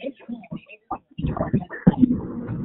it's cool. It's cool.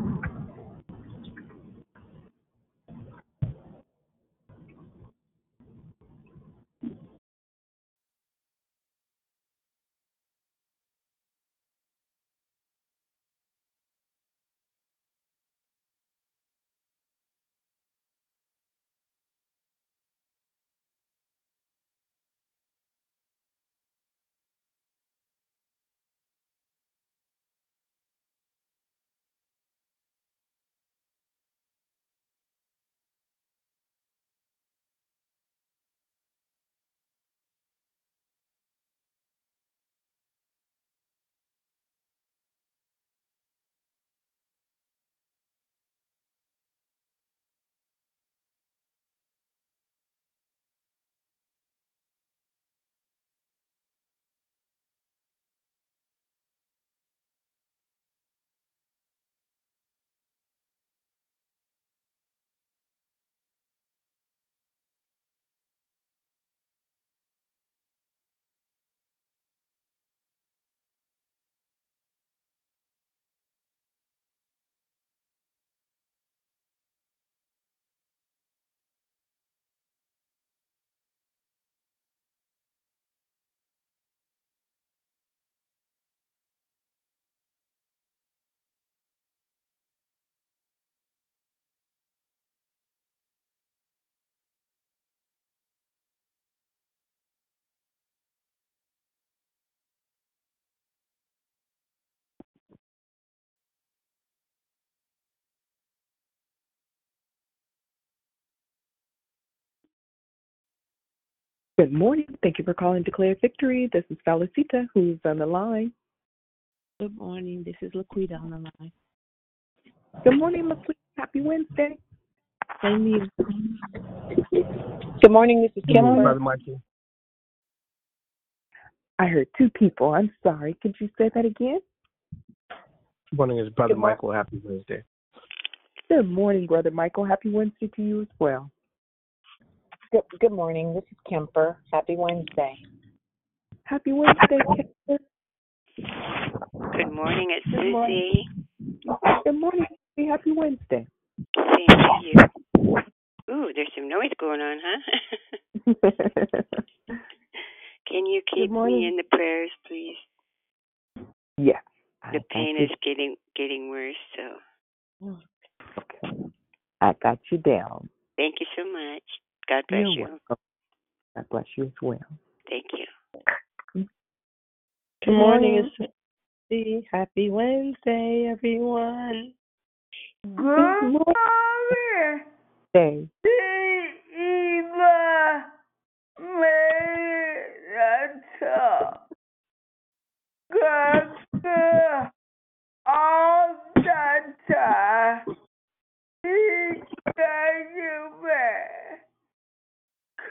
Good morning. Thank you for calling Declare Victory. This is Felicita, who's on the line. Good morning. This is Laquita on the line. Good morning, LaQuita. Happy Wednesday. Same you. Good morning, this is Good morning. Brother Michael. I heard two people. I'm sorry. Could you say that again? Good morning, it's Brother Good mor- Michael. Happy Wednesday. Good morning, Brother Michael. Happy Wednesday to you as well. Good, good morning, this is Kemper. Happy Wednesday. Happy Wednesday, Kevin. Good morning, it's Good morning. Good morning. Happy Happy Wednesday. Same to you. Ooh, there's some noise going on, huh? Can you keep me in the prayers, please? yes. I The got pain is getting getting worse, so Okay. I got you down. thank you so much. God bless You're you. welcome. God bless you as well. Thank you. Good morning. It's Happy Wednesday, everyone. Good morning. Day.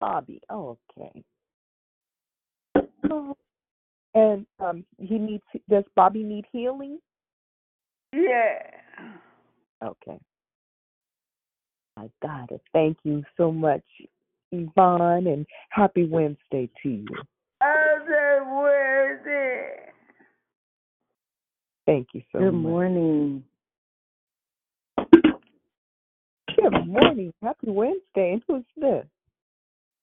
Bobby. Oh, okay. Oh. And um, he needs. Does Bobby need healing? Yeah. Okay. I got it. Thank you so much, Yvonne, and happy Wednesday to you. Other Wednesday. Thank you so Good much. Good morning. Good morning. Happy Wednesday. And who's this?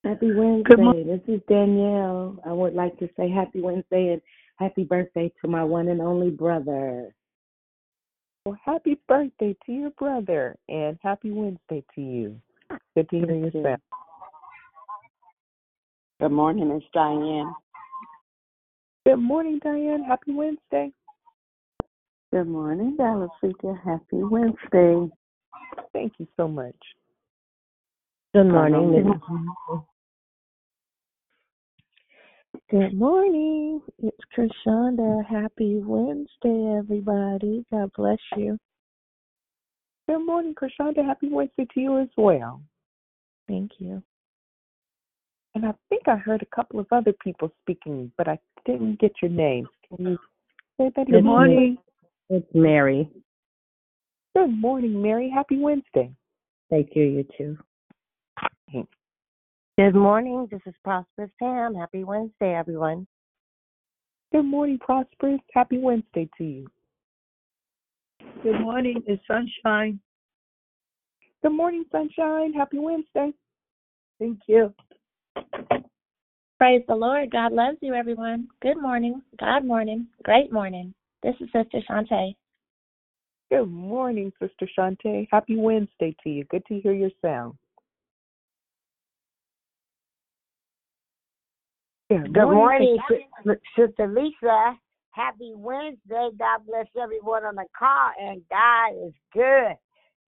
Happy Wednesday. Good morning. This is Danielle. I would like to say happy Wednesday and happy birthday to my one and only brother. Well, happy birthday to your brother, and happy Wednesday to you. Good to hear your Thank you. sound. Good morning, it's Diane. Good morning, Diane. Happy Wednesday. Good morning, Dallas Freaker. Happy Wednesday. Thank you so much. Good morning. This is Good morning. It's Krishanda. Happy Wednesday, everybody. God bless you. Good morning, Krishanda. Happy Wednesday to you as well. Thank you. And I think I heard a couple of other people speaking, but I didn't get your name. Can you say that Good morning. It's Mary. Good morning, Mary. Happy Wednesday. Thank you, you too. Good morning. This is Prosperous Pam. Happy Wednesday, everyone. Good morning, Prosperous. Happy Wednesday to you. Good morning. It's Sunshine. Good morning, Sunshine. Happy Wednesday. Thank you. Praise the Lord. God loves you, everyone. Good morning. God morning. Great morning. This is Sister Shantae. Good morning, Sister Shante. Happy Wednesday to you. Good to hear your sound. Good, morning, Sister- Lisa. Happy Wednesday. God bless everyone on the call, and God is good.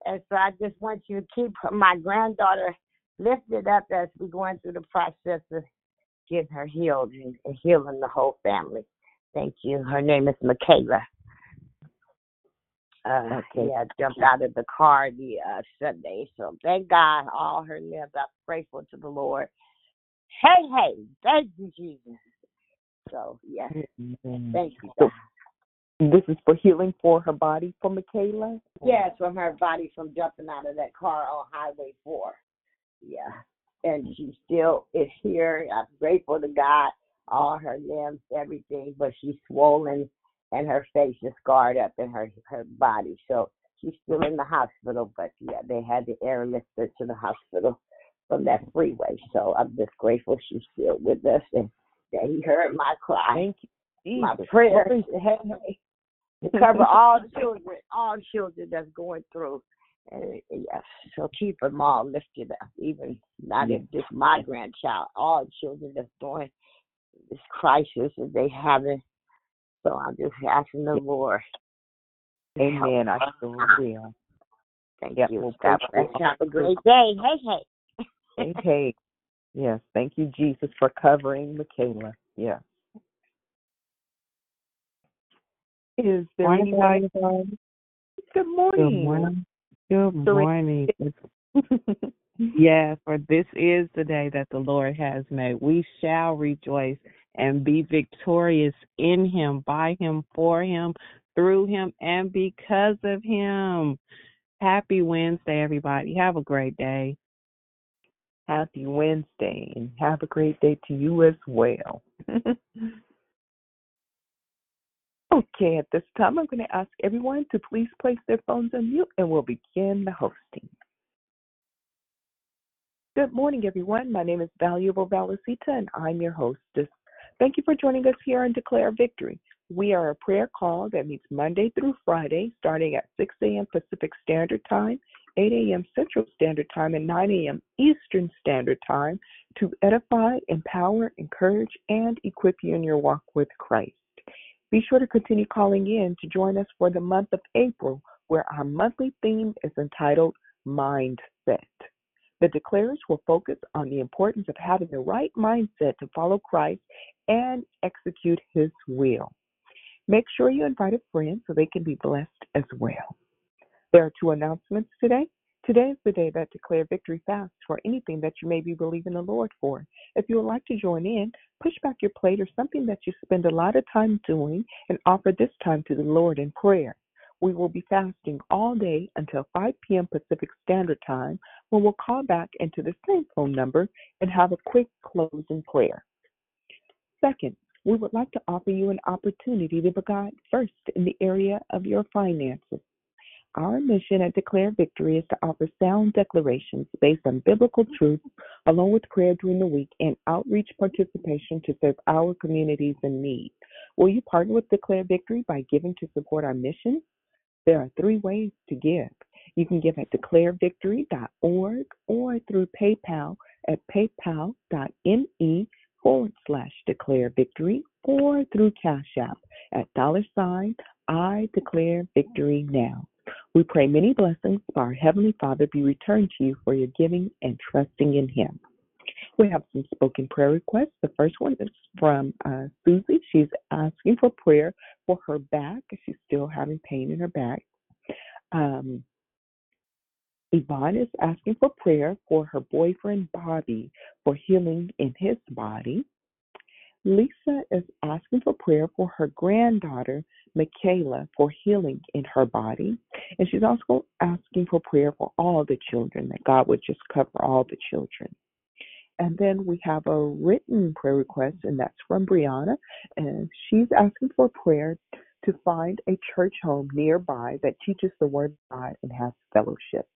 And so I just want you to keep my granddaughter lifted up as we're going through the process of getting her healed and and healing the whole family. Thank you. Her name is Michaela. Uh, Okay. Yeah, jumped out of the car the uh, Sunday. So thank God, all her limbs. I'm grateful to the Lord. Hey, hey, thank you, Jesus. So yes, Amen. thank you, So- God. This is for healing for her body for Michaela? Yes, from her body from jumping out of that car on Highway 4. Yeah. And she still is here. I'm grateful to God, all her limbs, everything, but she's swollen and her face is scarred up in her her body. So she's still in the hospital, but yeah, they had to airlift her to the hospital from that freeway. So I'm just grateful she's still with us and that he heard my cry, Thank you, my Jesus. prayers. Hey, hey to cover all children, all children that's going through. And yes, so keep them all lifted up, even not if just my grandchild, all children that's going this crisis that they having. So I'm just asking the Lord. Amen. I sure will. Thank Yep, you. we'll God bless. Have a great day. Hey, hey. Hey, hey. Yes, thank you, Jesus, for covering Michaela. Yes. Is there Morning, everyone. Good morning. Good morning. Good morning. Yes, for this is the day that the Lord has made. We shall rejoice and be victorious in Him, by Him, for Him, through Him, and because of Him. Happy Wednesday, everybody. Have a great day. Happy Wednesday and have a great day to you as well. okay, at this time, I'm going to ask everyone to please place their phones on mute and we'll begin the hosting. Good morning, everyone. My name is Valuable Valicita and I'm your hostess. Thank you for joining us here on Declare Victory. We are a prayer call that meets Monday through Friday, starting at 6 a.m. Pacific Standard Time, 8 a.m. Central Standard Time, and 9 a.m. Eastern Standard Time to edify, empower, encourage, and equip you in your walk with Christ. Be sure to continue calling in to join us for the month of April, where our monthly theme is entitled Mindset. The declarers will focus on the importance of having the right mindset to follow Christ and execute His will. Make sure you invite a friend so they can be blessed as well. There are two announcements today. Today is the day that Declare Victory fasts for anything that you may be believing the Lord for. If you would like to join in, push back your plate or something that you spend a lot of time doing and offer this time to the Lord in prayer. We will be fasting all day until 5 p.m. Pacific Standard Time when we'll call back into the same phone number and have a quick closing prayer. Second, we would like to offer you an opportunity to be God first in the area of your finances. Our mission at Declare Victory is to offer sound declarations based on biblical truth, along with prayer during the week and outreach participation to serve our communities in need. Will you partner with Declare Victory by giving to support our mission? There are three ways to give. You can give at declarevictory.org or through PayPal at paypal.me forward slash declare victory or through Cash App at dollar sign I declare victory now. We pray many blessings by our Heavenly Father be returned to you for your giving and trusting in Him. We have some spoken prayer requests. The first one is from uh, Susie. She's asking for prayer for her back. She's still having pain in her back. Um, Yvonne is asking for prayer for her boyfriend Bobby for healing in his body. Lisa is asking for prayer for her granddaughter Michaela for healing in her body. And she's also asking for prayer for all the children, that God would just cover all the children. And then we have a written prayer request, and that's from Brianna. And she's asking for prayer to find a church home nearby that teaches the Word of God and has fellowship.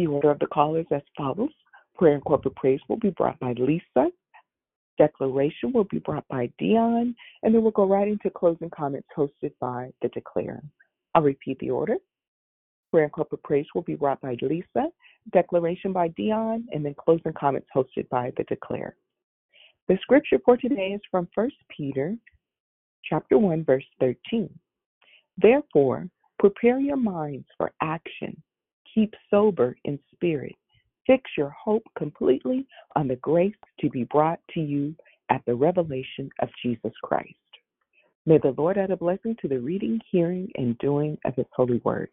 The order of the callers as follows. Prayer and corporate praise will be brought by Lisa. Declaration will be brought by Dionne. And then we'll go right into closing comments hosted by the declarer. I'll repeat the order. Prayer and corporate praise will be brought by Lisa. Declaration by Dionne. And then closing comments hosted by the declarer. The scripture for today is from 1 Peter chapter 1 verse 13. Therefore, prepare your minds for action Keep sober in spirit. Fix your hope completely on the grace to be brought to you at the revelation of Jesus Christ. May the Lord add a blessing to the reading, hearing, and doing of His holy word.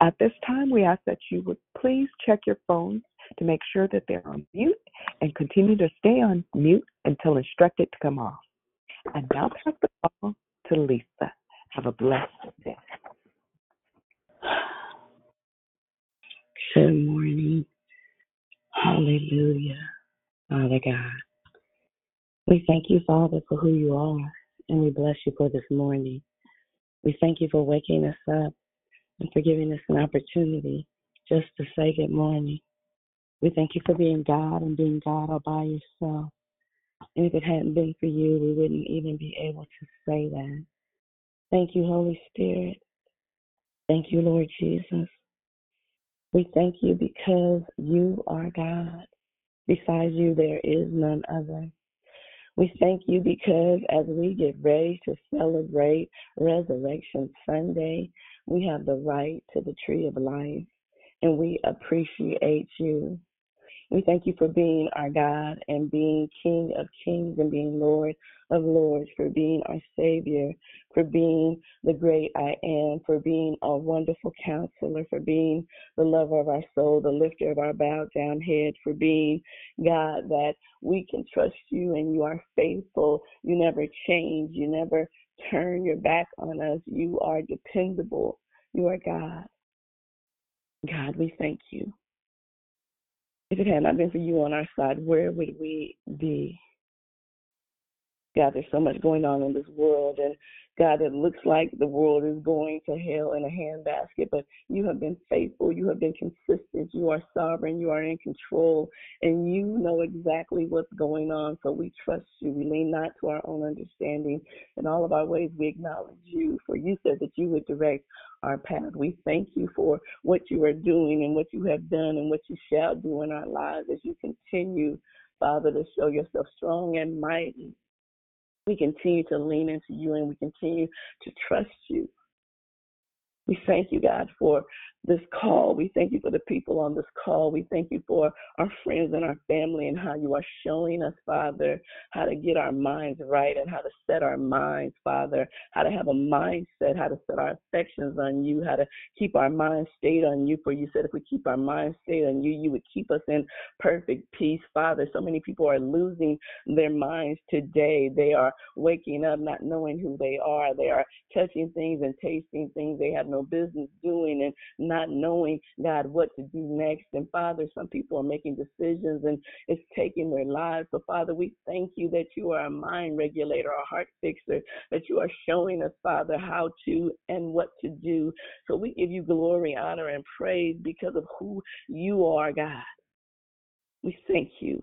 At this time, we ask that you would please check your phones to make sure that they're on mute and continue to stay on mute until instructed to come off. And now pass the call to Lisa. Have a blessed Father God. We thank you, Father, for who you are, and we bless you for this morning. We thank you for waking us up and for giving us an opportunity just to say good morning. We thank you for being God and being God all by yourself. And if it hadn't been for you, we wouldn't even be able to say that. Thank you, Holy Spirit. Thank you, Lord Jesus. We thank you because you are God. Besides you, there is none other. We thank you because as we get ready to celebrate Resurrection Sunday, we have the right to the tree of life and we appreciate you. We thank you for being our God and being King of kings and being Lord of lords, for being our Savior, for being the great I am, for being a wonderful counselor, for being the lover of our soul, the lifter of our bowed down head, for being God that we can trust you and you are faithful. You never change. You never turn your back on us. You are dependable. You are God. God, we thank you. If it had not been for you on our side, where would we be? God, there's so much going on in this world, and God, it looks like the world is going to hell in a handbasket, but you have been faithful. You have been consistent. You are sovereign. You are in control, and you know exactly what's going on. So we trust you. We lean not to our own understanding. In all of our ways, we acknowledge you, for you said that you would direct our path. We thank you for what you are doing and what you have done and what you shall do in our lives as you continue, Father, to show yourself strong and mighty we continue to lean into you and we continue to trust you. We thank you, God, for this call. We thank you for the people on this call. We thank you for our friends and our family and how you are showing us, Father, how to get our minds right and how to set our minds, Father, how to have a mindset, how to set our affections on you, how to keep our minds stayed on you. For you said if we keep our minds stayed on you, you would keep us in perfect peace, Father. So many people are losing their minds today. They are waking up not knowing who they are. They are touching things and tasting things they have no business doing and not knowing, God, what to do next. And Father, some people are making decisions and it's taking their lives. So, Father, we thank you that you are a mind regulator, a heart fixer, that you are showing us, Father, how to and what to do. So we give you glory, honor, and praise because of who you are, God. We thank you.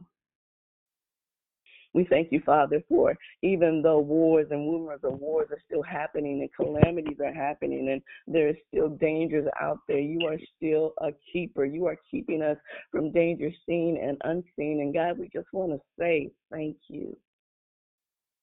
We thank you, Father, for even though wars and rumors of wars are still happening and calamities are happening and there is still dangers out there, you are still a keeper. You are keeping us from danger seen and unseen. And God, we just want to say thank you.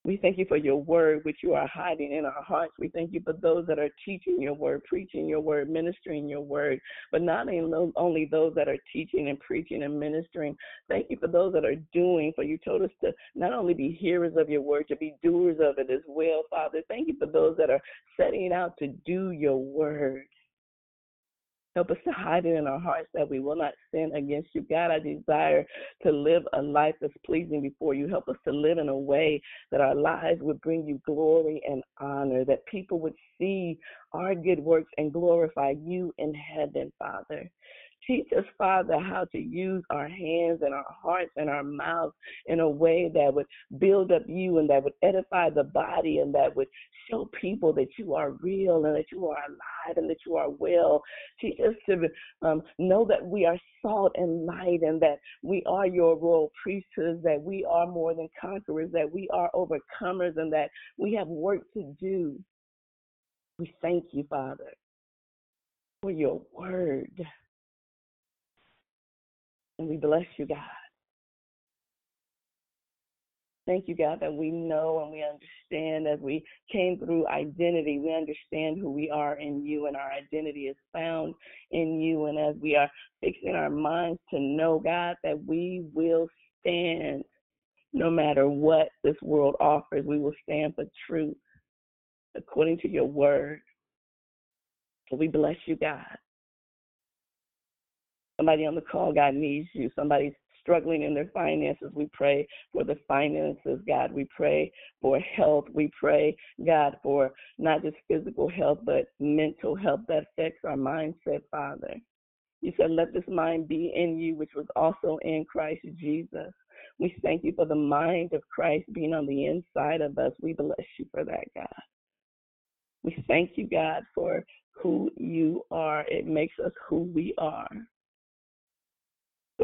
We thank you for your word, which you are hiding in our hearts. We thank you for those that are teaching your word, preaching your word, ministering your word, but not only those that are teaching and preaching and ministering. Thank you for those that are doing, for you told us to not only be hearers of your word, to be doers of it as well, Father. Thank you for those that are setting out to do your word. Help us to hide it in our hearts that we will not sin against you. God, I desire to live a life that's pleasing before you. Help us to live in a way that our lives would bring you glory and honor, that people would see our good works and glorify you in heaven, Father. Teach us, Father, how to use our hands and our hearts and our mouths in a way that would build up you and that would edify the body and that would show people that you are real and that you are alive and that you are well. Teach us to um, know that we are salt and light and that we are your royal priesthoods, that we are more than conquerors, that we are overcomers, and that we have work to do. We thank you, Father, for your word. And we bless you, God. Thank you, God, that we know and we understand as we came through identity, we understand who we are in you, and our identity is found in you. And as we are fixing our minds to know, God, that we will stand no matter what this world offers, we will stand for truth according to your word. So we bless you, God. Somebody on the call, God needs you. Somebody's struggling in their finances. We pray for the finances, God. We pray for health. We pray, God, for not just physical health, but mental health that affects our mindset, Father. You said, let this mind be in you, which was also in Christ Jesus. We thank you for the mind of Christ being on the inside of us. We bless you for that, God. We thank you, God, for who you are. It makes us who we are.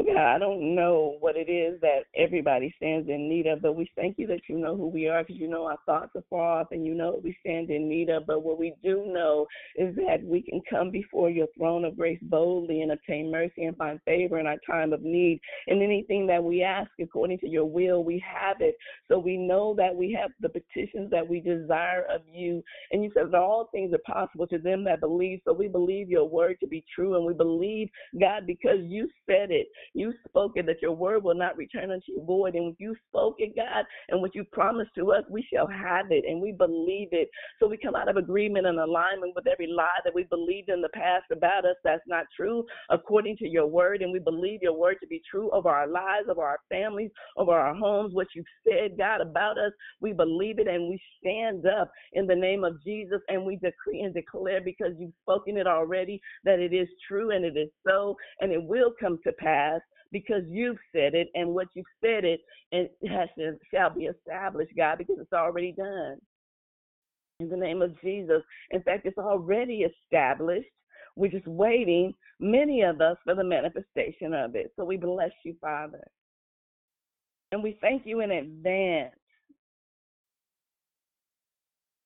God, I don't know what it is that everybody stands in need of, but we thank you that you know who we are because you know our thoughts are far off and you know what we stand in need of. But what we do know is that we can come before your throne of grace boldly and obtain mercy and find favor in our time of need. And anything that we ask according to your will, we have it. So we know that we have the petitions that we desire of you. And you said that all things are possible to them that believe. So we believe your word to be true and we believe, God, because you said it. You spoke it that your word will not return unto you void. And you spoke it, God, and what you promised to us, we shall have it. And we believe it. So we come out of agreement and alignment with every lie that we believed in the past about us that's not true according to your word. And we believe your word to be true of our lives, of our families, of our homes. What you've said, God, about us, we believe it and we stand up in the name of Jesus and we decree and declare because you've spoken it already that it is true and it is so and it will come to pass because you've said it, and what you've said it, and has shall be established, God, because it's already done. In the name of Jesus. In fact, it's already established. We're just waiting, many of us, for the manifestation of it. So we bless you, Father. And we thank you in advance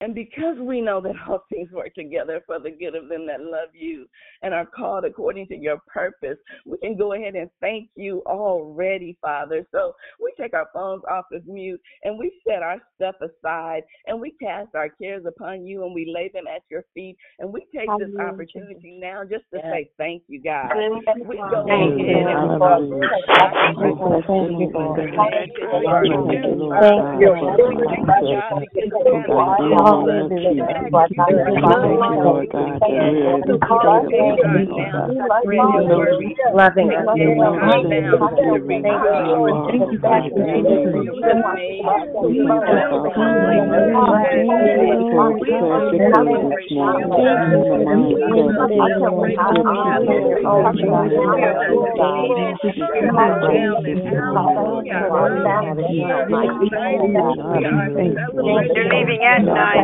and because we know that all things work together for the good of them that love you and are called according to your purpose, we can go ahead and thank you already, Father. So we take our phones off of mute and we set our stuff aside and we cast our cares upon you and we lay them at your feet. And we take this opportunity now just to say thank you, God. We go ahead and Thank you. Hallelujah. Lord God, that we are loving us. Thank you, leaving at nine.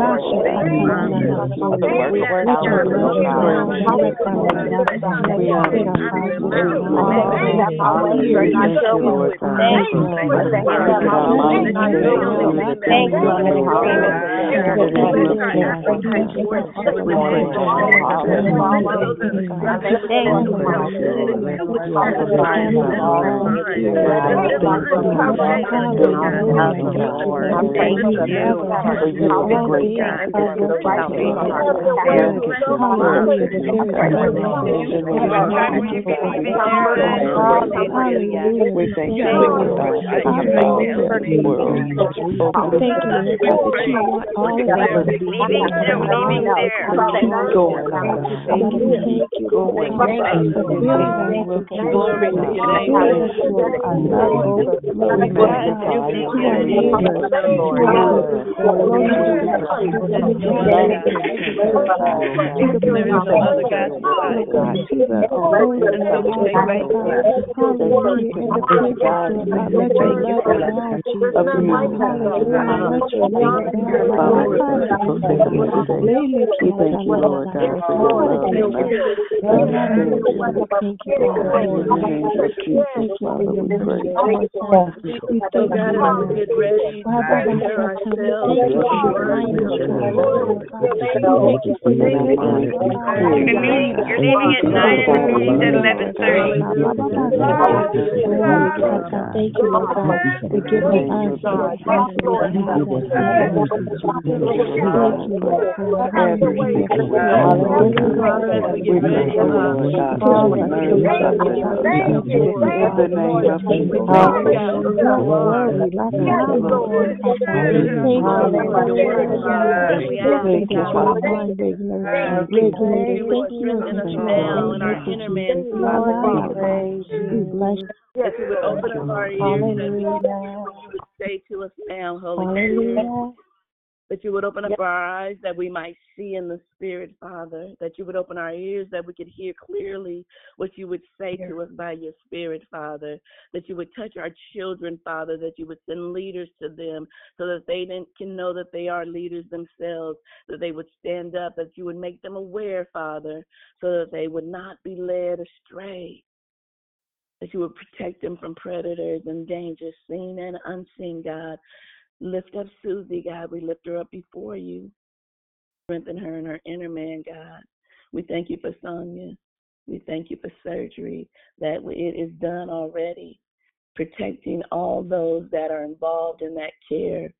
on, just take the get back to get the We thank you, thank you, Lord God, for your love and understanding. In the name of Jesus, Father, we pray. We still got to get ready to prepare ourselves. You're leaving, you're leaving at nine and the meeting's at eleven thirty. Thank you, Lord God, for giving us the capacity to have that Thank you, Lord God. Every single one, Lord God. We thank you, Lord God, we learn each other. In the name of Jesus. Thank you, Father. Strengthen us now in our inner man. That you would open up our ears, that we would say to us now, Holy Spirit. That you would open up our eyes that we might see in the Spirit, Father. That you would open our ears that we could hear clearly what you would say to us by your Spirit, Father. That you would touch our children, Father. That you would send leaders to them so that they can know that they are leaders themselves. That they would stand up. That you would make them aware, Father, so that they would not be led astray that you would protect them from predators and dangers, seen and unseen, God. Lift up Susie, God. We lift her up before you. Strengthen her in her inner man, God. We thank you for Sonia. We thank you for surgery, that it is done already, protecting all those that are involved in that care.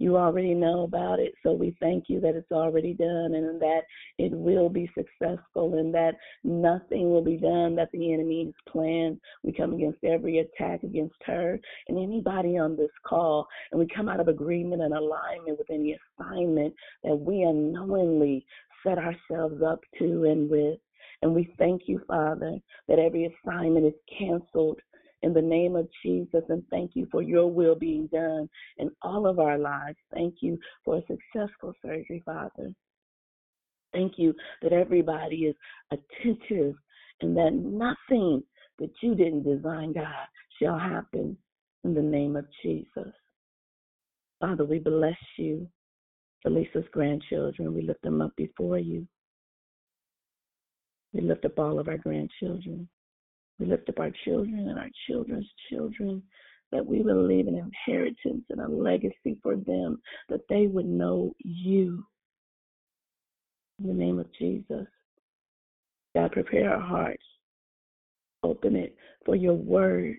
You already know about it, so we thank you that it's already done and that it will be successful and that nothing will be done that the enemy has planned. We come against every attack against her and anybody on this call, and we come out of agreement and alignment with any assignment that we unknowingly set ourselves up to and with. And we thank you, Father, that every assignment is canceled in the name of Jesus. And thank you for your will being done in all of our lives. Thank you for a successful surgery, Father. Thank you that everybody is attentive and that nothing that you didn't design, God, shall happen in the name of Jesus. Father, we bless you for Lisa's grandchildren. We lift them up before you. We lift up all of our grandchildren. We lift up our children and our children's children, that we will leave an inheritance and a legacy for them, that they would know you. In the name of Jesus. God, prepare our hearts. Open it for your word.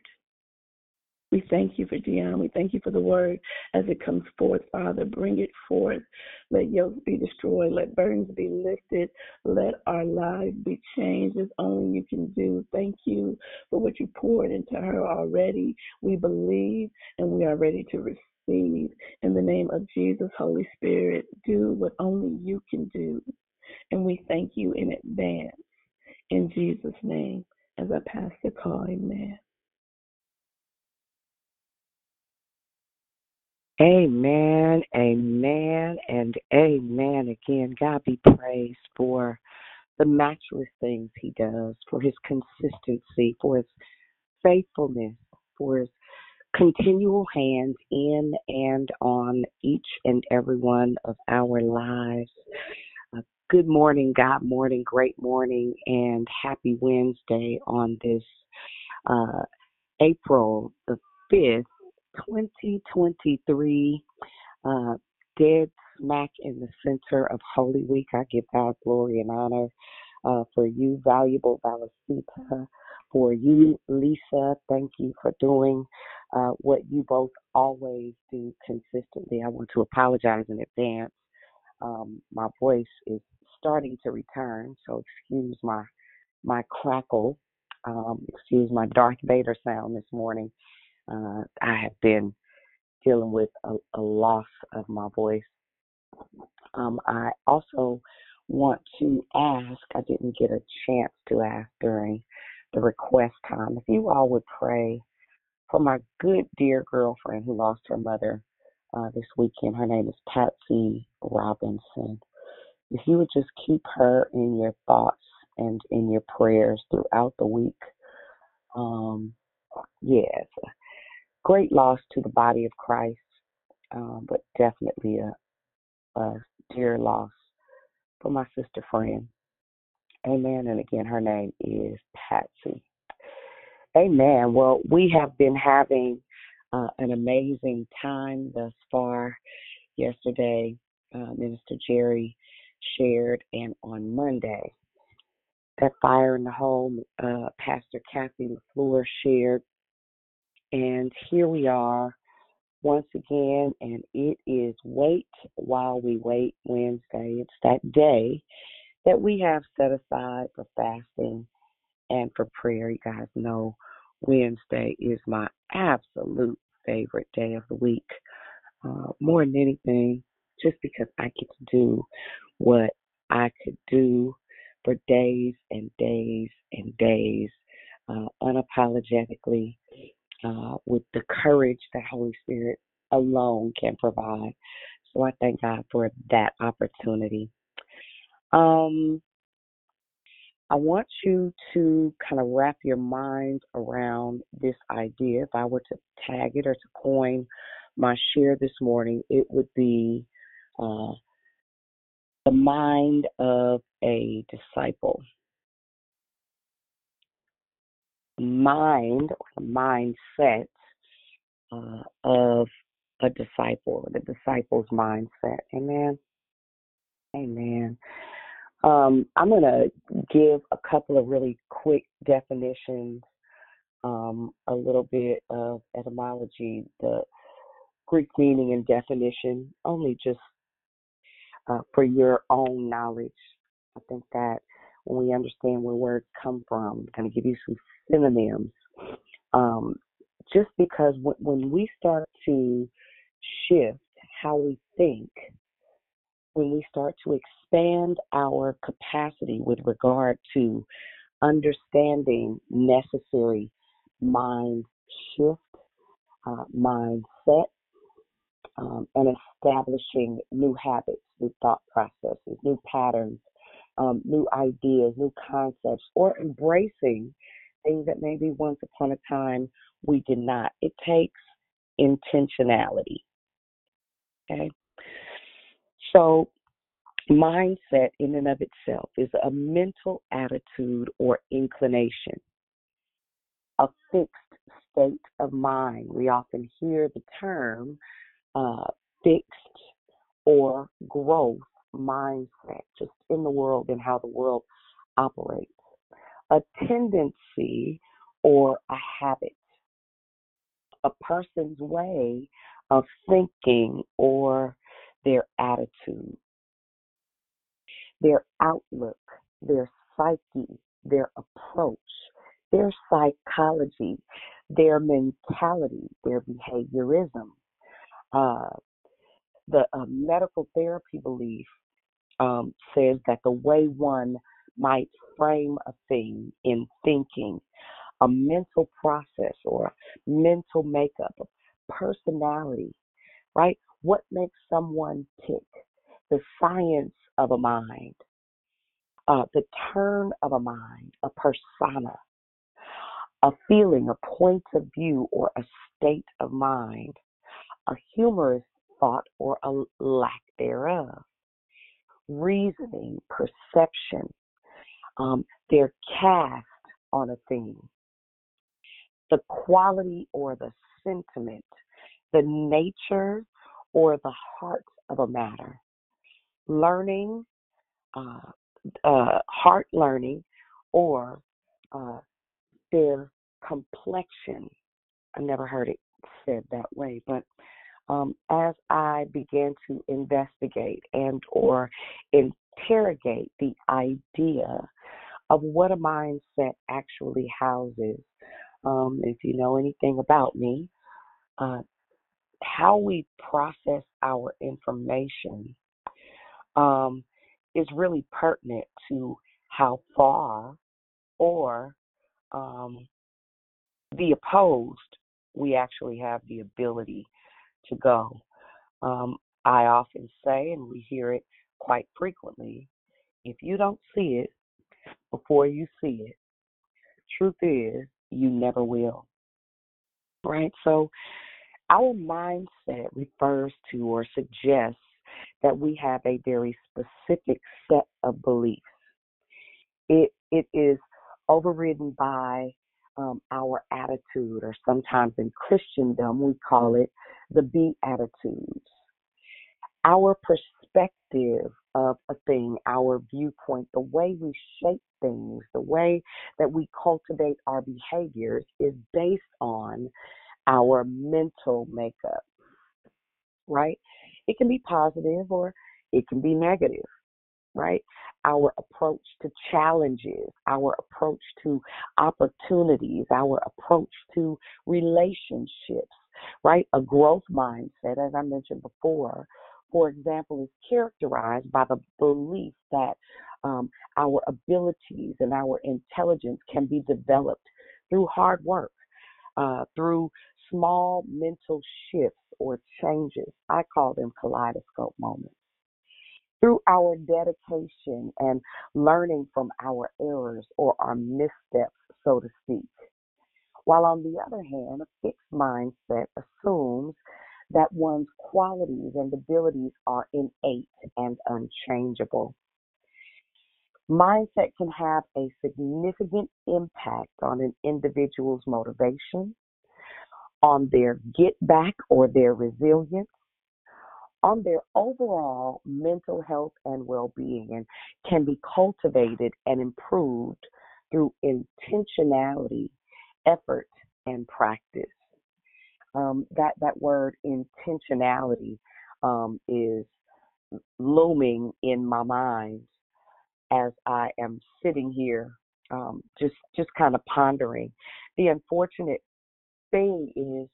We thank you for Deanna. We thank you for the word as it comes forth, Father. Bring it forth. Let yokes be destroyed. Let burdens be lifted. Let our lives be changed as only you can do. Thank you for what you poured into her already. We believe and we are ready to receive receive. In the name of Jesus, Holy Spirit, do what only you can do. And we thank you in advance. In Jesus' name, as I pass the call, amen. Amen, amen, and amen again. God be praised for the matchless things He does, for His consistency, for His faithfulness, for His continual hands in and on each and every one of our lives. Uh, good morning, God morning, great morning, and happy Wednesday on this uh, April the 5th, 2023, uh, dead smack in the center of Holy Week. I give God glory and honor uh, for you, valuable Valicita, for you, Lisa. Thank you for doing uh, what you both always do consistently. I want to apologize in advance. Um, my voice is starting to return, so excuse my my crackle. Um, excuse my Darth Vader sound this morning. Uh, I have been dealing with a, a loss of my voice. Um, I also want to ask, I didn't get a chance to ask during the request time, if you all would pray for my good dear girlfriend who lost her mother uh, this weekend. Her name is Patsy Robinson. If you would just keep her in your thoughts and in your prayers throughout the week. Um, yes, great loss to the body of Christ, um, but definitely a, a dear loss for my sister friend. Amen. And again, her name is Patsy. Amen. Well, we have been having uh, an amazing time thus far. Yesterday, uh, Minister Jerry shared, and on Monday, that fire in the home, uh, Pastor Kathy LaFleur shared. And here we are once again, and it is Wait While We Wait Wednesday. It's that day that we have set aside for fasting and for prayer. You guys know Wednesday is my absolute favorite day of the week. Uh, more than anything, just because I get to do what I could do for days and days and days uh, unapologetically with the courage that Holy Spirit alone can provide. So I thank God for that opportunity. Um, I want you to kind of wrap your mind around this idea. If I were to tag it or to coin my share this morning, it would be uh, the mind of a disciple. Mind or mindset uh, of a disciple, the disciple's mindset. Amen. Amen. Um, I'm going to give a couple of really quick definitions, um, a little bit of etymology, the Greek meaning and definition, only just uh, for your own knowledge. I think that when we understand where words come from, I'm going to give you some synonyms. Um, just because w- when we start to shift how we think, when we start to expand our capacity with regard to understanding necessary mind shift, uh, mindset, um, and establishing new habits, new thought processes, new patterns, um, new ideas, new concepts, or embracing things that maybe once upon a time we did not. It takes intentionality. Okay? So, mindset in and of itself is a mental attitude or inclination, a fixed state of mind. We often hear the term uh, fixed or growth mindset, just in the world and how the world operates. A tendency or a habit, a person's way of thinking or their attitude, their outlook, their psyche, their approach, their psychology, their mentality, their behaviorism, Uh, the uh, medical therapy belief um, says that the way one might frame a thing in thinking, a mental process or mental makeup, personality, right? What makes someone tick? The science of a mind, uh, the turn of a mind, a persona, a feeling, a point of view, or a state of mind, a humorous thought or a lack thereof, reasoning, perception, um, their cast on a thing, the quality or the sentiment, the nature or the heart of a matter, learning, uh, uh, heart learning, or uh, their complexion. I never heard it said that way, but um, as I began to investigate and or interrogate the idea of what a mindset actually houses, um, if you know anything about me, uh, how we process our information um, is really pertinent to how far or um, the opposed we actually have the ability to go. Um, I often say, and we hear it quite frequently if you don't see it before you see it, truth is, you never will. Right? So, our mindset refers to or suggests that we have a very specific set of beliefs. It it is overridden by um, our attitude, or sometimes in Christendom we call it the Beatitudes. Our perspective of a thing, our viewpoint, the way we shape things, the way that we cultivate our behaviors is based on our mental makeup, right? It can be positive or it can be negative, right? Our approach to challenges, our approach to opportunities, our approach to relationships, right? A growth mindset, as I mentioned before, for example, is characterized by the belief that um, our abilities and our intelligence can be developed through hard work, uh, through small mental shifts or changes. I call them kaleidoscope moments. Through our dedication and learning from our errors or our missteps, so to speak. While on the other hand, a fixed mindset assumes that one's qualities and abilities are innate and unchangeable. Mindset can have a significant impact on an individual's motivation, on their get back or their resilience, on their overall mental health and well being, and can be cultivated and improved through intentionality, effort, and practice. Um, that that word intentionality um, is looming in my mind as I am sitting here, um, just just kind of pondering. The unfortunate thing is,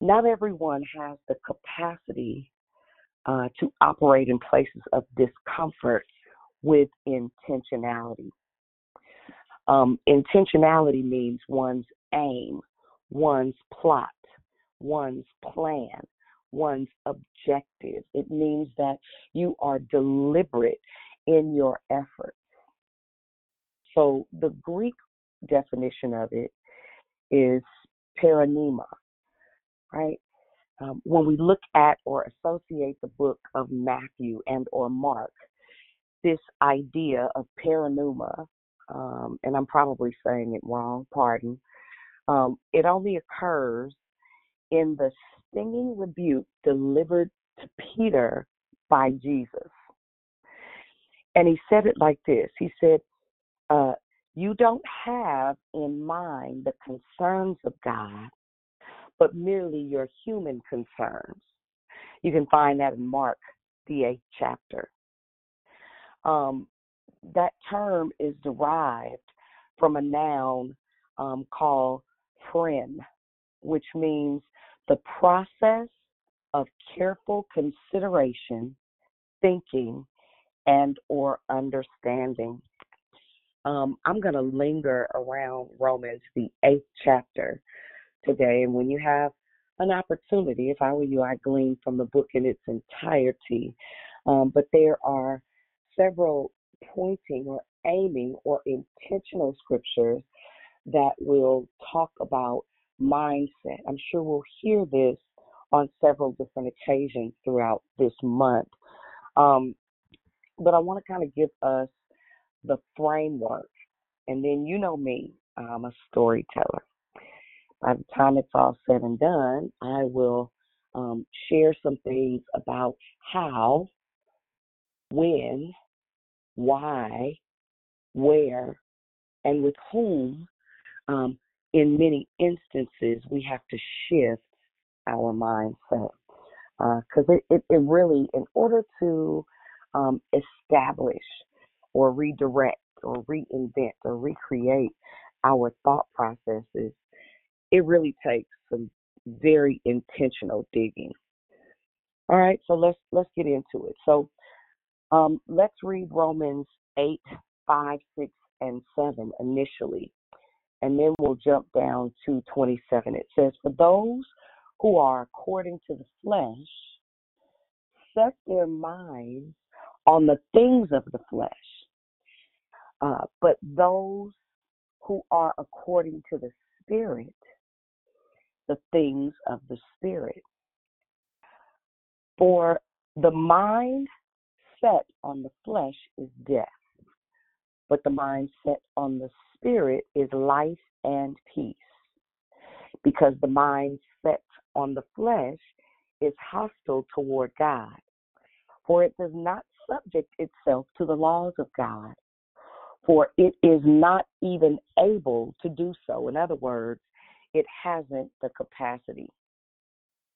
not everyone has the capacity uh, to operate in places of discomfort with intentionality. Um, intentionality means one's aim, one's plot, one's plan, one's objective. It means that you are deliberate in your efforts. So the Greek definition of it is paranema, right? Um, when we look at or associate the book of Matthew and or Mark, this idea of paranuma, um, and I'm probably saying it wrong, pardon, um, it only occurs in the stinging rebuke delivered to Peter by Jesus. And he said it like this He said, uh, You don't have in mind the concerns of God, but merely your human concerns. You can find that in Mark, the eighth chapter. Um, that term is derived from a noun um, called phren, which means the process of careful consideration, thinking, and or understanding. Um, I'm going to linger around Romans, the eighth chapter today. And when you have an opportunity, if I were you, I'd glean from the book in its entirety. Um, but there are several pointing or aiming or intentional scriptures that will talk about mindset. I'm sure we'll hear this on several different occasions throughout this month. Um, but I want to kind of give us the framework. And then you know me, I'm a storyteller. By the time it's all said and done, I will um, share some things about how, when, why, where, and with whom, um, in many instances, we have to shift our mindset. Because uh, it, it, it really, in order to um, establish or redirect or reinvent or recreate our thought processes, it really takes some very intentional digging. All right, so let's let's get into it. So um, let's read Romans 8, 5, 6, and 7 initially, and then we'll jump down to 27. It says, For those who are according to the flesh set their minds on the things of the flesh. Uh, but those who are according to the Spirit, the things of the Spirit. For the mind set on the flesh is death, but the mind set on the Spirit is life and peace. Because the mind set on the flesh is hostile toward God, for it does not subject itself to the laws of God, for it is not even able to do so. In other words, it hasn't the capacity.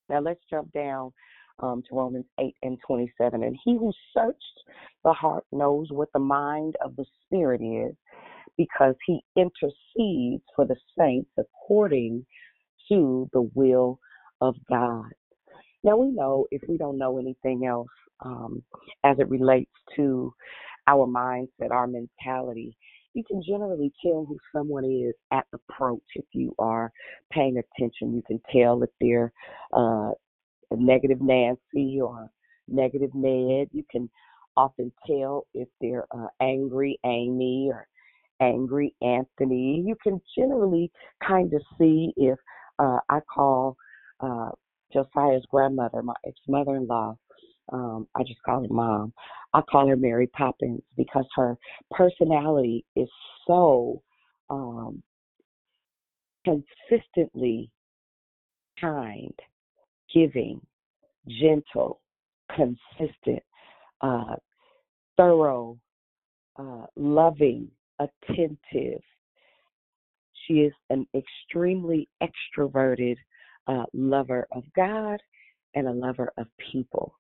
Now let's jump down um, to Romans 8 and 27. And he who searched the heart knows what the mind of the Spirit is, because he intercedes for the saints according to the will of God. Now we know if we don't know anything else um, as it relates to our mindset, our mentality, you can generally tell who someone is at approach if you are paying attention. You can tell if they're uh, negative Nancy or negative Ned. You can often tell if they're uh, angry Amy or angry Anthony. You can generally kind of see if uh, I call uh, Josiah's grandmother, my ex mother in law, um, I just call her mom. I call her Mary Poppins because her personality is so um, consistently kind, giving, gentle, consistent, uh, thorough, uh, loving, attentive. She is an extremely extroverted uh, lover of God and a lover of people.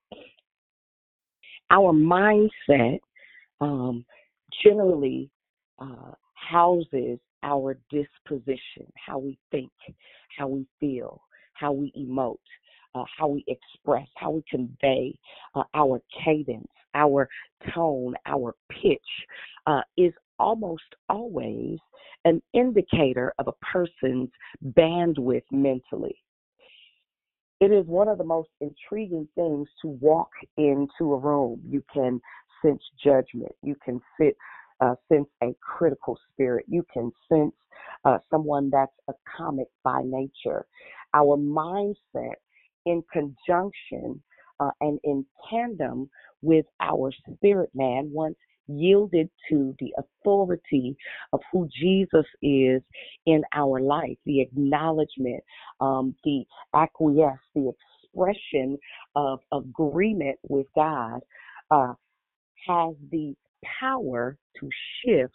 Our mindset um, generally uh, houses our disposition, how we think, how we feel, how we emote, uh, how we express, how we convey uh, our cadence, our tone, our pitch uh, is almost always an indicator of a person's bandwidth mentally. It is one of the most intriguing things to walk into a room. You can sense judgment. You can sit, uh, sense a critical spirit. You can sense uh, someone that's a comic by nature. Our mindset, in conjunction uh, and in tandem with our spirit man, once yielded to the authority of who Jesus is in our life, the acknowledgement, um, the acquiesce, the expression of agreement with God uh, has the power to shift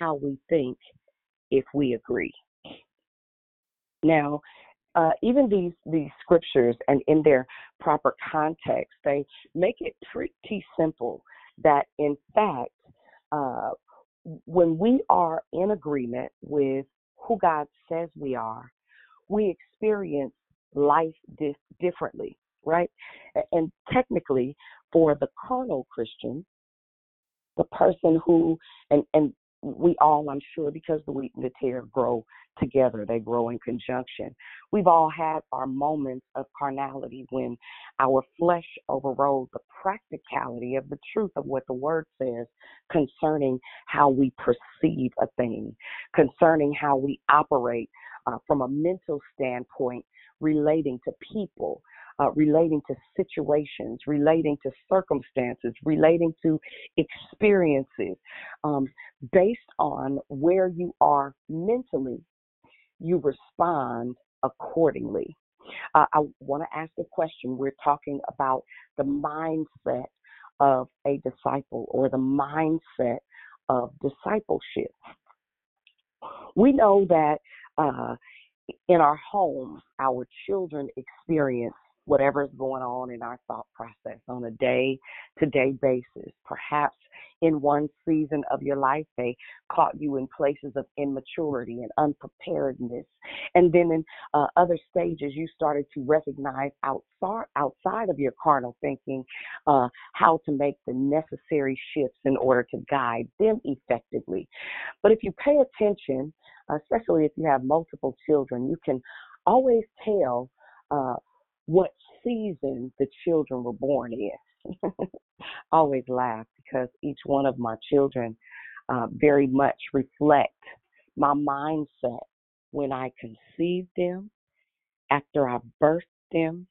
how we think if we agree. Now, uh, even these these scriptures and in their proper context, they make it pretty simple that in fact, uh, when we are in agreement with who God says we are, we experience life differently. right? And technically, for the carnal Christian, the person who and and we all, I'm sure, because the wheat and the tare grow together, they grow in conjunction. We've all had our moments of carnality when our flesh overrode the practicality of the truth of what the word says concerning how we perceive a thing, concerning how we operate uh, from a mental standpoint relating to people, uh, relating to situations, relating to circumstances, relating to experiences. Um, based on where you are mentally, you respond accordingly. Uh, I want to ask a question. We're talking about the mindset of a disciple or the mindset of discipleship. We know that uh, in our homes, our children experience whatever is going on in our thought process on a day to day basis. Perhaps in one season of your life, they caught you in places of immaturity and unpreparedness. And then in uh, other stages, you started to recognize outside, outside of your carnal thinking uh, how to make the necessary shifts in order to guide them effectively. But if you pay attention, especially if you have multiple children, you can always tell uh, what season the children were born in. always laugh because each one of my children uh, very much reflect my mindset when I conceived them, after I birthed them,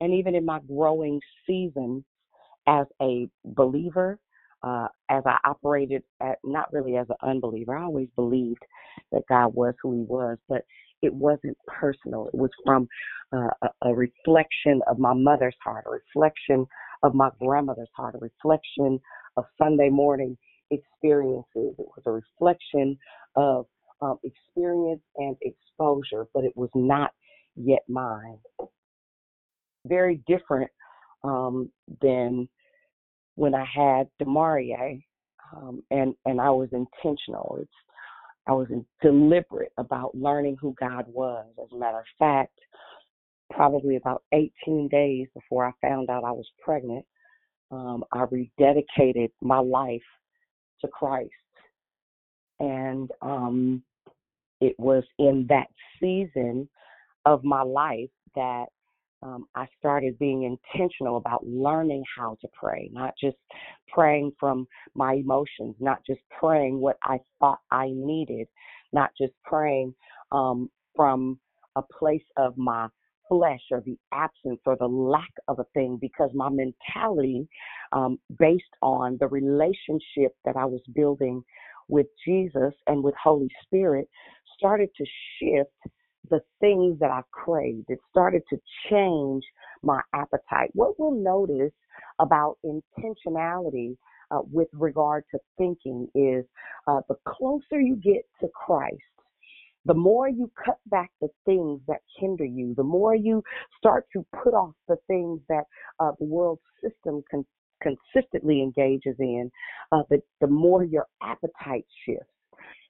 and even in my growing season as a believer, uh, as I operated at not really as an unbeliever. I always believed that God was who He was, but it wasn't personal. It was from uh, a, a reflection of my mother's heart, a reflection of my grandmother's heart, a reflection of Sunday morning experiences. It was a reflection of um, experience and exposure, but it was not yet mine. Very different um, than when I had Demarie, um, and and I was intentional. It's I was deliberate about learning who God was. As a matter of fact, probably about 18 days before I found out I was pregnant, um, I rededicated my life to Christ. And um, it was in that season of my life that um, I started being intentional about learning how to pray, not just praying from my emotions, not just praying what I thought I needed, not just praying um, from a place of my flesh or the absence or the lack of a thing because my mentality, um, based on the relationship that I was building with Jesus and with Holy Spirit, started to shift the things that I craved. It started to change my appetite. What we'll notice about intentionality uh, with regard to thinking is uh, the closer you get to Christ, the more you cut back the things that hinder you, the more you start to put off the things that uh, the world system con- consistently engages in, uh, the, the more your appetite shifts.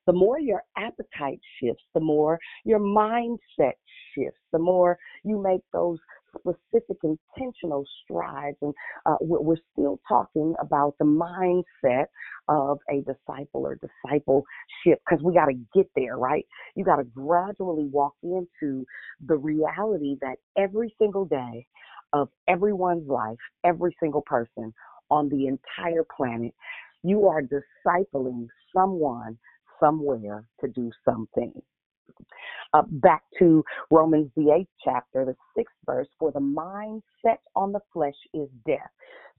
The more your appetite shifts, the more your mindset shifts, the more you make those specific intentional strides. And uh, we're still talking about the mindset of a disciple or discipleship because we got to get there, right? You got to gradually walk into the reality that every single day of everyone's life, every single person on the entire planet, you are discipling someone somewhere to do something. Uh, back to Romans, the eighth chapter, the sixth verse, for the mind set on the flesh is death.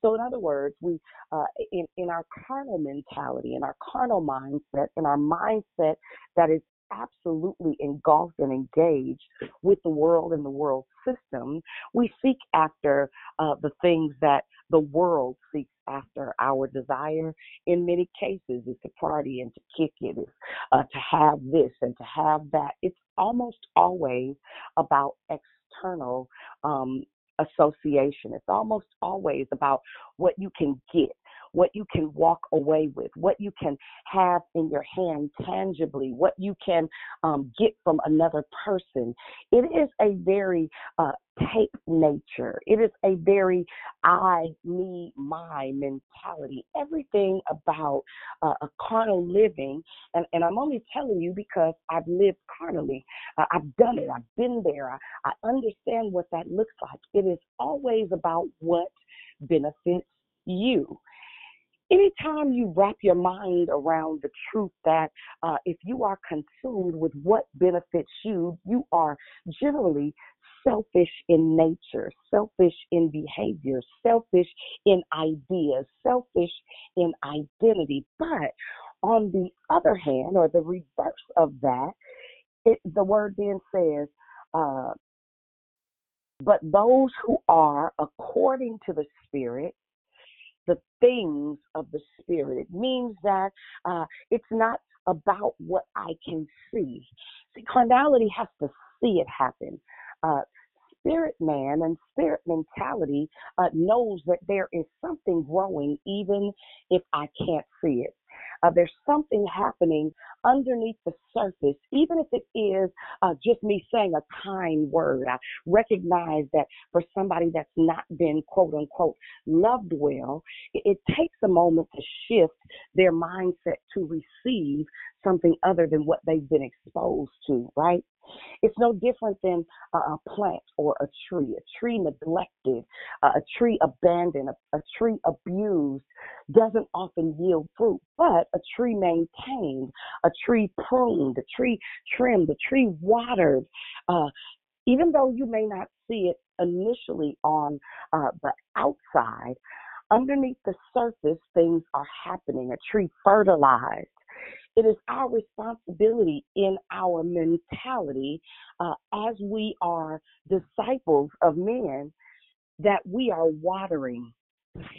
So, in other words, we, uh, in, in our carnal mentality, in our carnal mindset, in our mindset that is absolutely engulfed and engaged with the world and the world system, we seek after uh, the things that the world seeks after. Our desire, in many cases, is to party and to kick it, uh, to have this and to have that. It's almost always about external um, association. It's almost always about what you can get, what you can walk away with, what you can have in your hand tangibly, what you can um, get from another person. It is a very uh, take nature. It is a very I, me, my mentality. Everything about uh, a carnal living, and, and I'm only telling you because I've lived carnally. Uh, I've done it. I've been there. I, I understand what that looks like. It is always about what benefits you anytime you wrap your mind around the truth that uh, if you are consumed with what benefits you, you are generally selfish in nature, selfish in behavior, selfish in ideas, selfish in identity. But on the other hand, or the reverse of that, it, the word then says, uh, but those who are according to the Spirit, the things of the Spirit. It means that uh, it's not about what I can see. See, carnality has to see it happen. Uh, spirit man and spirit mentality uh, knows that there is something growing even if I can't see it. Uh, there's something happening underneath the surface, even if it is uh, just me saying a kind word. I recognize that for somebody that's not been quote unquote loved well, it, it takes a moment to shift their mindset to receive something other than what they've been exposed to, right? It's no different than a plant or a tree, a tree neglected, a tree abandoned, a, tree abused doesn't often yield fruit, but a tree maintained, a tree pruned, a tree trimmed, a tree watered, uh, even though you may not see it initially on uh, the outside, underneath the surface, things are happening. A tree fertilized, it is our responsibility in our mentality uh, as we are disciples of men that we are watering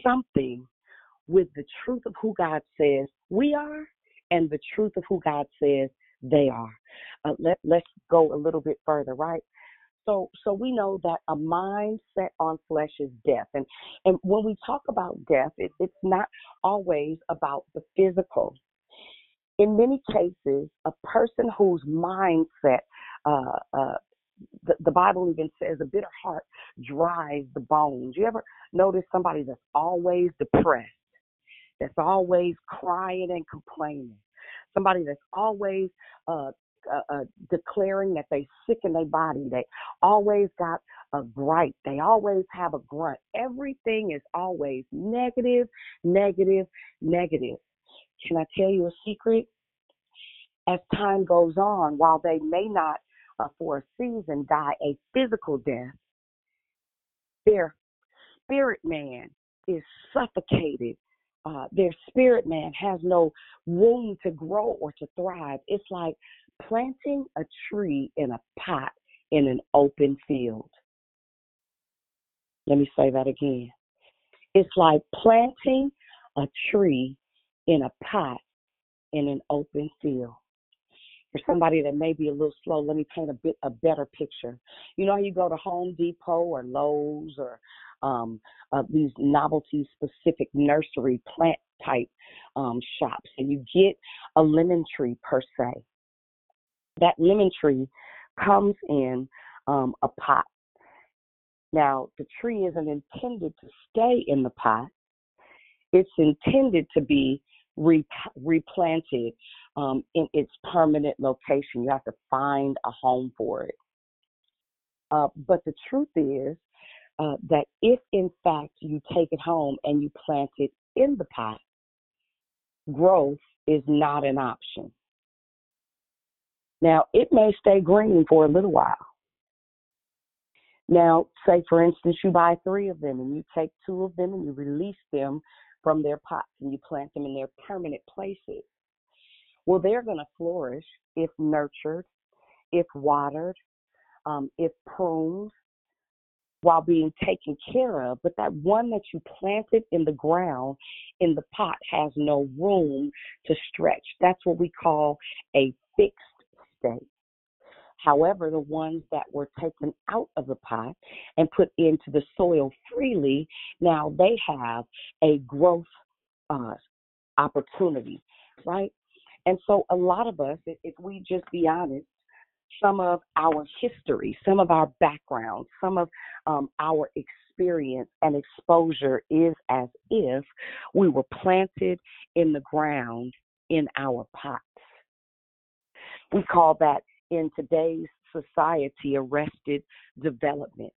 something with the truth of who God says we are and the truth of who God says they are. Uh, let, let's go a little bit further, right? So, so we know that a mind set on flesh is death, and and when we talk about death, it, it's not always about the physical in many cases, a person whose mindset, uh, uh, the, the, Bible even says a bitter heart dries the bones. You ever notice somebody that's always depressed, that's always crying and complaining, somebody that's always uh, uh, uh, declaring that they're sick in their body. They always got a gripe. They always have a grunt. Everything is always negative, negative, negative. Can I tell you a secret? As time goes on, while they may not uh, for a season die a physical death, their spirit man is suffocated. Uh, their spirit man has no room to grow or to thrive. It's like planting a tree in a pot in an open field. Let me say that again. It's like planting a tree in a pot in an open field. For somebody that may be a little slow, let me paint a bit a better picture. You know how you go to Home Depot or Lowe's or um, uh, these novelty specific nursery plant type um, shops, and you get a lemon tree per se. That lemon tree comes in um, a pot. Now, the tree isn't intended to stay in the pot. It's intended to be re- replanted um, in its permanent location. You have to find a home for it. Uh, but the truth is uh, that if, in fact, you take it home and you plant it in the pot, growth is not an option. Now, it may stay green for a little while. Now, say for instance, you buy three of them and you take two of them and you release them from their pots and you plant them in their permanent places. Well, they're going to flourish if nurtured, if watered, um, if pruned, while being taken care of. But that one that you planted in the ground in the pot has no room to stretch. That's what we call a fixed state. However, the ones that were taken out of the pot and put into the soil freely, now they have a growth uh, opportunity, right? And so a lot of us, if, we just be honest, some of our history, some of our background, some of um, our experience and exposure is as if we were planted in the ground in our pots. We call that in today's society arrested development.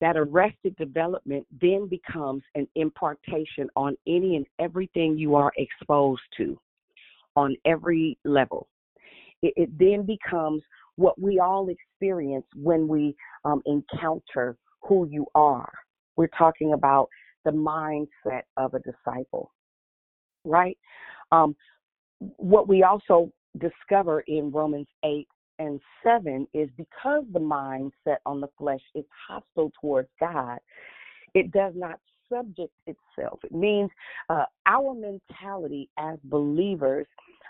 That arrested development then becomes an impartation on any and everything you are exposed to on every level. It, it then becomes what we all experience when we um, encounter who you are. We're talking about the mindset of a disciple, right? Um, what we also discover in Romans 8 and 7 is because the mind set on the flesh is hostile towards God, it does not subject itself. It means uh, our mentality as believers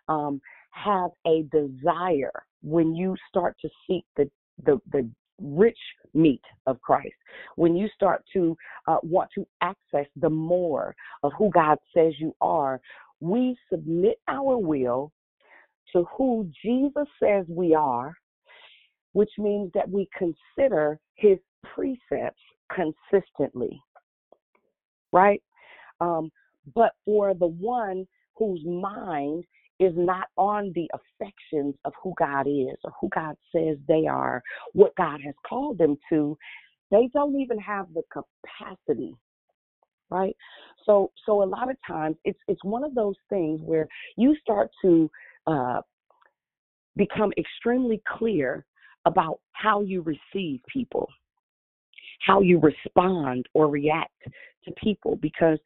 um, have a desire when you start to seek the, the, the rich meat of Christ, when you start to uh, want to access the more of who God says you are, we submit our will to who Jesus says we are, which means that we consider his precepts consistently, right? Um, but for the one whose mind is not on the affections of who God is or who God says they are, what God has called them to, they don't even have the capacity right so so a lot of times it's it's one of those things where you start to uh, become extremely clear about how you receive people how you respond or react to people because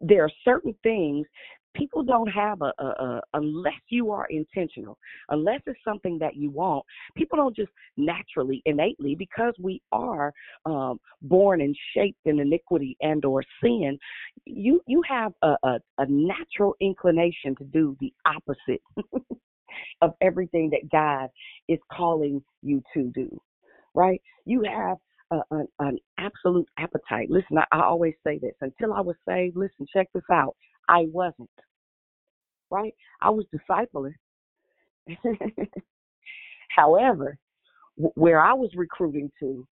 there are certain things people don't have a, a, a, unless you are intentional unless it's something that you want people don't just naturally innately because we are um, born and shaped in iniquity and or sin you you have a, a, a natural inclination to do the opposite of everything that god is calling you to do right you have an, an absolute appetite. Listen, I, I always say this until I was saved, listen, check this out. I wasn't. Right? I was discipling. However, where I was recruiting to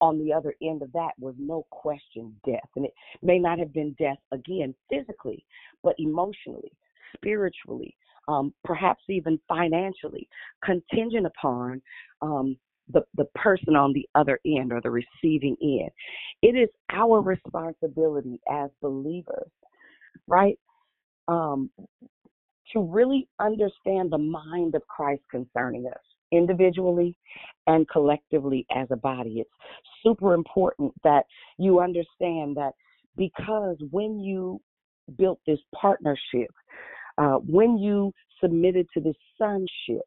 on the other end of that was no question death. And it may not have been death again physically, but emotionally, spiritually, um, perhaps even financially, contingent upon um, the, the person on the other end or the receiving end. It is our responsibility as believers, right? Um, to really understand the mind of Christ concerning us individually and collectively as a body. It's super important that you understand that because when you built this partnership, uh, when you submitted to this sonship,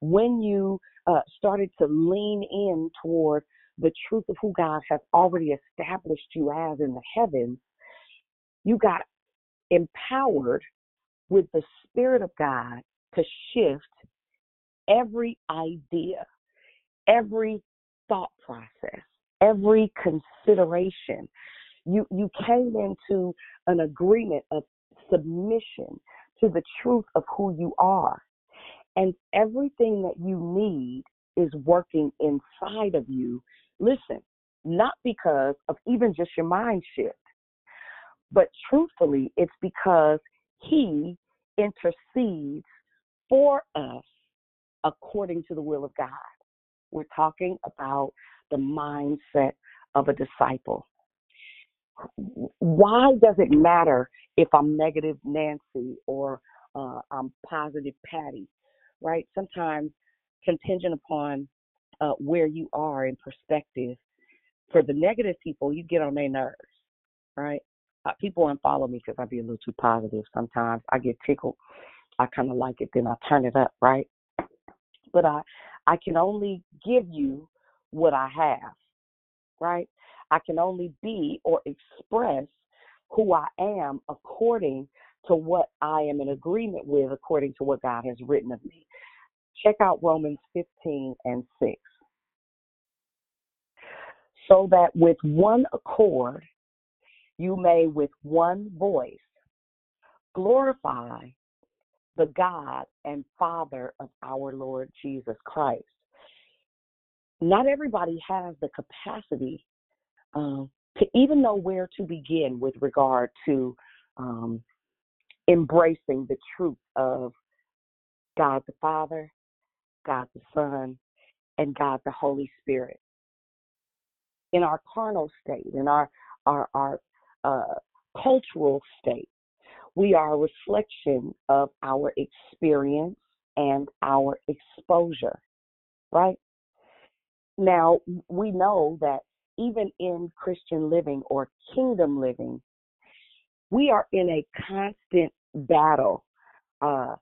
when you uh, started to lean in toward the truth of who God has already established you as in the heavens, you got empowered with the Spirit of God to shift every idea, every thought process, every consideration. You you came into an agreement of submission to the truth of who you are. And everything that you need is working inside of you. Listen, not because of even just your mind shift, but truthfully, it's because He intercedes for us according to the will of God. We're talking about the mindset of a disciple. Why does it matter if I'm negative Nancy or uh, I'm positive Patty? right? Sometimes contingent upon uh, where you are in perspective. For the negative people, you get on their nerves, right? Uh, people follow me because I be a little too positive sometimes. I get tickled. I kind of like it, then I turn it up, right? But I, I can only give you what I have, right? I can only be or express who I am according to what I am in agreement with, according to what God has written of me. Check out Romans 15 and 6. So that with one accord you may with one voice glorify the God and Father of our Lord Jesus Christ. Not everybody has the capacity um, to even know where to begin with regard to um, embracing the truth of God the Father, God the Son, and God the Holy Spirit. In our carnal state, in our our our cultural state, we are a reflection of our experience and our exposure, right? Now, we know that even in Christian living or kingdom living, we are in a constant battle, uh,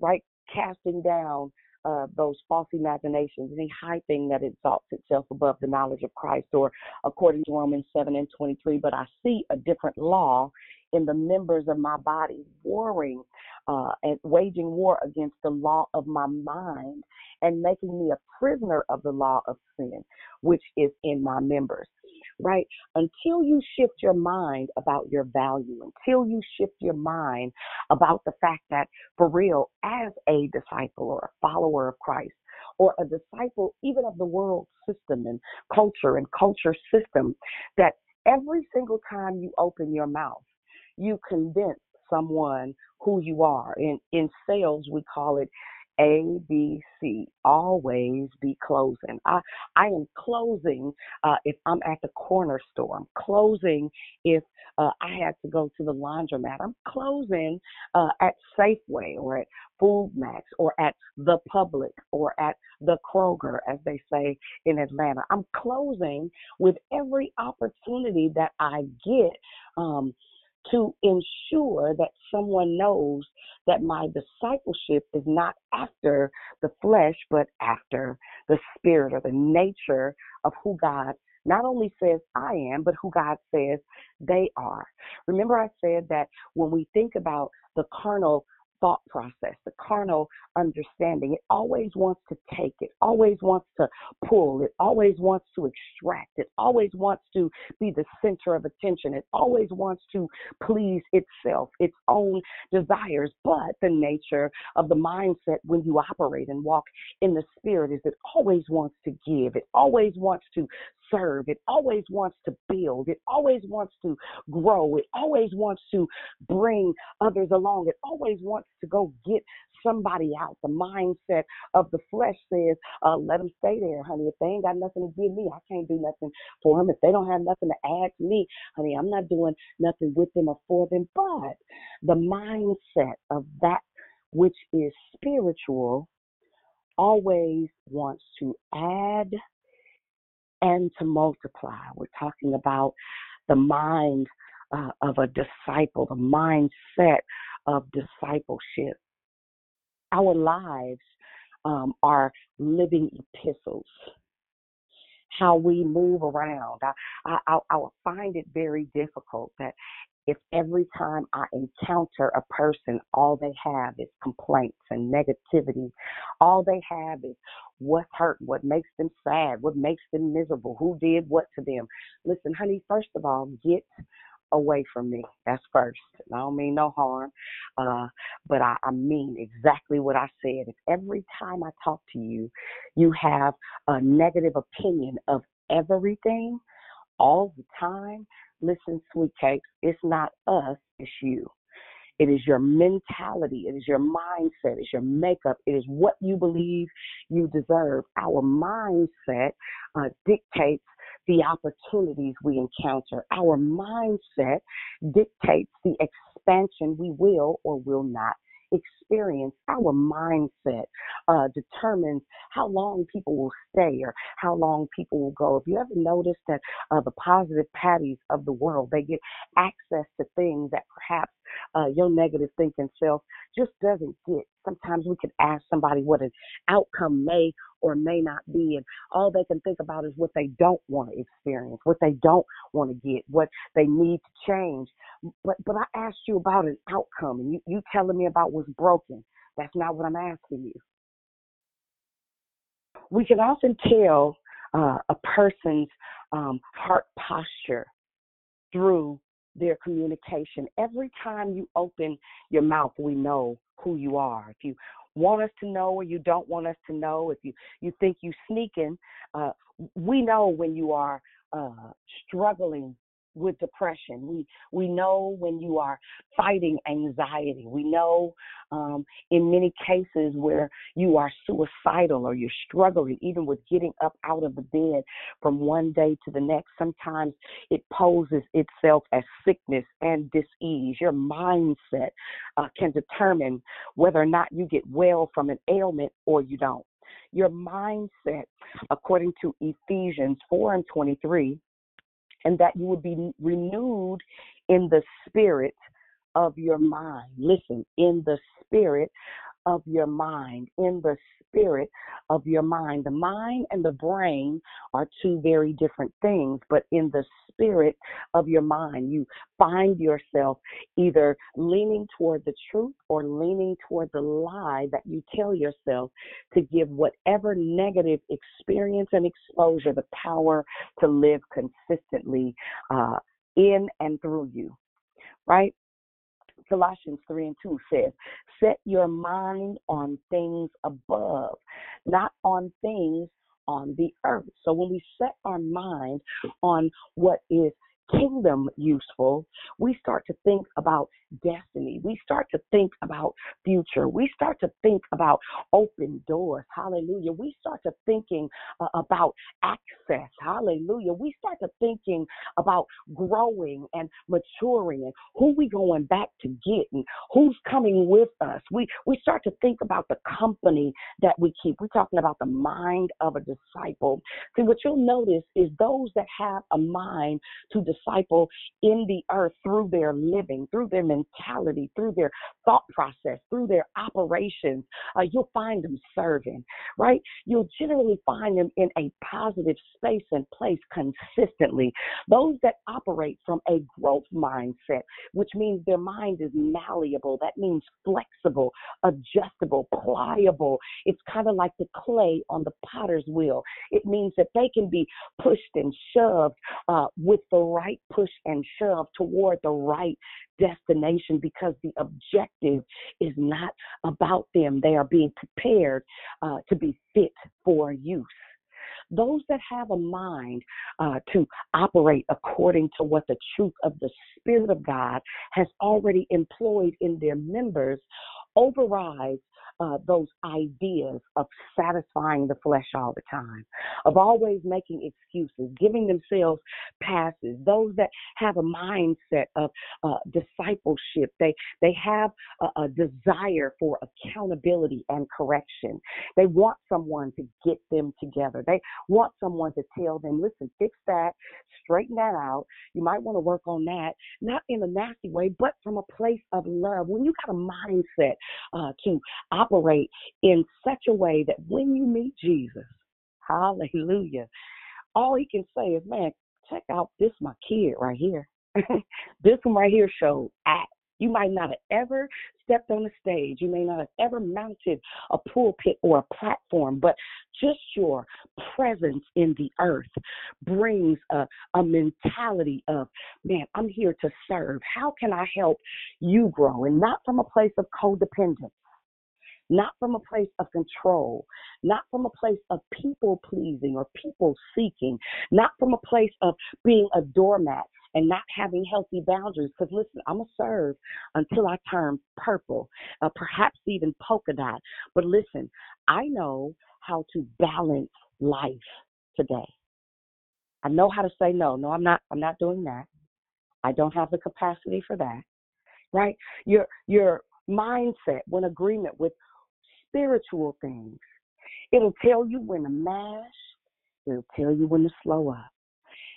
right? Casting down uh, those false imaginations, any high thing that exalts itself above the knowledge of Christ, or according to Romans 7 and 23. But I see a different law in the members of my body warring uh, and waging war against the law of my mind and making me a prisoner of the law of sin, which is in my members. Right? Until you shift your mind about your value, until you shift your mind about the fact that, for real, as a disciple or a follower of Christ, or a disciple even of the world system and culture and culture system, that every single time you open your mouth, you convince someone who you are. In in sales, we call it ABC. Always be closing. I I am closing uh, if I'm at the corner store. I'm closing if uh, I had to go to the laundromat. I'm closing uh, at Safeway or at FoodMaxx or at the Publix or at the Kroger, as they say in Atlanta. I'm closing with every opportunity that I get. Um, to ensure that someone knows that my discipleship is not after the flesh, but after the spirit or the nature of who God not only says I am, but who God says they are. Remember, I said that when we think about the carnal thought process, the carnal understanding. It always wants to take, it always wants to pull, it always wants to extract, it always wants to be the center of attention, it always wants to please itself, its own desires. But the nature of the mindset when you operate and walk in the spirit is it always wants to give, it always wants to serve, it always wants to build, it always wants to grow, it always wants to bring others along, it always wants to go get somebody out. The mindset of the flesh says, uh, let them stay there, honey. If they ain't got nothing to give me, I can't do nothing for them. If they don't have nothing to add to me, honey, I'm not doing nothing with them or for them. But the mindset of that which is spiritual always wants to add and to multiply. We're talking about the mind uh, of a disciple, the mindset of discipleship. Our lives um, are living epistles. How we move around. I, I, I find it very difficult that if every time I encounter a person, all they have is complaints and negativity, all they have is what hurt, what makes them sad, what makes them miserable, who did what to them. Listen, honey, first of all, get away from me. That's first. I don't mean no harm, uh, but I, I mean exactly what I said. If every time I talk to you, you have a negative opinion of everything all the time, listen, sweet cakes, it's not us, it's you. It is your mentality. It is your mindset. It's your makeup. It is what you believe you deserve. Our mindset uh, dictates the opportunities we encounter. Our mindset dictates the expansion we will or will not experience, our mindset uh, determines how long people will stay or how long people will go. If you ever noticed that uh, the positive patties of the world, they get access to things that perhaps uh, your negative thinking self just doesn't get. Sometimes we can ask somebody what an outcome may or may not be, and all they can think about is what they don't want to experience, what they don't want to get, what they need to change. But but I asked you about an outcome, and you you telling me about what's broken. That's not what I'm asking you. We can often tell uh, a person's um, heart posture through their communication. Every time you open your mouth, we know who you are. If you want us to know or you don't want us to know, if you, you think you sneaking, uh, we know when you are uh, struggling with depression. We we know when you are fighting anxiety. We know um, in many cases where you are suicidal or you're struggling, even with getting up out of the bed from one day to the next. Sometimes it poses itself as sickness and disease. Your mindset uh, can determine whether or not you get well from an ailment or you don't. Your mindset, according to Ephesians 4 and 23, and that you would be renewed in the spirit of your mind. Listen, in the spirit of your mind, in the spirit of your mind. The mind and the brain are two very different things, but in the spirit of your mind, you find yourself either leaning toward the truth or leaning toward the lie that you tell yourself to give whatever negative experience and exposure the power to live consistently uh, in and through you, right? Colossians 3 and 2 says, Set your mind on things above, not on things on the earth. So when we set our mind on what is kingdom useful, we start to think about destiny. We start to think about future. We start to think about open doors. Hallelujah. We start to thinking uh, about access. Hallelujah. We start to thinking about growing and maturing and who we going back to get and who's coming with us. We we start to think about the company that we keep. We're talking about the mind of a disciple. See what you'll notice is those that have a mind to disciple in the earth through their living, through their mentality, through their thought process, through their operations, uh, you'll find them serving, right? You'll generally find them in a positive space and place consistently. Those that operate from a growth mindset, which means their mind is malleable, that means flexible, adjustable, pliable. It's kind of like the clay on the potter's wheel. It means that they can be pushed and shoved uh, with the right push and shove toward the right destination because the objective is not about them. They are being prepared uh, to be fit for use. Those that have a mind uh, to operate according to what the truth of the Spirit of God has already employed in their members overrides uh, those ideas of satisfying the flesh all the time, of always making excuses, giving themselves passes. Those that have a mindset of uh, discipleship, they they have a, a desire for accountability and correction. They want someone to get them together. They want someone to tell them, listen, fix that, straighten that out. You might want to work on that, not in a nasty way, but from a place of love. When you got a mindset uh, to operate in such a way that when you meet Jesus, hallelujah, all he can say is, man, check out this my kid right here. this one right here showed act. You might not have ever stepped on a stage. You may not have ever mounted a pulpit or a platform, but just your presence in the earth brings a, a mentality of, man, I'm here to serve. How can I help you grow? And not from a place of codependence not from a place of control, not from a place of people pleasing or people seeking, not from a place of being a doormat and not having healthy boundaries. Because listen, I'm going to serve until I turn purple, uh, perhaps even polka dot. But listen, I know how to balance life today. I know how to say no. No, I'm not. I'm not doing that. I don't have the capacity for that. Right? Your your mindset, when agreement with spiritual things. It'll tell you when to mash. It'll tell you when to slow up.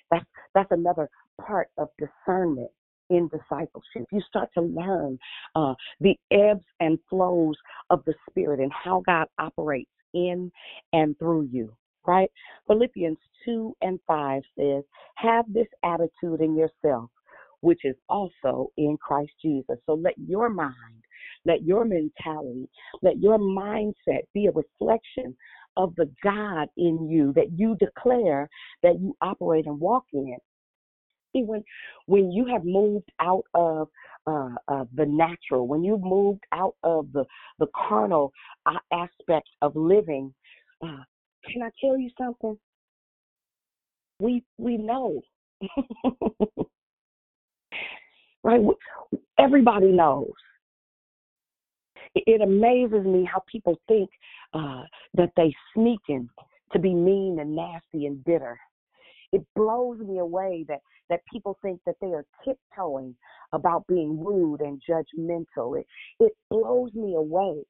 That's that's another part of discernment in discipleship. You start to learn uh, the ebbs and flows of the Spirit and how God operates in and through you. Right? Philippians 2 and 5 says, Have this attitude in yourself, which is also in Christ Jesus. So let your mind let your mentality, let your mindset be a reflection of the God in you that you declare that you operate and walk in. See, when when you have moved out of uh, uh, the natural, when you've moved out of the the carnal uh, aspects of living, uh, can I tell you something? We we know, right? Everybody knows. It, amazes me how people think uh, that they sneaking to be mean and nasty and bitter. It blows me away that that people think that they are tiptoeing about being rude and judgmental. It it blows me away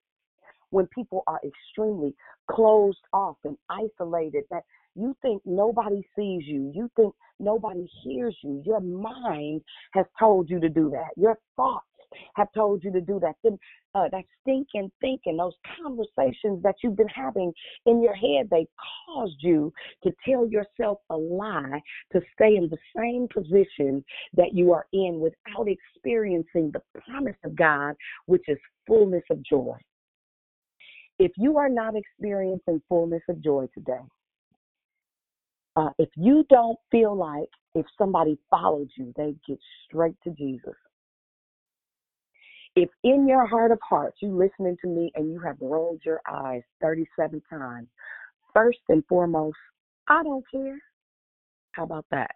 when people are extremely closed off and isolated that you think nobody sees you. You think nobody hears you. Your mind has told you to do that. Your thoughts have told you to do that. Uh, that stinking thinking, those conversations that you've been having in your head, they caused you to tell yourself a lie to stay in the same position that you are in without experiencing the promise of God, which is fullness of joy. If you are not experiencing fullness of joy today, uh, if you don't feel like if somebody followed you, they get straight to Jesus. If in your heart of hearts you listening to me and you have rolled your eyes 37 times, first and foremost, I don't care. How about that?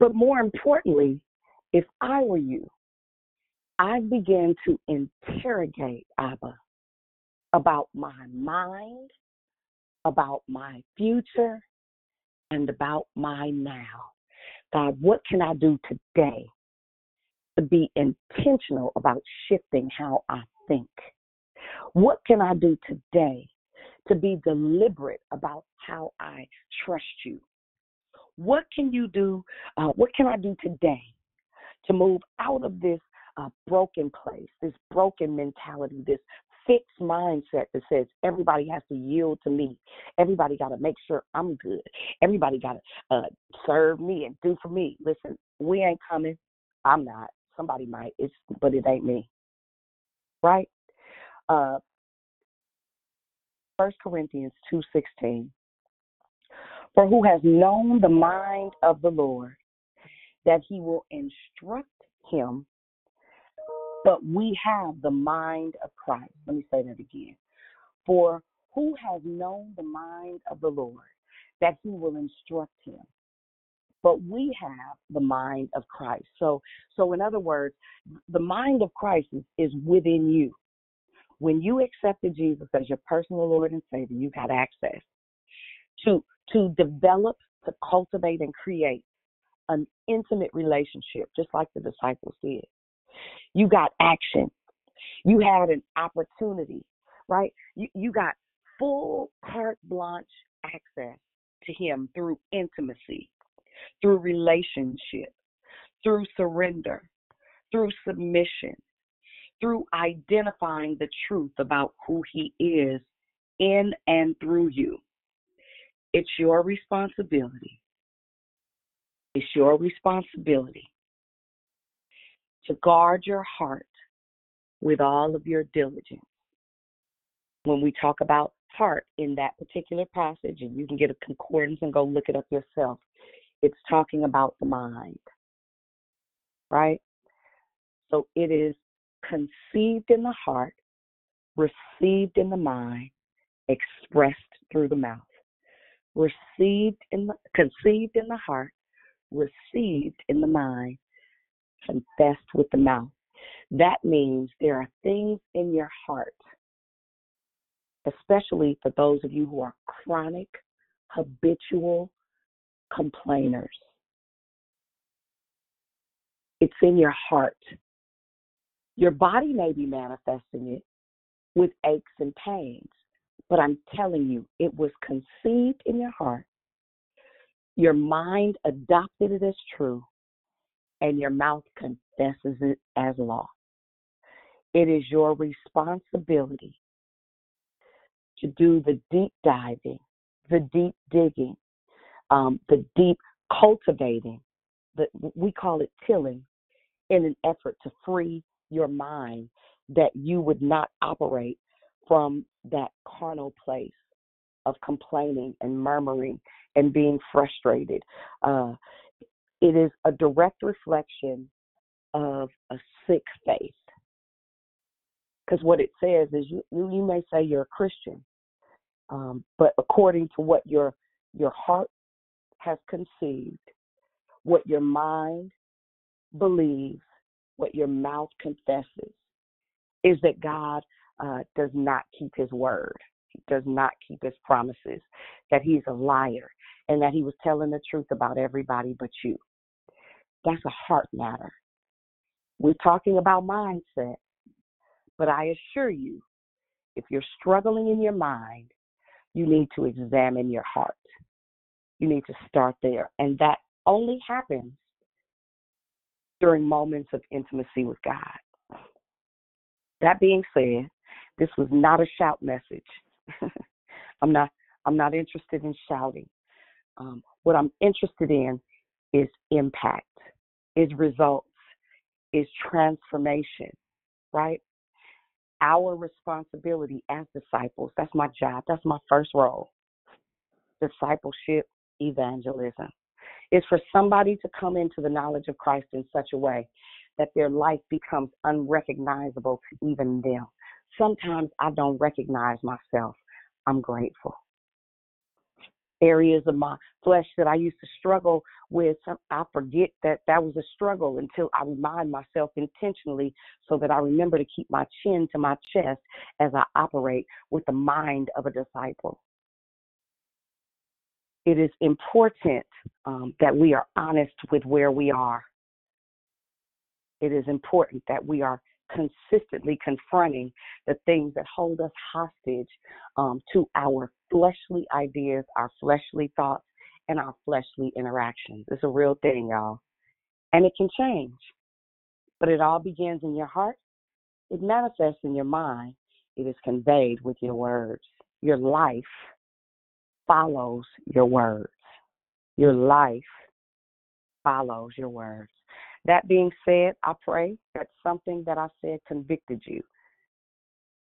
But more importantly, if I were you, I'd begin to interrogate Abba about my mind, about my future, and about my now. God, what can I do today to be intentional about shifting how I think? What can I do today to be deliberate about how I trust you? What can you do? Uh, what can I do today to move out of this uh, broken place, this broken mentality, this fixed mindset that says everybody has to yield to me. Everybody got to make sure I'm good. Everybody got to uh, serve me and do for me. Listen, we ain't coming. I'm not. Somebody might. It's but it ain't me. Right? Uh, First Corinthians two sixteen. For who has known the mind of the Lord, that he will instruct him but we have the mind of Christ. Let me say that again. For who has known the mind of the Lord that he will instruct him? But we have the mind of Christ. So, so in other words, the mind of Christ is, is within you. When you accepted Jesus as your personal Lord and Savior, you got access to to develop, to cultivate, and create an intimate relationship, just like the disciples did. You got action. You had an opportunity, right? You, you got full carte blanche access to Him through intimacy, through relationship, through surrender, through submission, through identifying the truth about who He is in and through you. It's your responsibility. It's your responsibility to guard your heart with all of your diligence. When we talk about heart in that particular passage, and you can get a concordance and go look it up yourself, it's talking about the mind, right? So it is conceived in the heart, received in the mind, expressed through the mouth. Received in the conceived in the heart, received in the mind, confessed with the mouth. That means there are things in your heart, especially for those of you who are chronic, habitual complainers. It's in your heart. Your body may be manifesting it with aches and pains, but I'm telling you, it was conceived in your heart. Your mind adopted it as true, and your mouth confesses it as law. It is your responsibility to do the deep diving, the deep digging, um, the deep cultivating, the, we call it tilling, in an effort to free your mind that you would not operate from that carnal place of complaining and murmuring and being frustrated. Uh, It is a direct reflection of a sick faith. Because what it says is you, you may say you're a Christian, um, but according to what your your heart has conceived, what your mind believes, what your mouth confesses, is that God uh, does not keep his word. He does not keep his promises, that he's a liar, and that he was telling the truth about everybody but you. That's a heart matter. We're talking about mindset, but I assure you, if you're struggling in your mind, you need to examine your heart. You need to start there. And that only happens during moments of intimacy with God. That being said, this was not a shout message. I'm not I'm not interested in shouting. Um, what I'm interested in is impact, is results, is transformation, right? Our responsibility as disciples, that's my job, that's my first role. Discipleship, evangelism is for somebody to come into the knowledge of Christ in such a way that their life becomes unrecognizable to even them. Sometimes I don't recognize myself. I'm grateful. Areas of my flesh that I used to struggle with, I forget that that was a struggle until I remind myself intentionally so that I remember to keep my chin to my chest as I operate with the mind of a disciple it is important um, that we are honest with where we are. It is important that we are consistently confronting the things that hold us hostage um, to our fleshly ideas, our fleshly thoughts, and our fleshly interactions. It's a real thing, y'all. And it can change. But it all begins in your heart, it manifests in your mind, it is conveyed with your words. Your life follows your words. Your life follows your words. That being said, I pray that something that I said convicted you.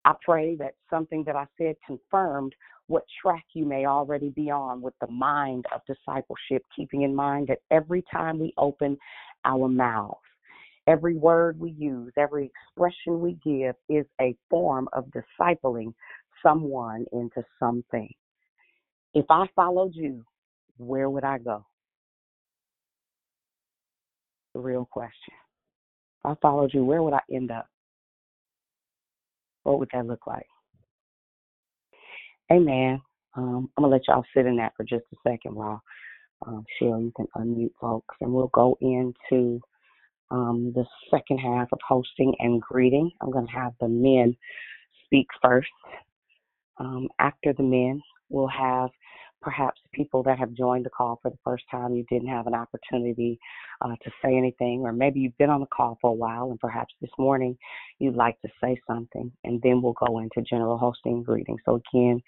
I pray that something that I said confirmed what track you may already be on with the mind of discipleship, keeping in mind that every time we open our mouths, every word we use, every expression we give is a form of discipling someone into something. If I followed you, where would I go? The real question. If I followed you, where would I end up? What would that look like? Amen. Um, I'm gonna let y'all sit in that for just a second while um, Cheryl, you can unmute folks, and we'll go into um, the second half of hosting and greeting. I'm gonna have the men speak first. Um, after the men, we'll have perhaps people that have joined the call for the first time, you didn't have an opportunity uh, to say anything, or maybe you've been on the call for a while and perhaps this morning you'd like to say something, and then we'll go into general hosting greeting. So, again,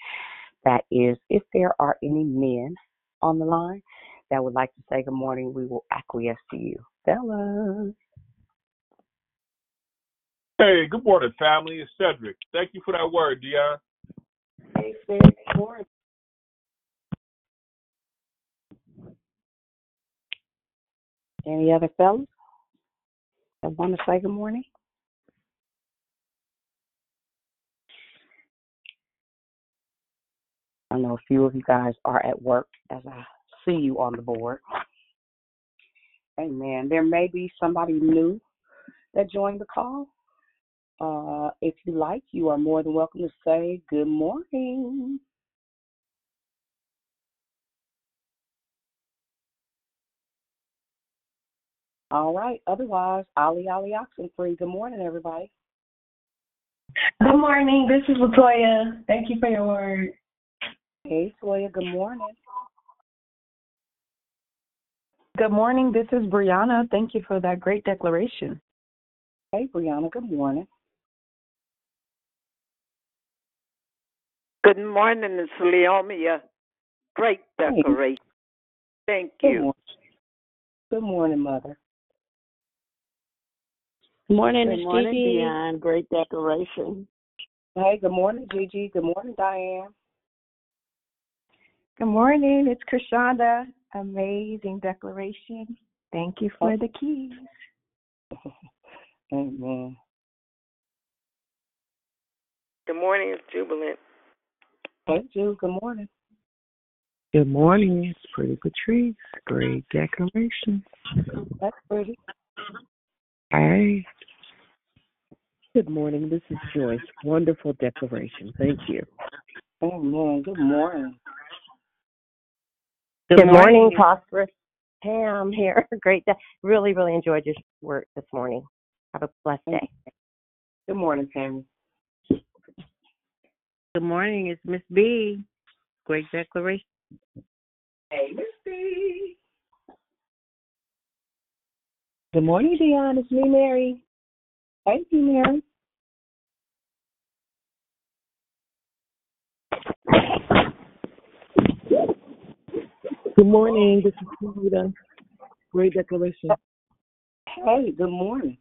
that is if there are any men on the line that would like to say good morning, we will acquiesce to you. Fellas. Hey, good morning, family. It's Cedric. Thank you for that word, Dionne. Hey, Cedric. Good morning. Any other fellas that want to say good morning? I know a few of you guys are at work as I see you on the board. Amen. There may be somebody new that joined the call. Uh, if you like, you are more than welcome to say good morning. All right. Otherwise, Ali Ali Oxenfree. Good morning, everybody. Good morning. This is Latoya. Thank you for your word. Hey, Toya. Good morning. Good morning. This is Brianna. Thank you for that great declaration. Hey, Brianna. Good morning. Good morning, it's Leomia. Great declaration. Thank Good you. morning. Good morning, Mother. Good morning, Good it's morning, Gigi. Dionne. Great declaration. Hey, good morning, Gigi. Good morning, Diane. Good morning. It's Krishanda. Amazing declaration. Thank you for the keys. Amen. Good morning, it's Jubilant. Hey, Ju, good morning. Good morning. It's Pretty Patrice. Great decoration. That's pretty. Hey. Good morning. This is Joyce. Wonderful declaration. Thank you. Amen. Good morning. Good, morning, prosperous Pam here. Great day. Really, really enjoyed your work this morning. Have a blessed day. Good morning, Pam. Good morning. It's Miss B. Great declaration. Hey, Miss B. Good morning, Dionne. It's me, Mary. Thank you, Mary. Good morning. This is Rita. Great declaration. Hey, good morning.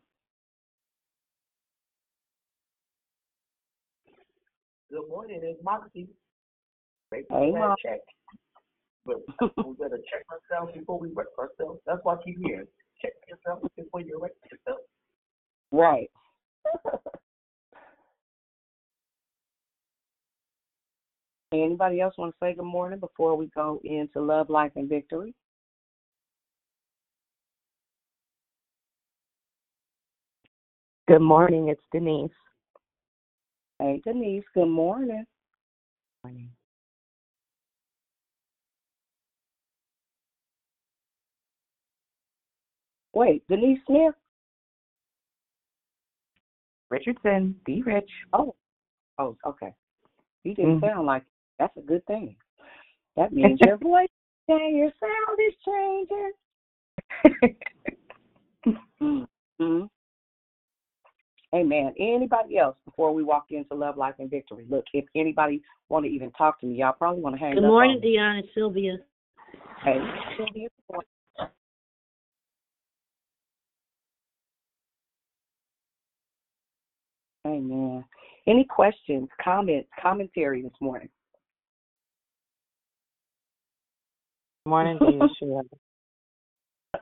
Good morning, it's Moxie. Make Hey, that Mom. check. But we gotta check ourselves before we wreck ourselves. That's why I keep hearing. Check yourself before you wreck yourself. Right. Anybody else want to say good morning before we go into love, life, and victory? Good morning. It's Denise. Hey, Denise. Good morning. Morning. Wait, Denise Smith? Richardson, be rich. Oh, oh, okay. He didn't Mhm. sound like that's a good thing. That means your voice and your sound is changing. hmm Amen. Anybody else before we walk into love, life, and victory? Look, if anybody want to even talk to me, y'all probably want to hang Good up morning, on. Dionne. It's Sylvia. Hey, Sylvia, good morning. Amen. Any questions, comments, commentary this morning? Morning, dear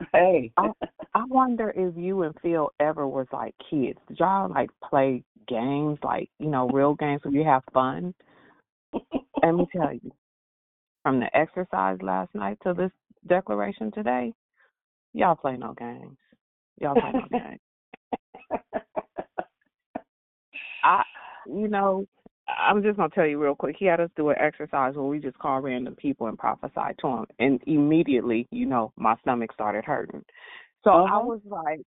Hey. I, I wonder if you and Phil ever was like kids. Did y'all like play games, like, you know, real games where you have fun? Let me tell you, from the exercise last night to this declaration today, y'all play no games. Y'all play no games. I, you know, I'm just gonna tell you real quick. He had us do an exercise where we just call random people and prophesy to them, and immediately, you know, my stomach started hurting. So I Uh-huh. was like,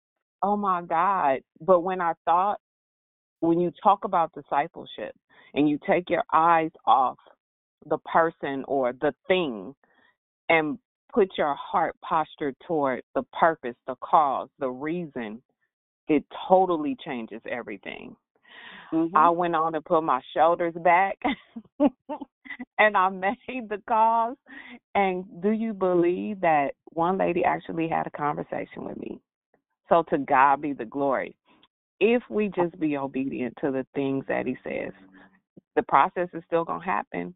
"Oh my God!" But when I thought, when you talk about discipleship and you take your eyes off the person or the thing, and put your heart postured toward the purpose, the cause, the reason, it totally changes everything. Mm-hmm. I went on and put my shoulders back and I made the calls. And do you believe that one lady actually had a conversation with me? So to God be the glory. If we just be obedient to the things that He says, the process is still going to happen.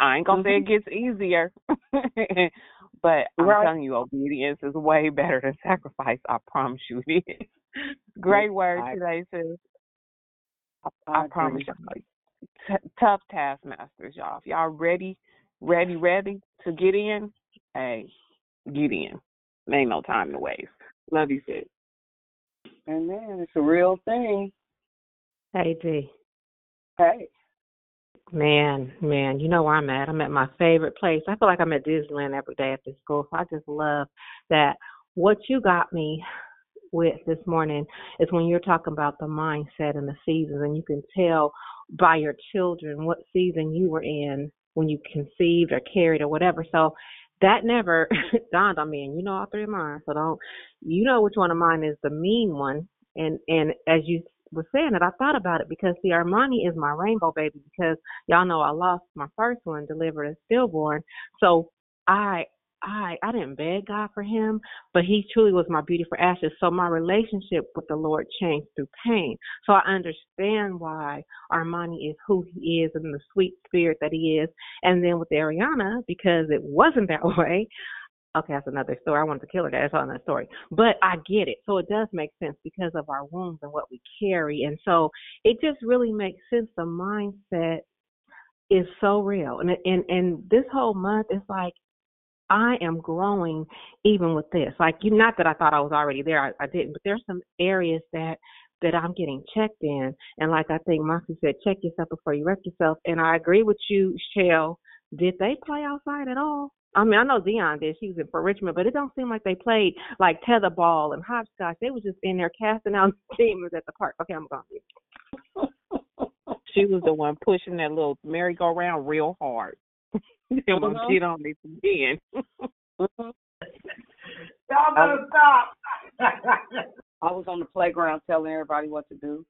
I ain't going to say it gets easier, but I'm Right. telling you, obedience is way better than sacrifice. I promise you it is. Great word I- today, sis. I, I I promise y'all. T- tough taskmasters, y'all. If y'all ready, ready, ready to get in, hey, get in. Ain't no time to waste. Love you, sis. Amen. It's a real thing. Hey, D. Hey. Man, man, you know where I'm at. I'm at my favorite place. I feel like I'm at Disneyland every day after school. So I just love that. What you got me with this morning is when you're talking about the mindset and the seasons, and you can tell by your children what season you were in when you conceived or carried or whatever. So that never dawned on me. And you know all three of mine. So don't, you know which one of mine is the mean one. And and as you was saying it, I thought about it because see, Armani is my rainbow baby because y'all know I lost my first one delivered as stillborn. So I I I didn't beg God for him, but he truly was my beauty for ashes. So my relationship with the Lord changed through pain. So I understand why Armani is who he is and the sweet spirit that he is. And then with Ariana, because it wasn't that way, okay, that's another story. I wanted to kill her. That's another story. But I get it. So it does make sense because of our wounds and what we carry. And so it just really makes sense. The mindset is so real. And and and this whole month is like I am growing even with this. Like you not that I thought I was already there, I, I didn't, but there's some areas that that I'm getting checked in. And like I think Marcy said, check yourself before you wreck yourself. And I agree with you, Shell. Did they play outside at all? I mean, I know Dionne did. She was in for Richmond, but it don't seem like they played like tetherball and hopscotch. They was just in there casting out demons at the park. Okay, I'm going. she was the one pushing that little merry-go-round real hard. they want to get on this again. Mm-hmm. Y'all better stop. I was on the playground telling everybody what to do.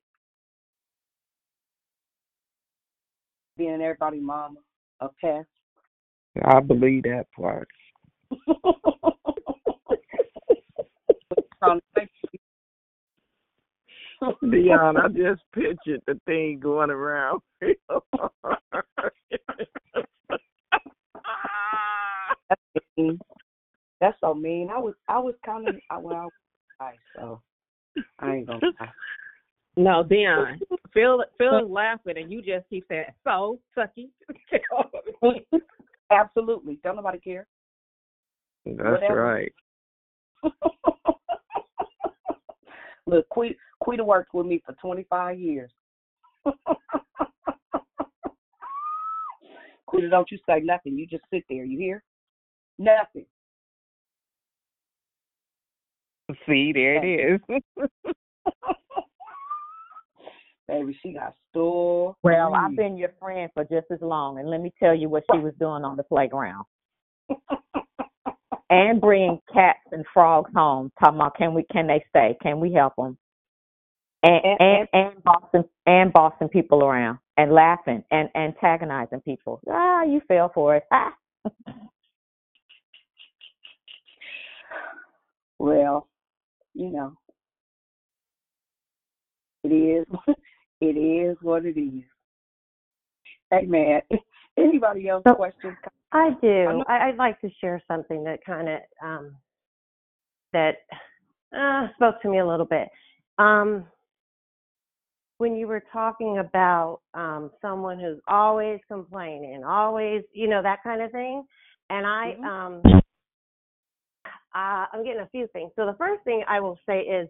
Being everybody mama, a pest. I believe that part. Dionne, I just pictured the thing going around. That's mean. That's so mean. I was I was kind of I well, I so I ain't gonna lie. No, Dionne. Phil Phil is laughing and you just keep saying, So, sucky. Absolutely. Don't nobody care. That's Whatever. right. Look, Quita, Quita worked with me for 25 years. Quita, don't you say nothing. You just sit there. You hear? Nothing. See, there it is. Baby, she got store. Well, I've been your friend for just as long, and let me tell you what she was doing on the playground. and bringing cats and frogs home, talking about can we can they stay? Can we help them? And and and bossing and bossing people around and laughing and antagonizing people. Ah, you fell for it. Ah. Well, you know, it is it is what it is. Hey man, anybody else questions? I do. I, I'd like to share something that kind of um, that uh, spoke to me a little bit. Um, when you were talking about um, someone who's always complaining, always, you know, that kind of thing, and I, um, uh, I'm getting a few things. So the first thing I will say is,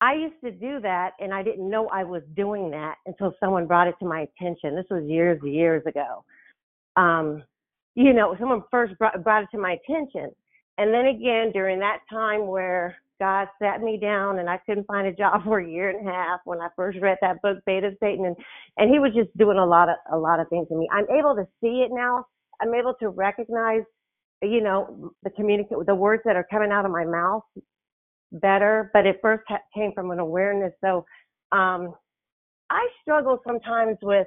I used to do that, and I didn't know I was doing that until someone brought it to my attention. This was years, years ago. Um, you know, someone first brought, brought it to my attention. And then again, during that time where God sat me down and I couldn't find a job for a year and a half when I first read that book, Bait of Satan, and, and he was just doing a lot of a lot of things to me. I'm able to see it now. I'm able to recognize, you know, the communicate the words that are coming out of my mouth better. But it first ha- came from an awareness. So um, I struggle sometimes with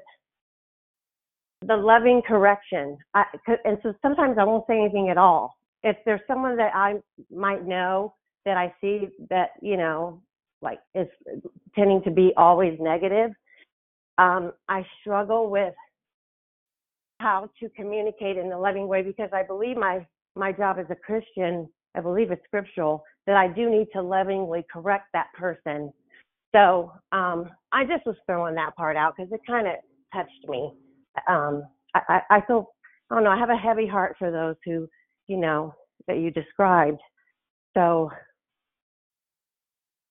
the loving correction. I, and so sometimes I won't say anything at all. If there's someone that I might know that I see that, you know, like is tending to be always negative, um, I struggle with how to communicate in a loving way because I believe my, my job as a Christian, I believe it's scriptural, that I do need to lovingly correct that person. So um, I just was throwing that part out because it kind of touched me um I, I I feel I don't know, I have a heavy heart for those who, you know, that you described. So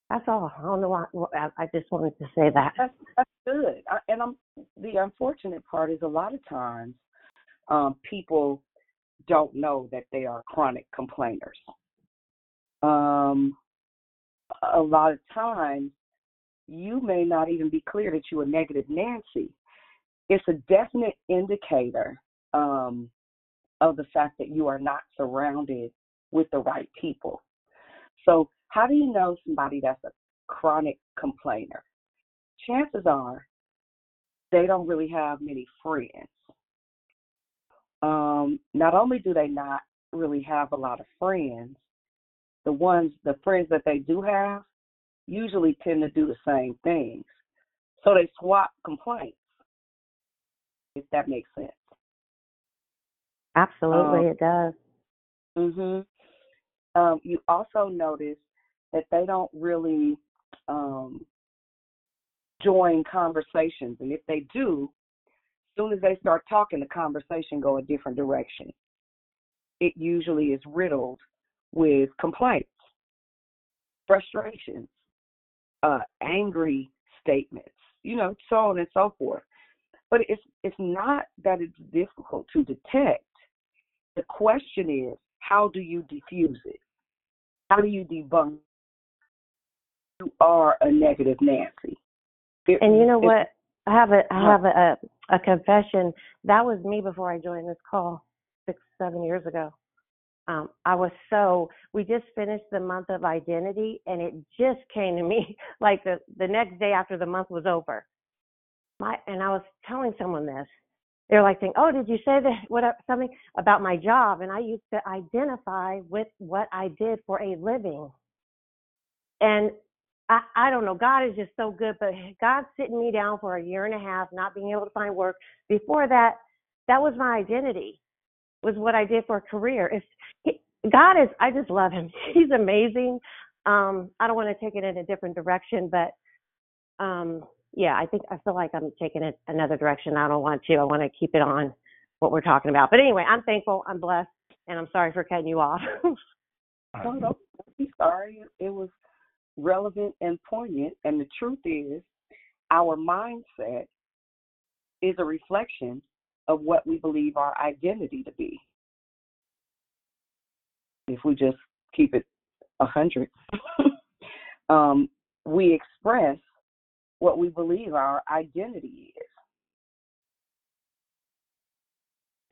that's all. I don't know why I, just wanted to say that. That's that's good. I, and I'm the unfortunate part is a lot of times um, people don't know that they are chronic complainers. Um, a lot of times you may not even be clear that you're negative Nancy. It's a definite indicator um, of the fact that you are not surrounded with the right people. So, how do you know somebody that's a chronic complainer? Chances are they don't really have many friends. Um, not only do they not really have a lot of friends, the ones, the friends that they do have, usually tend to do the same things. So they swap complaints, if that makes sense. Absolutely, Um, it does. Mhm. Um, you also notice that they don't really um, join conversations, and if they do, as soon as they start talking, the conversation go a different direction. It usually is riddled with complaints, frustrations, uh, angry statements, you know, so on and so forth. But it's it's not that it's difficult to detect. The question is, how do you diffuse it? How do you debunk you are a negative Nancy? It- And you know it- what? I have a I have a, a confession. That was me before I joined this call six seven years ago. Um, I was so we just finished the month of identity, and it just came to me like the the next day after the month was over. My and I was telling someone this. They're like saying, "Oh, did you say that what something about my job?" And I used to identify with what I did for a living. And I, I don't know. God is just so good, but God sitting me down for a year and a half, not being able to find work. Before that, that was my identity, was what I did for a career. It's he, God is. I just love Him. He's amazing. Um, I don't want to take it in a different direction, but um, yeah, I think I feel like I'm taking it another direction. I don't want to. I want to keep it on what we're talking about. But anyway, I'm thankful. I'm blessed, and I'm sorry for cutting you off. Don't, don't be sorry. It was relevant and poignant. And the truth is, our mindset is a reflection of what we believe our identity to be. If we just keep it a hundred, um, we express what we believe our identity is.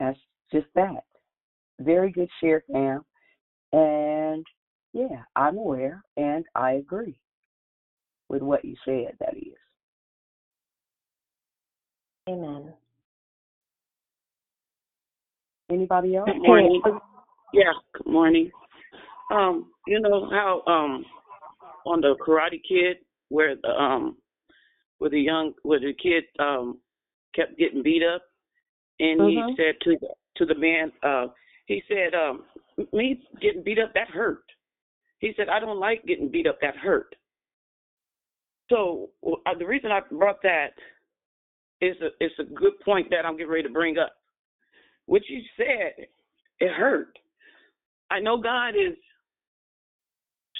That's just that. Very good share, Pam. And yeah, I'm aware and I agree with what you said, that is. Amen. Anybody else? Good morning. Yeah, good morning. Um, you know how um on the Karate Kid where the um where the young where the kid um kept getting beat up and he said to the to the man uh he said um me getting beat up that hurt. He said I don't like getting beat up that hurt. So uh, the reason I brought that is a it's a good point that I'm getting ready to bring up. What you said, it hurt. I know God is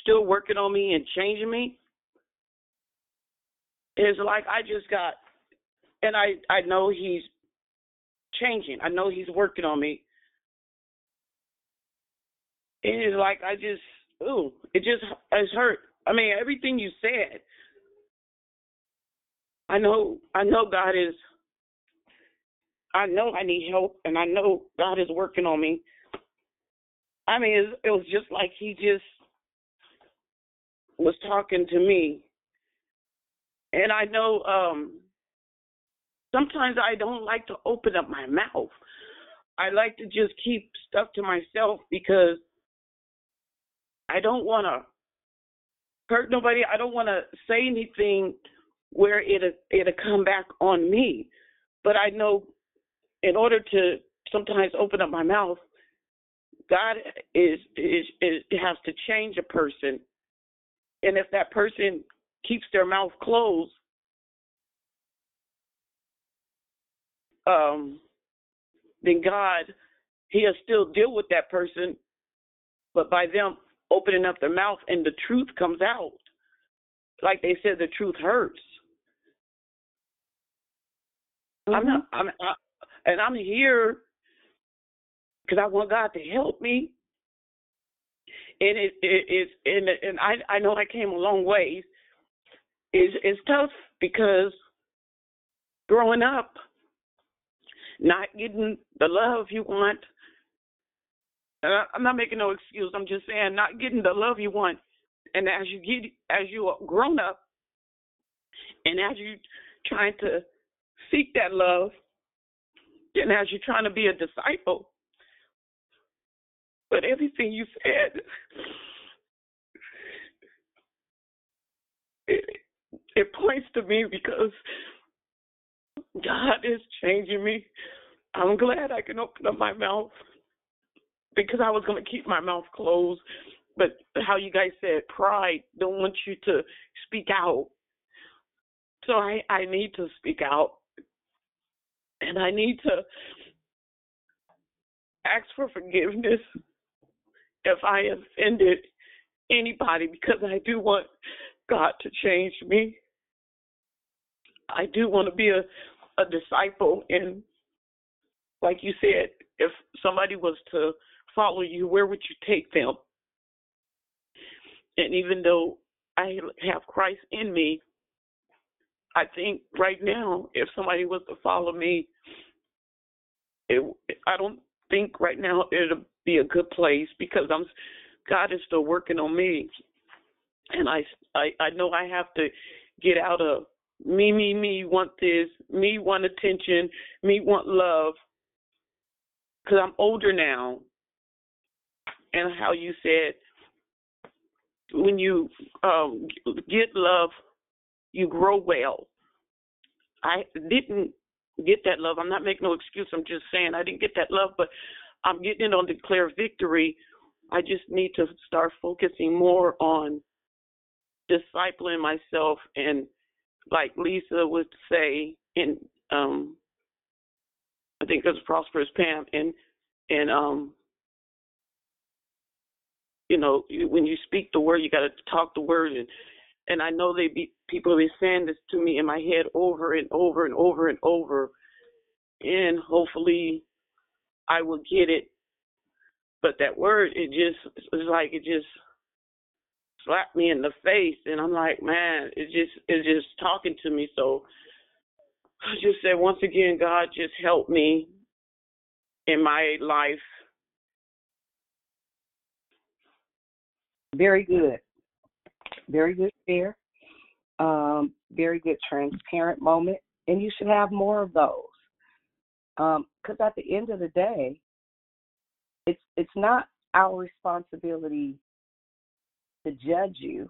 still working on me and changing me. It's like I just got, and I I know He's changing. I know He's working on me. It is like I just, ooh, it just it's hurt. I mean, everything you said. I know, I know God is. I know I need help, and I know God is working on me. I mean, it, it was just like He just was talking to me. And I know um sometimes I don't like to open up my mouth. I like to just keep stuff to myself because I don't want to hurt nobody. I don't want to say anything where it'll it'll come back on me. But I know in order to sometimes open up my mouth, God is is, is has to change a person and if that person keeps their mouth closed, um, then God, He'll still deal with that person, but by them opening up their mouth and the truth comes out, like they said, the truth hurts. I'm mm-hmm. not, I'm, I, and I'm here because I want God to help me and it, it it's and and I I know I came a long ways. It's it's tough because growing up, not getting the love you want. Uh, I'm not making no excuse. I'm just saying not getting the love you want, and as you get as you are grown up, and as you trying to seek that love, and as you're trying to be a disciple, but everything you said, it, it points to me because God is changing me. I'm glad I can open up my mouth because I was going to keep my mouth closed. But how you guys said pride don't want you to speak out. So I I need to speak out, and I need to ask for forgiveness if I offended anybody because I do want God to change me. I do want to be a, a disciple and like you said, if somebody was to follow you, where would you take them? And even though I have Christ in me, I think right now, if somebody was to follow me, it, I don't think right now it'll be a good place because I'm God is still working on me, and I I I know I have to get out of me me me want this me want attention me want love. Because I'm older now, and how you said when you um, get love, you grow well. I didn't get that love. I'm not making no excuse. I'm just saying I didn't get that love, but I'm getting it on declare victory. I just need to start focusing more on discipling myself and like Lisa would say in um I think was prosperous Pam and and um you know when you speak the word you got to talk the word. And and I know they be people have been saying this to me in my head over and over and over and over. And hopefully I will get it. But that word it just it's like it just slapped me in the face. And I'm like man it just it's just talking to me. So I just said once again God just help me in my life Very good. Very good share. Um, very good transparent moment. And you should have more of those. Because at the end of the day, it's it's not our responsibility to judge you.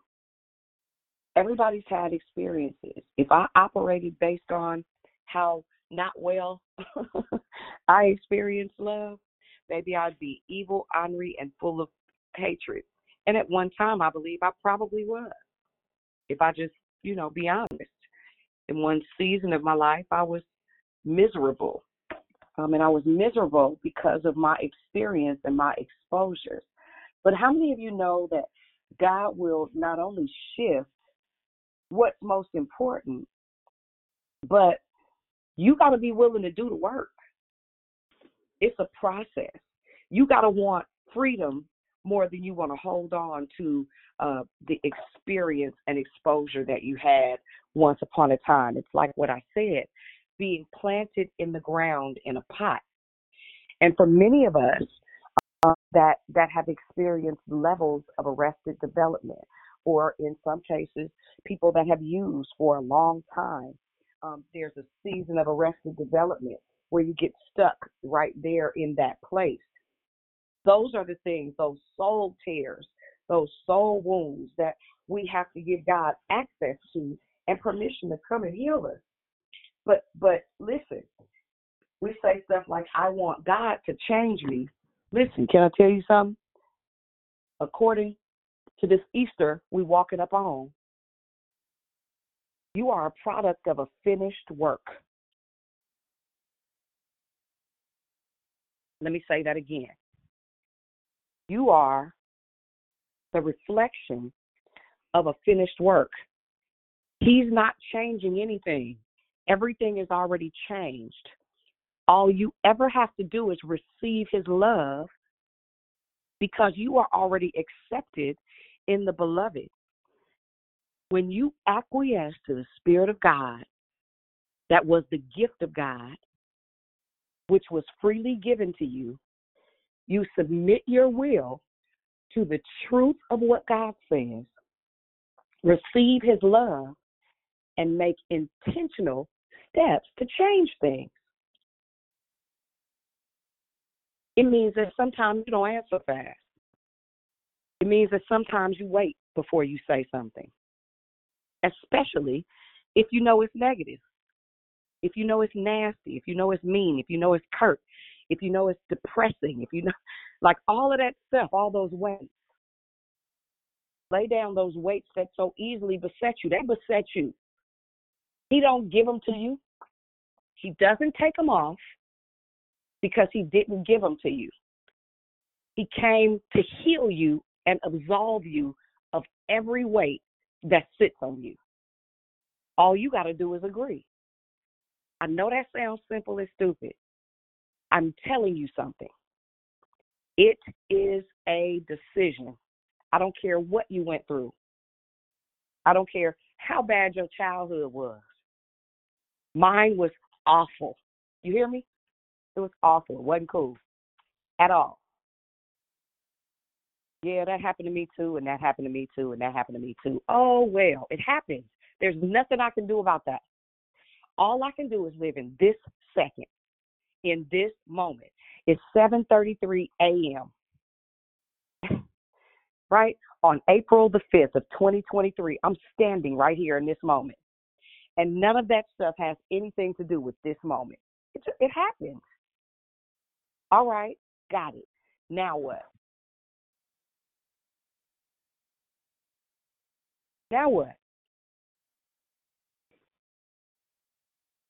Everybody's had experiences. If I operated based on how not well I experienced love, maybe I'd be evil, ornery, and full of hatred. And at one time, I believe I probably was. If I just, you know, be honest. In one season of my life, I was miserable. Um, and I was miserable because of my experience and my exposures. But how many of you know that God will not only shift what's most important, but you got to be willing to do the work. It's a process. You got to want freedom more than you want to hold on to uh, the experience and exposure that you had once upon a time. It's like what I said being planted in the ground in a pot. And for many of us uh, that that have experienced levels of arrested development, or in some cases, people that have used for a long time, um, there's a season of arrested development where you get stuck right there in that place. Those are the things, those soul tears, those soul wounds that we have to give God access to and permission to come and heal us. But but listen, we say stuff like, I want God to change me. Listen, can I tell you something? According to this Easter we walking up on, you are a product of a finished work. Let me say that again. You are the reflection of a finished work. He's not changing anything, everything is already changed. All you ever have to do is receive His love because you are already accepted in the beloved. When you acquiesce to the Spirit of God, that was the gift of God, which was freely given to you, you submit your will to the truth of what God says, receive His love, and make intentional steps to change things. It means that sometimes you don't answer fast. It means that sometimes you wait before you say something, especially if you know it's negative, if you know it's nasty, if you know it's mean, if you know it's curt, if you know it's depressing, if you know, like all of that stuff, all those weights. Lay down those weights that so easily beset you. They beset you. He don't give them to you. He doesn't take them off because he didn't give them to you. He came to heal you and absolve you of every weight that sits on you. All you got to do is agree. I know that sounds simple and stupid. I'm telling you something. It is a decision. I don't care what you went through. I don't care how bad your childhood was. Mine was awful. You hear me? It was awful. It wasn't cool at all. Yeah, that happened to me too, and that happened to me too, and that happened to me too. Oh, well, it happens. There's nothing I can do about that. All I can do is live in this second, in this moment. It's 7:33 a.m. right on April the 5th of 2023. I'm standing right here in this moment, and none of that stuff has anything to do with this moment. It it happens. All right, got it. Now what? Now what?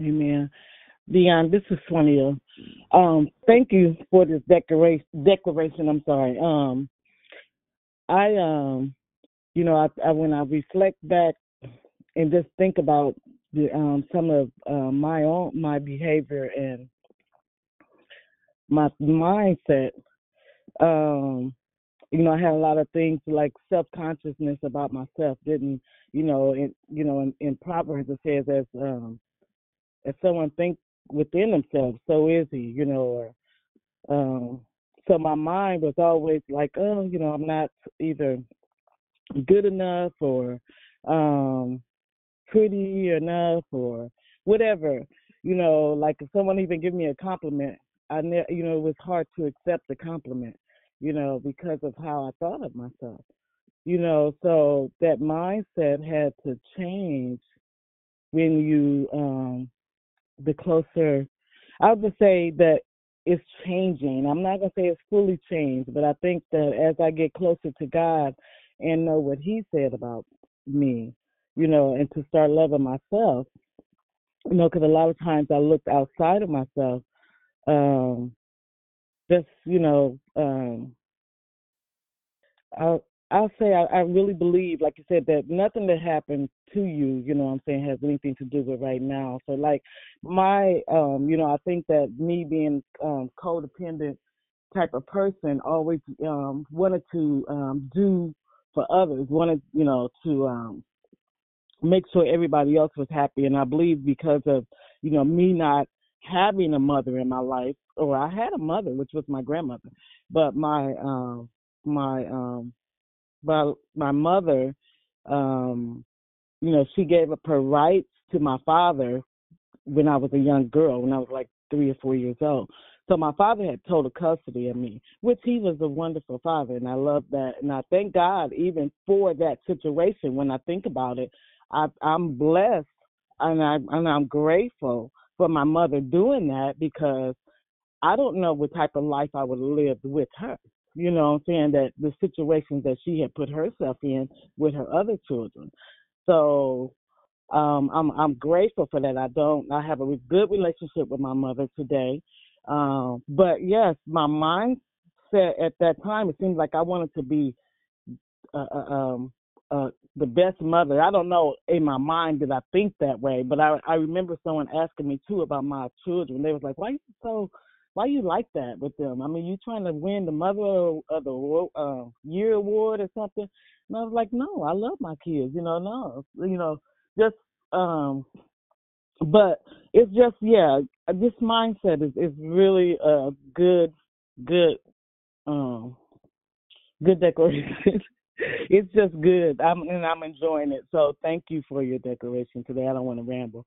Amen. Dionne, this is Sonia. Um, thank you for this declaration. Declaration. I'm sorry. Um, I um, you know, I, I when I reflect back and just think about the um some of uh, my own my behavior and my mindset. Um, you know, I had a lot of things like self consciousness about myself. Didn't you know? In you know, in, in Proverbs it says as um if someone thinks within themselves, so is he, you know, or um so my mind was always like, oh, you know, I'm not either good enough or um pretty enough or whatever. You know, like if someone even give me a compliment, I ne- you know, it was hard to accept the compliment, you know, because of how I thought of myself. You know, so that mindset had to change when you um the closer I would say that it's changing. I'm not gonna say it's fully changed, but I think that as I get closer to God and know what He said about me, you know, and to start loving myself, you know, because a lot of times I looked outside of myself, um, just you know, um, I I'll say I, I really believe, like you said, that nothing that happened to you, you know what I'm saying, has anything to do with right now. So like my um, you know, I think that me being um codependent type of person always um wanted to um do for others, wanted, you know, to um make sure everybody else was happy and I believe because of, you know, me not having a mother in my life, or I had a mother, which was my grandmother, but my um my um my my mother, um, you know, she gave up her rights to my father when I was a young girl, when I was like three or four years old. So my father had total custody of me, which he was a wonderful father, and I love that. And I thank God even for that situation. When I think about it, I, I'm blessed and I and I'm grateful for my mother doing that because I don't know what type of life I would have lived with her. You know what I'm saying? That the situations that she had put herself in with her other children. So um I'm I'm grateful for that. I don't I have a good relationship with my mother today. Um but yes, my mindset at that time it seemed like I wanted to be uh, uh, um uh the best mother. I don't know in my mind did I think that way, but I I remember someone asking me too about my children. They was like, "Why you so why you like that with them? I mean, you trying to win the mother of the uh, year award or something?" And I was like, "No, I love my kids. You know, no, you know, just um but it's just yeah, this mindset is is really a good good um good decoration. it's just good. I'm and I'm enjoying it. So thank you for your decoration today. I don't want to ramble.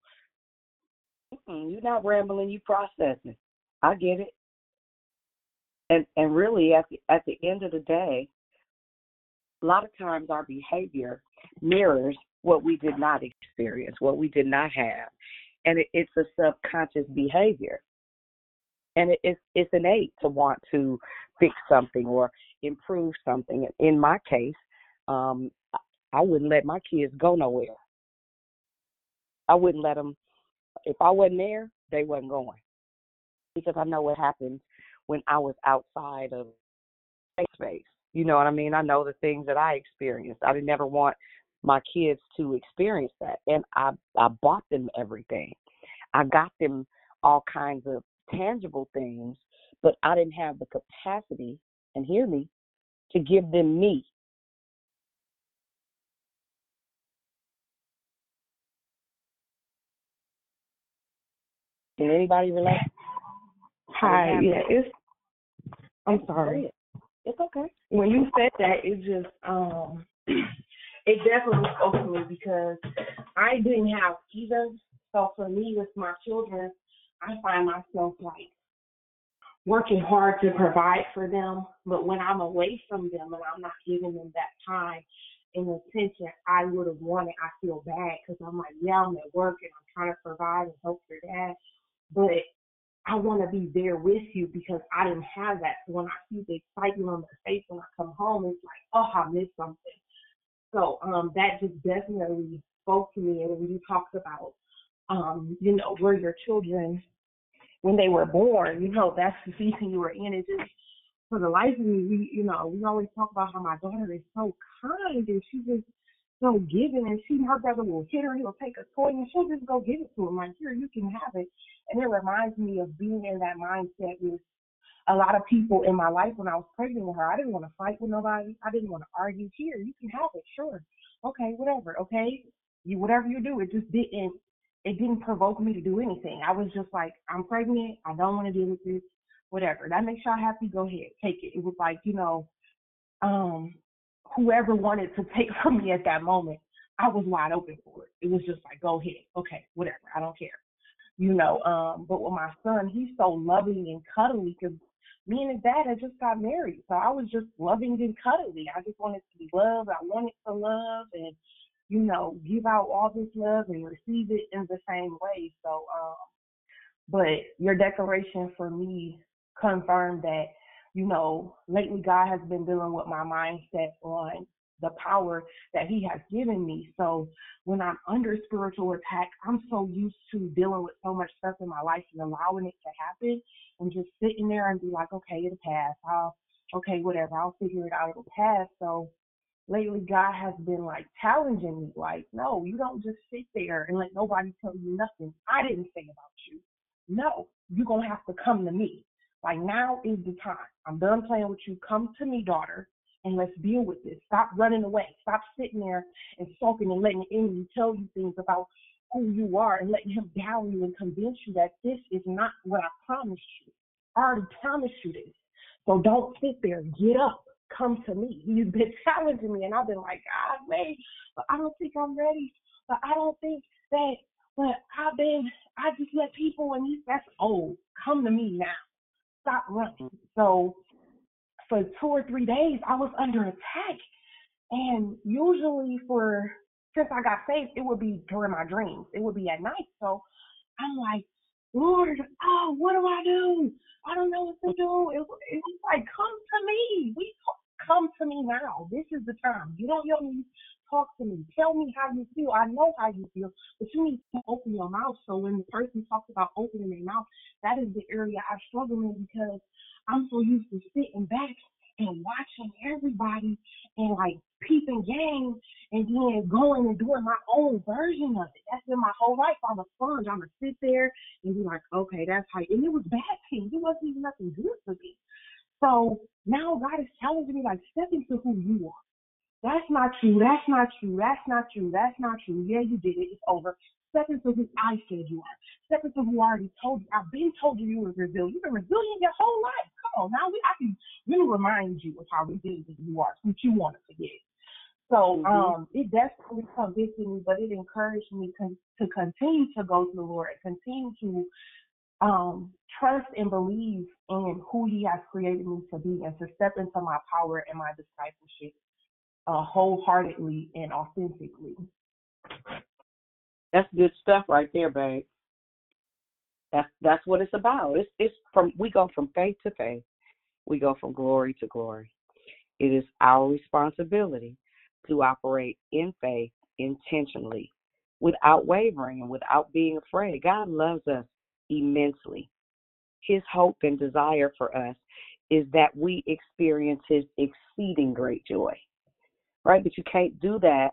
Mm-mm, you're not rambling. You processing. I get it. And and really, at the at the end of the day, a lot of times our behavior mirrors what we did not experience, what we did not have, and it, it's a subconscious behavior. and it, it's it's innate to want to fix something or improve something. In my case, um, I wouldn't let my kids go nowhere. I wouldn't let them. If I wasn't there, they wasn't going because I know what happened when I was outside of space. You know what I mean? I know the things that I experienced. I never want my kids to experience that, and I I bought them everything. I got them all kinds of tangible things, but I didn't have the capacity, and hear me, to give them me. Can anybody relate? Hi, yeah, it's. I'm sorry. It's okay. When you said that, it just um, it definitely spoke to me because I didn't have either. So for me, with my children, I find myself like working hard to provide for them, but when I'm away from them and I'm not giving them that time and attention I would have wanted, I feel bad because I'm like, yeah, I'm at work and I'm trying to provide and help your that, but I want to be there with you because I didn't have that. So when I see the excitement on their face when I come home, it's like, oh, I missed something. So um, that just definitely spoke to me. And when you talked about, um, you know, where your children, when they were born, you know, that's the season you were in. It just, for the life of me, we, you know, we always talk about how my daughter is so kind and she just so giving and she her brother will hit her, he'll take a toy and she'll just go give it to him. Like, here, you can have it. And it reminds me of being in that mindset with a lot of people in my life when I was pregnant with her. I didn't want to fight with nobody. I didn't want to argue. Here, you can have it, sure. Okay, whatever. Okay. You whatever you do, it just didn't it didn't provoke me to do anything. I was just like, I'm pregnant, I don't want to deal with this, whatever. That makes y'all happy, go ahead, take it. It was like, you know, um, whoever wanted to take from me at that moment, I was wide open for it. It was just like, go ahead, okay, whatever, I don't care you know. Um, but with my son, he's so loving and cuddly because me and his dad had just got married, so I was just loving and cuddly. I just wanted to be loved. I wanted to love and you know give out all this love and receive it in the same way. So, um, but your declaration for me confirmed that you know lately God has been dealing with my mindset on the power that he has given me. So when I'm under spiritual attack, I'm so used to dealing with so much stuff in my life and allowing it to happen and just sitting there and be like, okay, it'll pass. I'll, okay, whatever. I'll figure it out. It'll pass. So lately God has been like challenging me, like, no, you don't just sit there and let nobody tell you nothing. I didn't say about you. No, you're going to have to come to me. Like now is the time. I'm done playing with you. Come to me, daughter and let's deal with this. Stop running away. Stop sitting there and sulking and letting the enemy tell you things about who you are and letting him down you and convince you that this is not what I promised you. I already promised you this. So don't sit there. Get up. Come to me. He's been challenging me, and I've been like, ah, God, man, but I don't think I'm ready. But I don't think that. But I've been, I just let people, and that's old. Come to me now. Stop running. So for two or three days, I was under attack. And usually for since I got saved, it would be during my dreams. It would be at night. So I'm like, Lord, oh, what do I do? I don't know what to do. It, it was like, come to me. We come to me now. This is the time. You don't hear me. Talk to me. Tell me how you feel. I know how you feel, but you need to open your mouth. So when the person talks about opening their mouth, that is the area I struggle in because I'm so used to sitting back and watching everybody and like peeping games and then going and doing my own version of it. That's been my whole life. I'm a sponge. I'm gonna sit there and be like, okay, that's how. And it was bad things. It wasn't even nothing good for me. So now God is challenging me like, step into who you are. That's not true. That's not true. That's not true. That's not true. Yeah, you did it. It's over. Step into who I said you are. Step into who I already told you. I've been told you you were resilient. You've been resilient your whole life. Come on, now we I can really remind you of how resilient you are, which you want to forget. So mm-hmm. um, it definitely convicted me, but it encouraged me con- to continue to go to the Lord, and continue to um, trust and believe in who He has created me to be, and to step into my power and my discipleship uh, wholeheartedly and authentically. That's good stuff right there, babe. That's that's what it's about. It's it's from we go from faith to faith. We go from glory to glory. It is our responsibility to operate in faith intentionally, without wavering and without being afraid. God loves us immensely. His hope and desire for us is that we experience His exceeding great joy, right? But you can't do that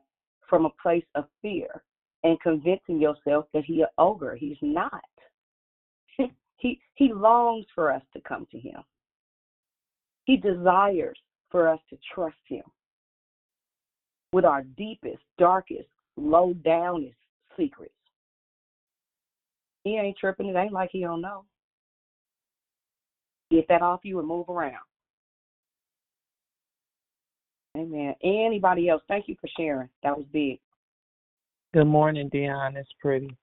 from a place of fear and convincing yourself that He an ogre. He's not. he He longs for us to come to Him. He desires for us to trust Him with our deepest, darkest, low downest secrets. He ain't tripping. It ain't like he don't know. Get that off you and move around. Amen. Anybody else? Thank you for sharing. That was big. Good morning, Dionne. It's pretty.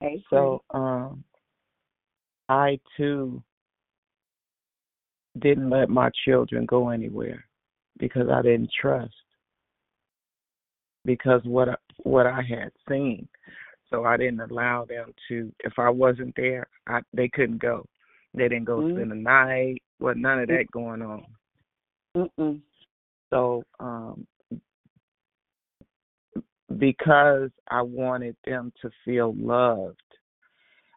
Hey, so um I too didn't let my children go anywhere because I didn't trust because what what I had seen. So I didn't allow them to. If I wasn't there, I they couldn't go. They didn't go mm-hmm. spend the night. What none of that going on. Mm-mm. So um because I wanted them to feel loved,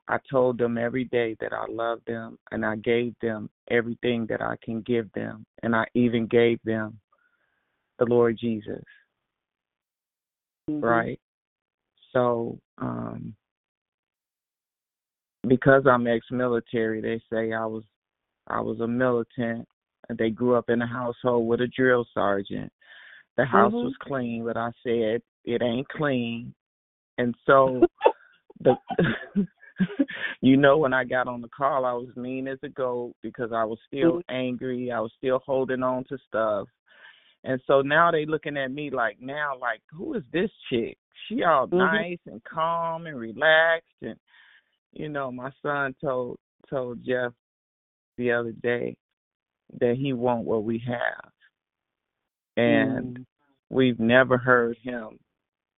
I told them every day that I loved them and I gave them everything that I can give them. And I even gave them the Lord Jesus mm-hmm. right? So, um, because I'm ex-military, they say I was I was a militant. And they grew up in a household with a drill sergeant. The house mm-hmm. was clean, but I said it ain't clean, and so the. you know, when I got on the call, I was mean as a goat because I was still mm-hmm. angry. I was still holding on to stuff. And so now they looking at me like now like who is this chick? She all mm-hmm. nice and calm and relaxed and you know, my son told told Jeff the other day that he want what we have. And mm. we've never heard him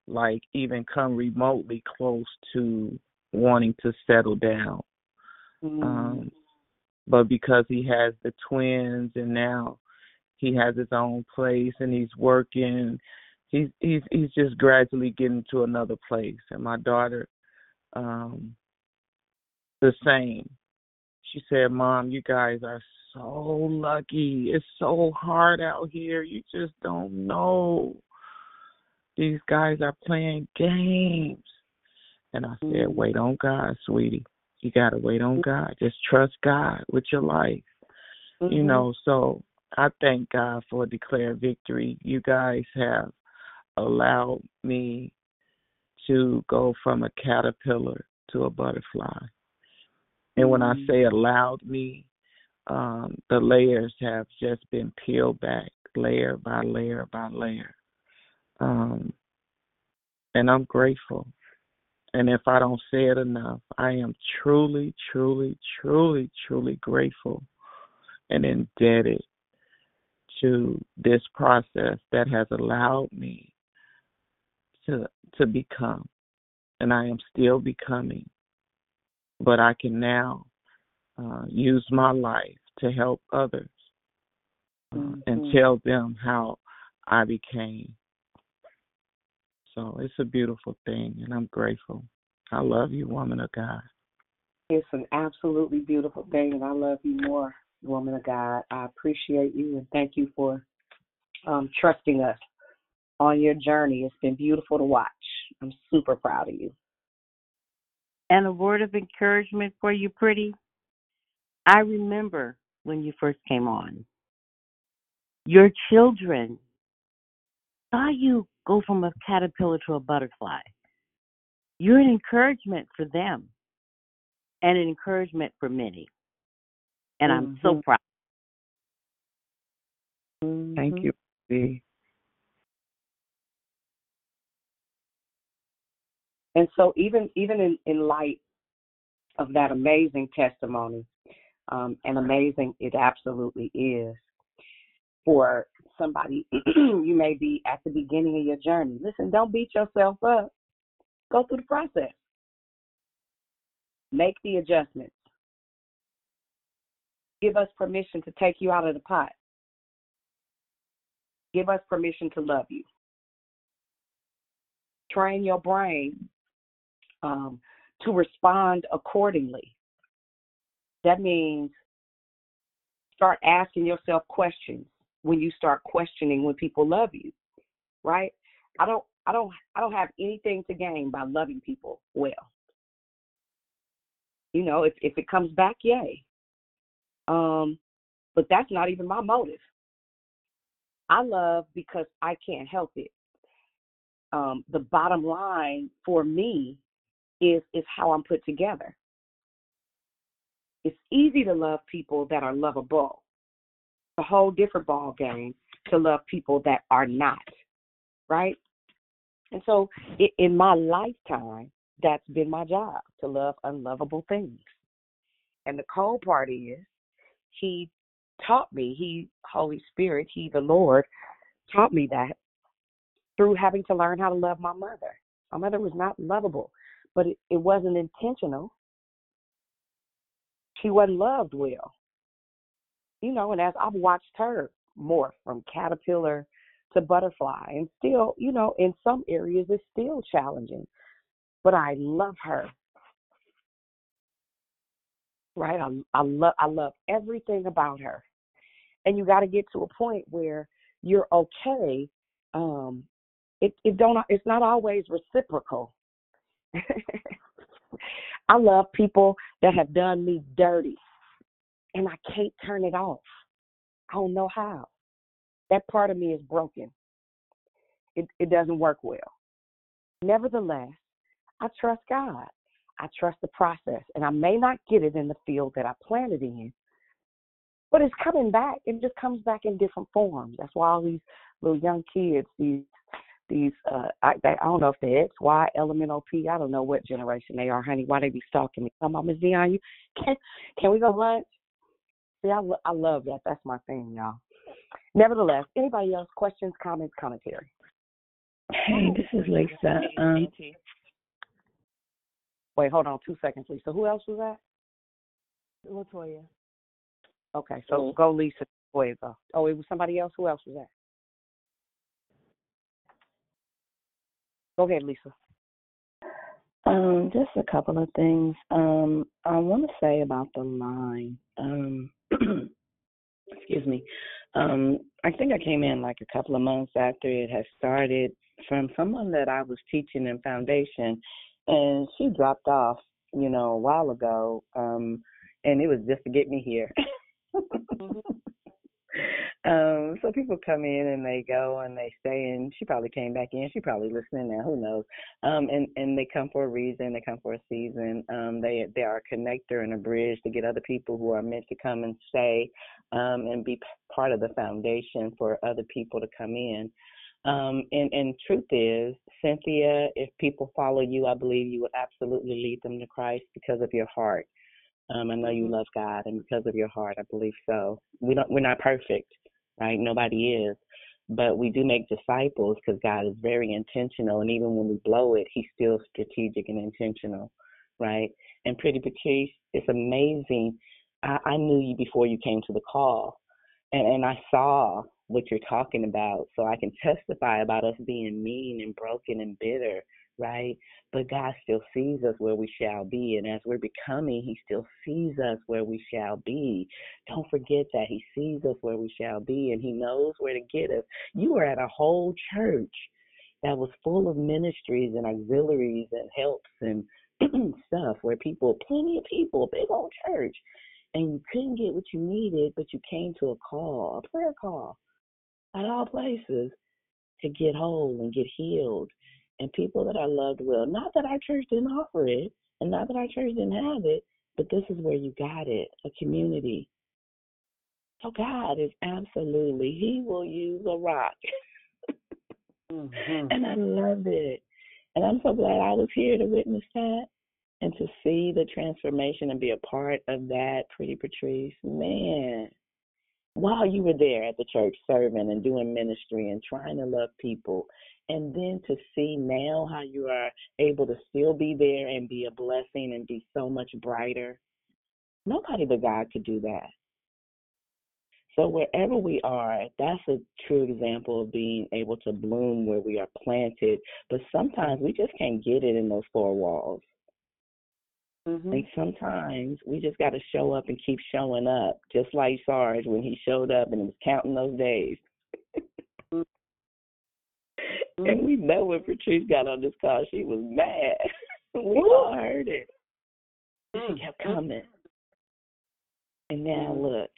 like even come remotely close to wanting to settle down. Mm. Um but because he has the twins and now he has his own place and he's working. He's he's he's just gradually getting to another place. And my daughter, um, the same. She said, "Mom, you guys are so lucky. It's so hard out here. You just don't know. These guys are playing games." And I said, mm-hmm. "Wait on God, sweetie. You gotta wait on God. Just trust God with your life. Mm-hmm. You know, so I thank God for Declare Victory. You guys have allowed me to go from a caterpillar to a butterfly. And when I Mm-hmm. say allowed me, um, the layers have just been peeled back layer by layer by layer. Um, and I'm grateful. And if I don't say it enough, I am truly, truly, truly, truly grateful and indebted to this process that has allowed me to to become and I am still becoming but I can now uh, use my life to help others uh, mm-hmm. and tell them how I became so it's a beautiful thing and I'm grateful I love you woman of God it's an absolutely beautiful thing and I love you more woman of God. I appreciate you and thank you for um, trusting us on your journey. It's been beautiful to watch. I'm super proud of you. And a word of encouragement for you, pretty. I remember when you first came on. Your children saw you go from a caterpillar to a butterfly. You're an encouragement for them and an encouragement for many. And mm-hmm. I'm so proud. Mm-hmm. Thank you. B. And so even even in, in light of that amazing testimony, um, and amazing it absolutely is for somebody you may be at the beginning of your journey. Listen, don't beat yourself up. Go through the process. Make the adjustments. Give us permission to take you out of the pot. Give us permission to love you. Train your brain um, to respond accordingly. That means start asking yourself questions when you start questioning when people love you, right? I don't I don't I don't have anything to gain by loving people well. You know, if if it comes back, yay. Um, but that's not even my motive. I love because I can't help it. Um, the bottom line for me is is how I'm put together. It's easy to love people that are lovable. It's a whole different ball game to love people that are not, right? And so, in my lifetime, that's been my job to love unlovable things. And the cold part is, He taught me, He, Holy Spirit, He, the Lord, taught me that through having to learn how to love my mother. My mother was not lovable, but it, it wasn't intentional. She wasn't loved well. You know, and as I've watched her morph from caterpillar to butterfly, and still, you know, in some areas it's still challenging, but I love her. Right? I, I love I love everything about her. And you got to get to a point where you're okay um it it don't it's not always reciprocal. I love people that have done me dirty and I can't turn it off. I don't know how. That part of me is broken. It it doesn't work well. Nevertheless, I trust God. I trust the process. And I may not get it in the field that I planted in, but it's coming back. It just comes back in different forms. That's why all these little young kids, these these uh I they, I don't know if they're X, Y, elemental P, I don't know what generation they are, honey. Why they be stalking me? Come on, Miss Dionne, you can can we go lunch? See, I, I love that. That's my thing, y'all. Nevertheless, anybody else? Questions, comments, commentary? Hey, this is Lisa. Um, Wait, hold on two seconds, Lisa. Who else was that? Latoya. Okay, so go Lisa. Wait, go. Oh, it was somebody else. Who else was that? Go ahead, Lisa. Um, just a couple of things. Um, I want to say about the line. Um, excuse me. Um, I think I came in like a couple of months after it had started from someone that I was teaching in foundation, and she dropped off, you know, a while ago. Um, and it was just to get me here. um, so people come in and they go and they stay and she probably came back in. She probably listening now, who knows? Um, and, and they come for a reason, they come for a season. Um, they they are a connector and a bridge to get other people who are meant to come and stay um and be part of the foundation for other people to come in. Um, and, and truth is, Cynthia, if people follow you, I believe you would absolutely lead them to Christ because of your heart. Um, I know you love God, and because of your heart, I believe so. We don't, we're not perfect, right? Nobody is, but we do make disciples because God is very intentional, and even when we blow it, He's still strategic and intentional, right? And Pretty Patrice, it's amazing. I, I knew you before you came to the call, and and I saw what you're talking about, so I can testify about us being mean and broken and bitter right? But God still sees us where we shall be. And as we're becoming, He still sees us where we shall be. Don't forget that He sees us where we shall be and He knows where to get us. You were at a whole church that was full of ministries and auxiliaries and helps and stuff where people, plenty of people, big old church. And you couldn't get what you needed, but you came to a call, a prayer call, at all places to get whole and get healed and people that I loved well. Not that our church didn't offer it, and not that our church didn't have it, but this is where you got it a community. So God is absolutely, He will use a rock. mm-hmm. And I love it. And I'm so glad I was here to witness that and to see the transformation and be a part of that, Pretty Patrice. Man, while you were there at the church serving and doing ministry and trying to love people, and then to see now how you are able to still be there and be a blessing and be so much brighter. Nobody but God could do that. So wherever we are, that's a true example of being able to bloom where we are planted. But sometimes we just can't get it in those four walls. Mm-hmm. Like sometimes we just got to show up and keep showing up, just like Sarge when he showed up and was counting those days. Mm-hmm. and we know when Patrice got on this call, she was mad. we all heard it. But she kept coming. And now Mm-hmm. look.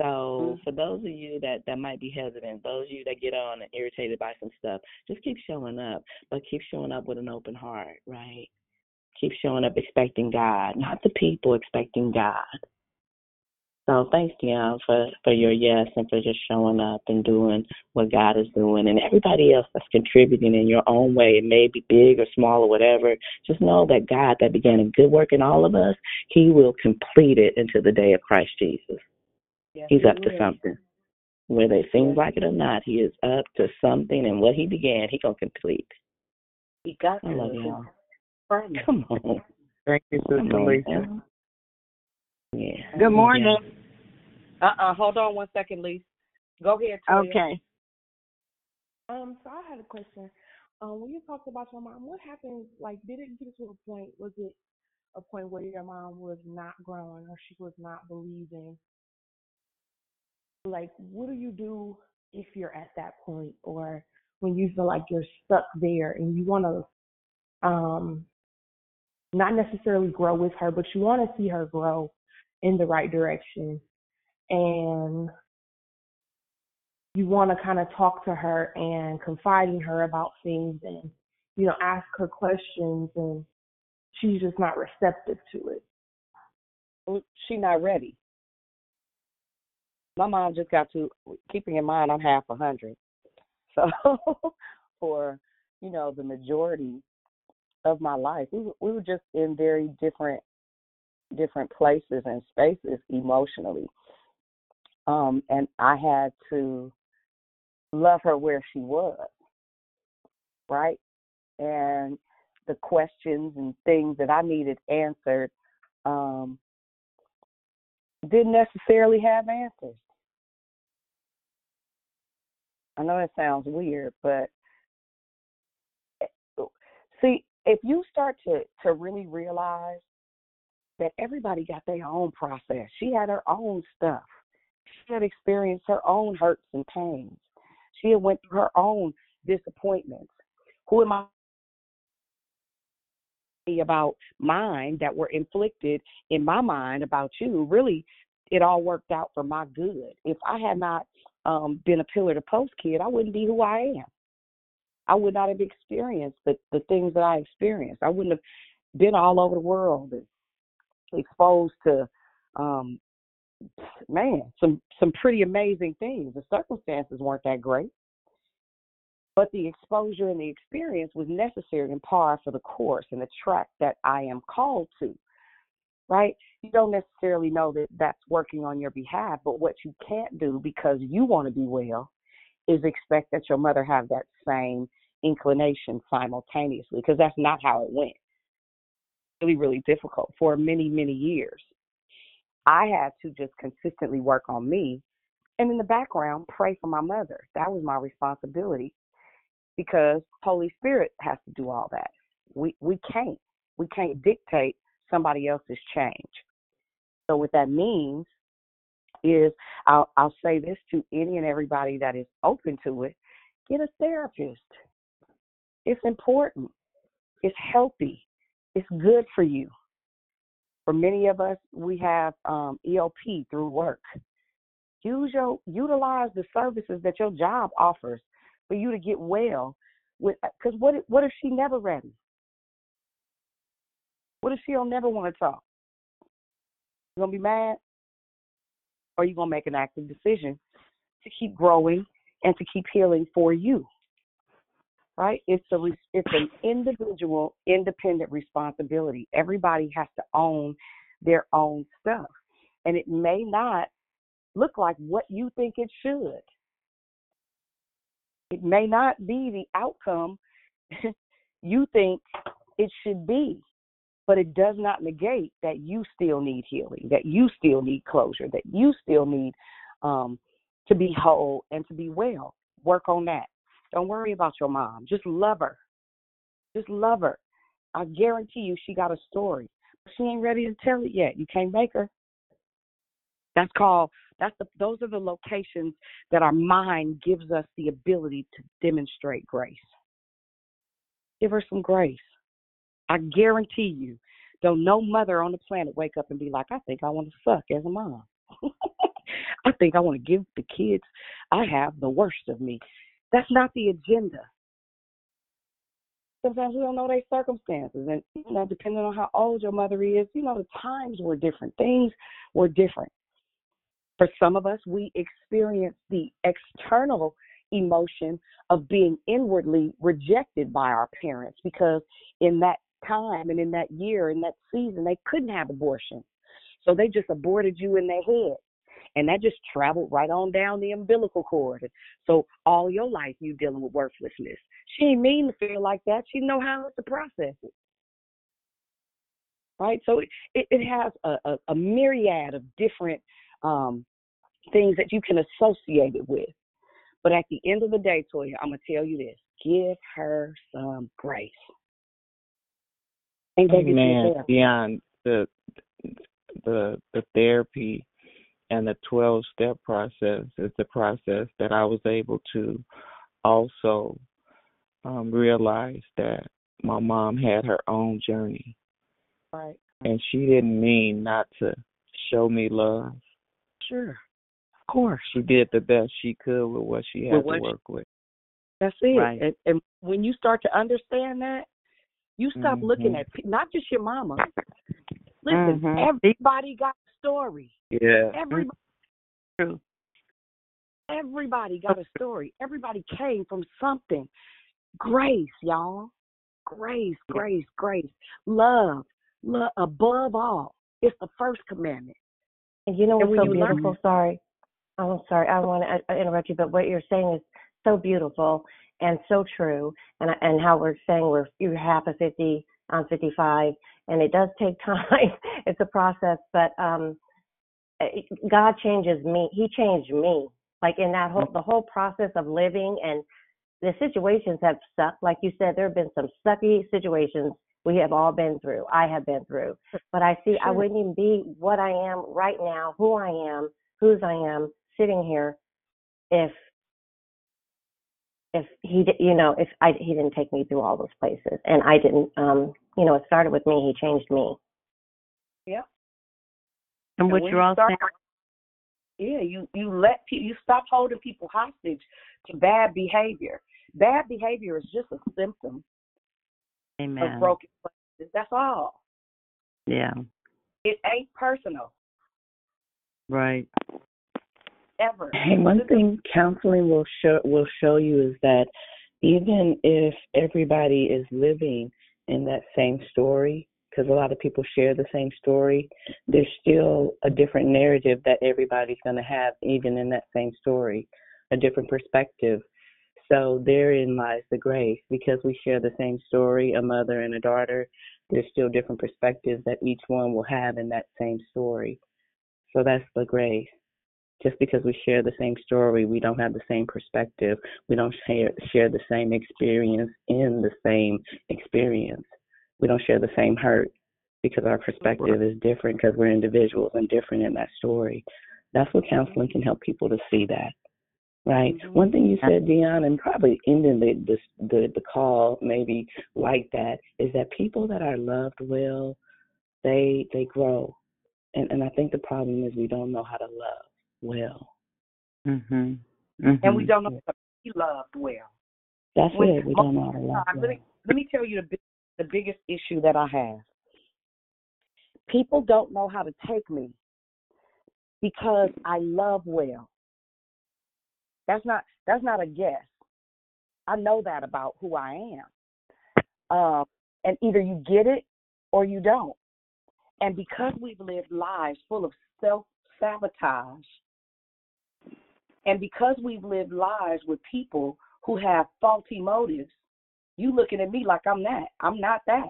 So for those of you that that might be hesitant, those of you that get on and irritated by some stuff, just keep showing up, but keep showing up with an open heart, right? Keep showing up expecting God, not the people expecting God. So thanks, Dionne, for for your yes and for just showing up and doing what God is doing, and everybody else that's contributing in your own way. It may be big or small or whatever. Just know that God that began a good work in all of us, He will complete it until the day of Christ Jesus. Yes, He's he up to something. Whether it seems like it or not, he is up to something and what he began, he gonna complete. He got I to. love y'all. Promise. Come on. Thank you, Sister on. Lisa. Yeah. Good morning. Yeah. Uh uh Hold on one second, Lisa. Go ahead, Toya. Okay. Um, so I had a question. Um, when you talked about your mom, what happened? Like, did it get to a point? Was it a point where your mom was not growing or she was not believing? Like, what do you do if you're at that point, or when you feel like you're stuck there and you want to, um, not necessarily grow with her, but you want to see her grow in the right direction, and you want to kind of talk to her and confide in her about things and you know ask her questions and she's just not receptive to it mm, She's not ready. My mom just got to. Keeping in mind, I'm half a hundred, so for you know the majority of my life, we were, we were just in very different different places and spaces emotionally. Um, and I had to love her where she was, right? And the questions and things that I needed answered um, didn't necessarily have answers. I know that sounds weird, but eh, see, if you start to to really realize that everybody got their own process. She had her own stuff. She had experienced her own hurts and pains. She had went through her own disappointments. Who am I about mine that were inflicted in my mind about you? Really, it all worked out for my good. If I had not um, been a pillar to post kid, I wouldn't be who I am. I would not have experienced the, the things that I experienced. I wouldn't have been all over the world and exposed to um man, some some pretty amazing things. The circumstances weren't that great. But the exposure and the experience was necessary and par for the course and the track that I am called to. Right? You don't necessarily know that that's working on your behalf, but what you can't do because you want to be well is expect that your mother have that same inclination simultaneously because that's not how it went. Really, really difficult for many, many years. I had to just consistently work on me and in the background pray for my mother. That was my responsibility because Holy Spirit has to do all that. We we can't. We can't dictate somebody else's change. So what that means is I'll I'll say this to any and everybody that is open to it, get a therapist. It's important. It's healthy. It's good for you. For many of us, we have um, EOP through work. Use your utilize the services that your job offers for you to get well. Because what what if she never ready? What if she don't never want to talk? You gonna be mad, or you gonna make an active decision to keep growing and to keep healing for you? Right? It's a it's an individual, independent responsibility. Everybody has to own their own stuff, and it may not look like what you think it should. It may not be the outcome you think it should be, but it does not negate that you still need healing, that you still need closure, that you still need um, to be whole and to be well. Work on that. Don't worry about your mom. Just love her. Just love her. I guarantee you she got a story. She ain't ready to tell it yet. You can't make her. That's called that's the those are the locations that our mind gives us the ability to demonstrate grace. Give her some grace. I guarantee you, don't no mother on the planet wake up and be like, I think I want to suck as a mom. I think I want to give the kids I have the worst of me. That's not the agenda. Sometimes we don't know their circumstances, and you know, depending on how old your mother is, you know, the times were different, things were different. For some of us, we experience the external emotion of being inwardly rejected by our parents because in that time and in that year, in that season, they couldn't have abortion. So they just aborted you in their head. And that just traveled right on down the umbilical cord. So all your life you dealing with worthlessness. She ain't mean to feel like that. She know how to process it. Right? So it, it, it has a, a, a myriad of different um, things that you can associate it with. But at the end of the day, Toya, I'm gonna tell you this: give her some grace. And Amen. Beyond the the the therapy and the 12 step process is the process that I was able to also um, realize that my mom had her own journey. Right. And she didn't mean not to show me love. Sure. Of course. She did the best she could with what she had to work she, with. That's it. Right. And, and when you start to understand that, you stop mm-hmm. looking at not just your mama. Listen, mm-hmm. everybody got a story. Yeah. Everybody. True. Everybody got a story. Everybody came from something. Grace, y'all. Grace, grace, grace. Love. Love above all. It's the first commandment. And you know what's so beautiful? Learn, sorry. I'm sorry. I want to interrupt you, but what you're saying is so beautiful and so true. And and how we're saying we're you're half of 50, I'm 55, and it does take time. it's a process, but um, eh, eh, God changes me. He changed me. Like in that whole mm. the whole process of living and the situations have sucked. Like you said, there have been some sucky situations we have all been through. I have been through. But I see I wouldn't even be what I am right now, who I am, whose I am, sitting here, if if he did, you know, if I he didn't take me through all those places, and I didn't, um, you know, it started with me. He changed me. Yeah. And, and what you're all start, saying. Yeah, you you let people you stop holding people hostage to bad behavior. Bad behavior is just a symptom Amen. of broken places. That's all. Yeah. It ain't personal. Right. Ever. Hey, one thing counseling will show will show you is that even if everybody is living in that same story, because a lot of people share the same story, there's still a different narrative that everybody's going to have, even in that same story, a different perspective. So therein lies the grace because we share the same story, a mother and a daughter. There's still different perspectives that each one will have in that same story. So that's the grace. Just because we share the same story, we don't have the same perspective. We don't share share the same experience in the same experience. We don't share the same hurt because our perspective is different because we're individuals and different in that story. That's what counseling can help people to see that right? Mm-hmm. One thing you said, Dionne, and probably ending the, the the the call maybe like that is that people that are loved well, they they grow, and and I think the problem is we don't know how to love well, Mm-hmm. mm-hmm. and we don't know to be loved well. That's when, it. We don't know how to love well. Let me let me tell you the the biggest issue that I have. People don't know how to take me because I love well. That's not that's not a guess. I know that about who I am. Um, and either you get it or you don't. And because we've lived lives full of self sabotage, And because we've lived lives with people who have faulty motives, you looking at me like I'm that. I'm not that.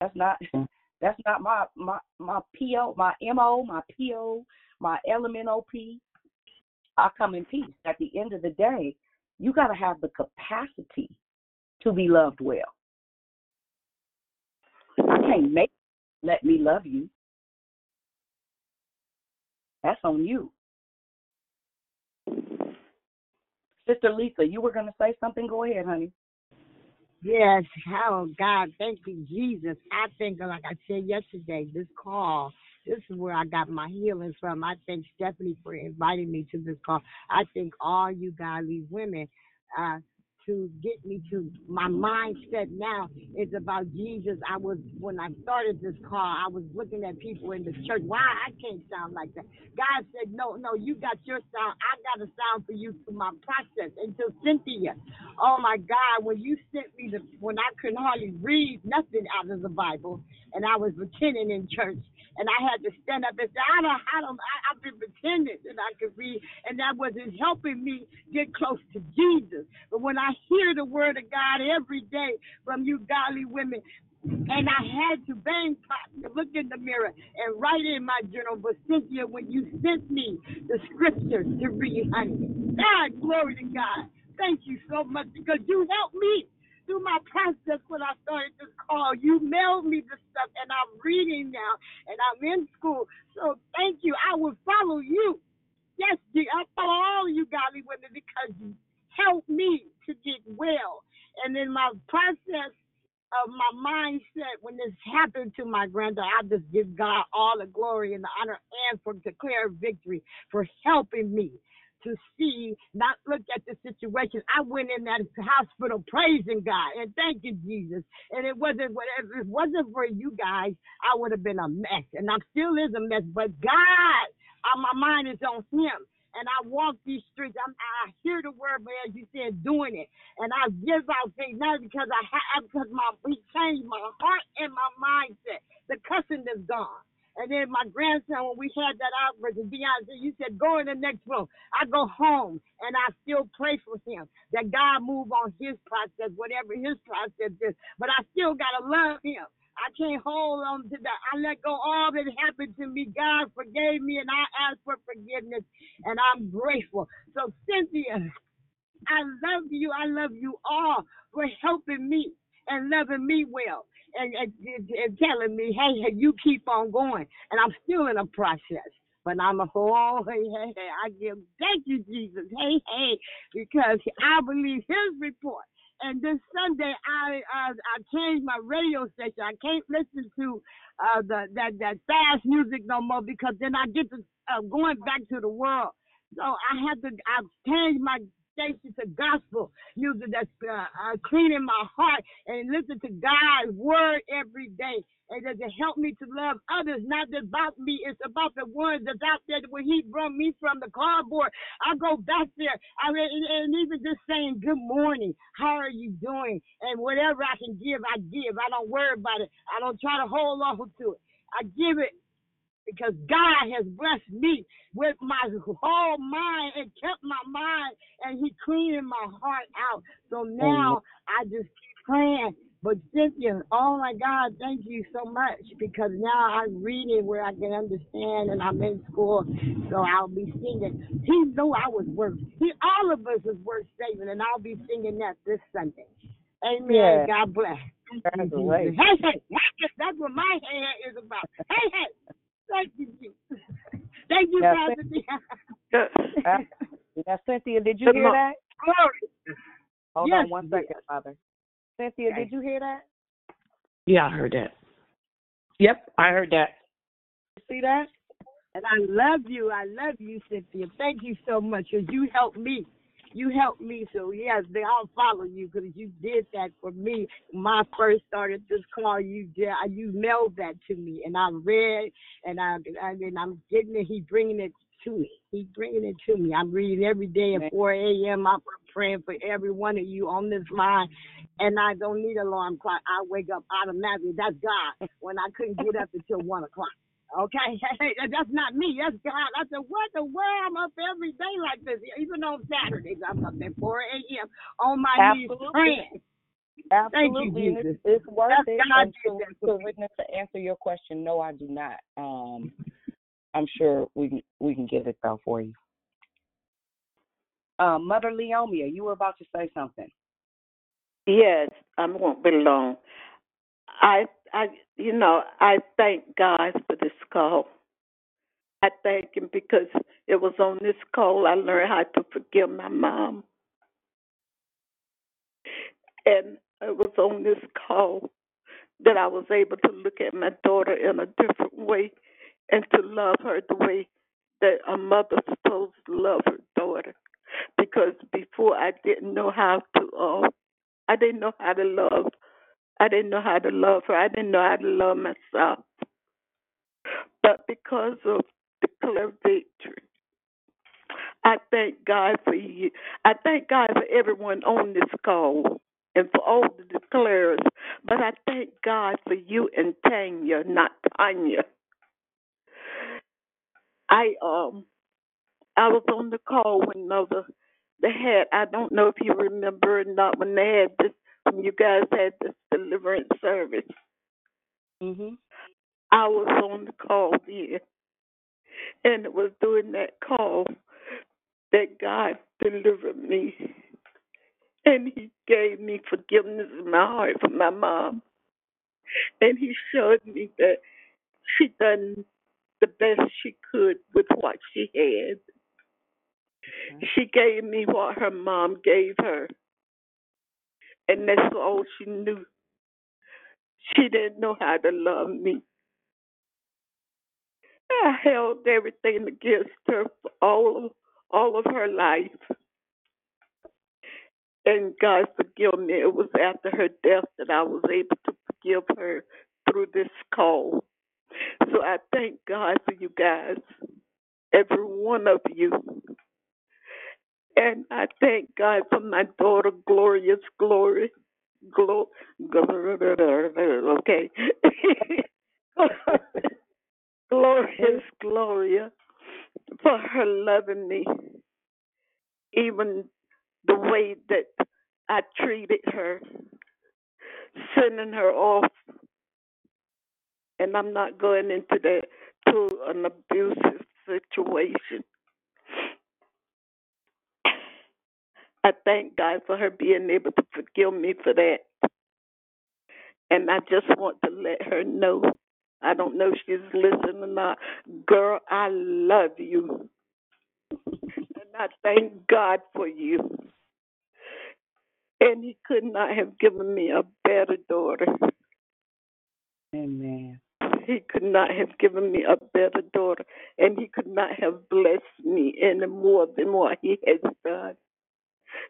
That's not mm-hmm. that's not my my my PO, my MO, my PO, my LMNOP. I come in peace. At the end of the day, you got to have the capacity to be loved well. I can't make let me love you. That's on you. Sister Lisa, you were going to say something? Go ahead, honey. Yes, oh God, thank you, Jesus. I think, like I said yesterday, this call, this is where I got my healing from. I thank Stephanie for inviting me to this call. I think all you godly women, uh, to get me to my mindset now is about Jesus. I was when I started this call, I was looking at people in the church. Why I can't sound like that? God said, No, no, you got your sound. I got a sound for you through my process. And to Cynthia, oh my God, when you sent me the when I couldn't hardly read nothing out of the Bible and I was pretending in church and I had to stand up and say, I don't, I don't, I, I've been pretending that I could read, and that wasn't helping me get close to Jesus. But when I hear the word of God every day from you godly women, and I had to bang look in the mirror and write in my journal. But Cynthia, when you sent me the scriptures to read, honey, God, glory to God. Thank you so much because you helped me through my process when I started this call. You mailed me the stuff, and I'm reading now, and I'm in school. So thank you. I will follow you. Yes, I follow all you godly women because you helped me to get well. And in my process of my mindset when this happened to my granddaughter, I just give God all the glory and the honor and for declare victory for helping me to see, not look at the situation. I went in that hospital praising God and thanking Jesus. And it wasn't it wasn't for you guys, I would have been a mess. And I'm still is a mess. But God, uh, my mind is on him. And I walk these streets. I'm, I hear the word, but as you said, doing it. And I give out things not because I have, because my he changed my heart and my mindset. The cussing is gone. And then my grandson, when we had that outbreak, and Beyonce, you said, go in the next room. I go home and I still pray for him that God move on his process, whatever his process is. But I still got to love him. I can't hold on to that. I let go all that happened to me. God forgave me and I asked for forgiveness and I'm grateful. So Cynthia, I love you. I love you all for helping me and loving me well and, and, and telling me, hey, hey, you keep on going. And I'm still in a process. But I'm a oh hey hey hey I give thank you Jesus hey hey because I believe His report. And this Sunday I uh, I changed my radio station. I can't listen to uh, the that that fast music no more because then I get to uh, going back to the world. So I had to I changed my station to gospel music that's uh, uh, cleaning my heart and listen to God's word every day. And does it help me to love others, not just about me. It's about the ones that's out there where He brought me from the cardboard. I go back there. I mean, and even just saying good morning, how are you doing, and whatever I can give, I give. I don't worry about it. I don't try to hold on to it. I give it because God has blessed me with my whole mind and kept my mind and he cleaning my heart out. So oh, now I just keep praying. But Cynthia, oh my God, thank you so much because now I'm reading where I can understand and I'm in school, so I'll be singing. He knew I was worth. He, all of us is worth saving, and I'll be singing that this Sunday. Amen. Yeah. God bless. Thank you, Jesus. Congratulations. Hey, hey, that's what my hair is about. Hey, hey. Thank you, Jesus. Thank you, Yeah, Pastor Dionne. Uh, now, Cynthia, did you Good hear mo- that? Glory. Hold Yes, on one second, Father. Cynthia, did you hear that? Yeah, I heard that. Yep, I heard that. See that? And I love you. I love you, Cynthia. Thank you so much because you helped me. You helped me. So, yes, they all follow you because you did that for me. When I first started this call, you did, uh, you mailed that to me. And I read, and, I, and I'm getting it. He's bringing it to me. He's bringing it to me. I'm reading every day at 4 a.m. I'm praying for every one of you on this line. And I don't need alarm clock. I wake up automatically. That's God when I couldn't get up until 1 o'clock. Okay, that's not me. That's God. I said, what the world? I'm up every day like this, even on Saturdays. I'm up at 4 a.m. on my Absolutely. knees praying. Absolutely, Thank you, Jesus. it's, it's worth That's it. God And to, did to witness to answer your question, no, I do not. Um, I'm sure we can we can get it though for you. Uh, Mother Leomia, you were about to say something. Yes, I won't be long. I, I, you know, I thank God for this call. I thank Him because it was on this call I learned how to forgive my mom, and it was on this call that I was able to look at my daughter in a different way and to love her the way that a mother's supposed to love her daughter. Because before I didn't know how to, uh, I didn't know how to love. I didn't know how to love her. I didn't know how to love myself. But because of the declare victory, I thank God for you. I thank God for everyone on this call and for all the declarers. But I thank God for you and Tanya, not Tanya. I um I was on the call when mother they had I don't know if you remember or not when they had this when you guys had this deliverance service. Mhm. I was on the call then and it was during that call that God delivered me and he gave me forgiveness in my heart for my mom. And he showed me that she done the best she could with what she had. She gave me what her mom gave her. And that's all she knew. She didn't know how to love me. I held everything against her for all of all of her life. And God forgive me. It was after her death that I was able to forgive her through this call. So I thank God for you guys, every one of you. And I thank God for my daughter, Glorious Glory. Glo- okay. Glorious Gloria for her loving me, even the way that I treated her, sending her off. And I'm not going into that to an abusive situation. I thank God for her being able to forgive me for that. And I just want to let her know. I don't know if she's listening or not. Girl, I love you. And I thank God for you. And He could not have given me a better daughter. Amen. He could not have given me a better daughter. And He could not have blessed me any more than what He has done.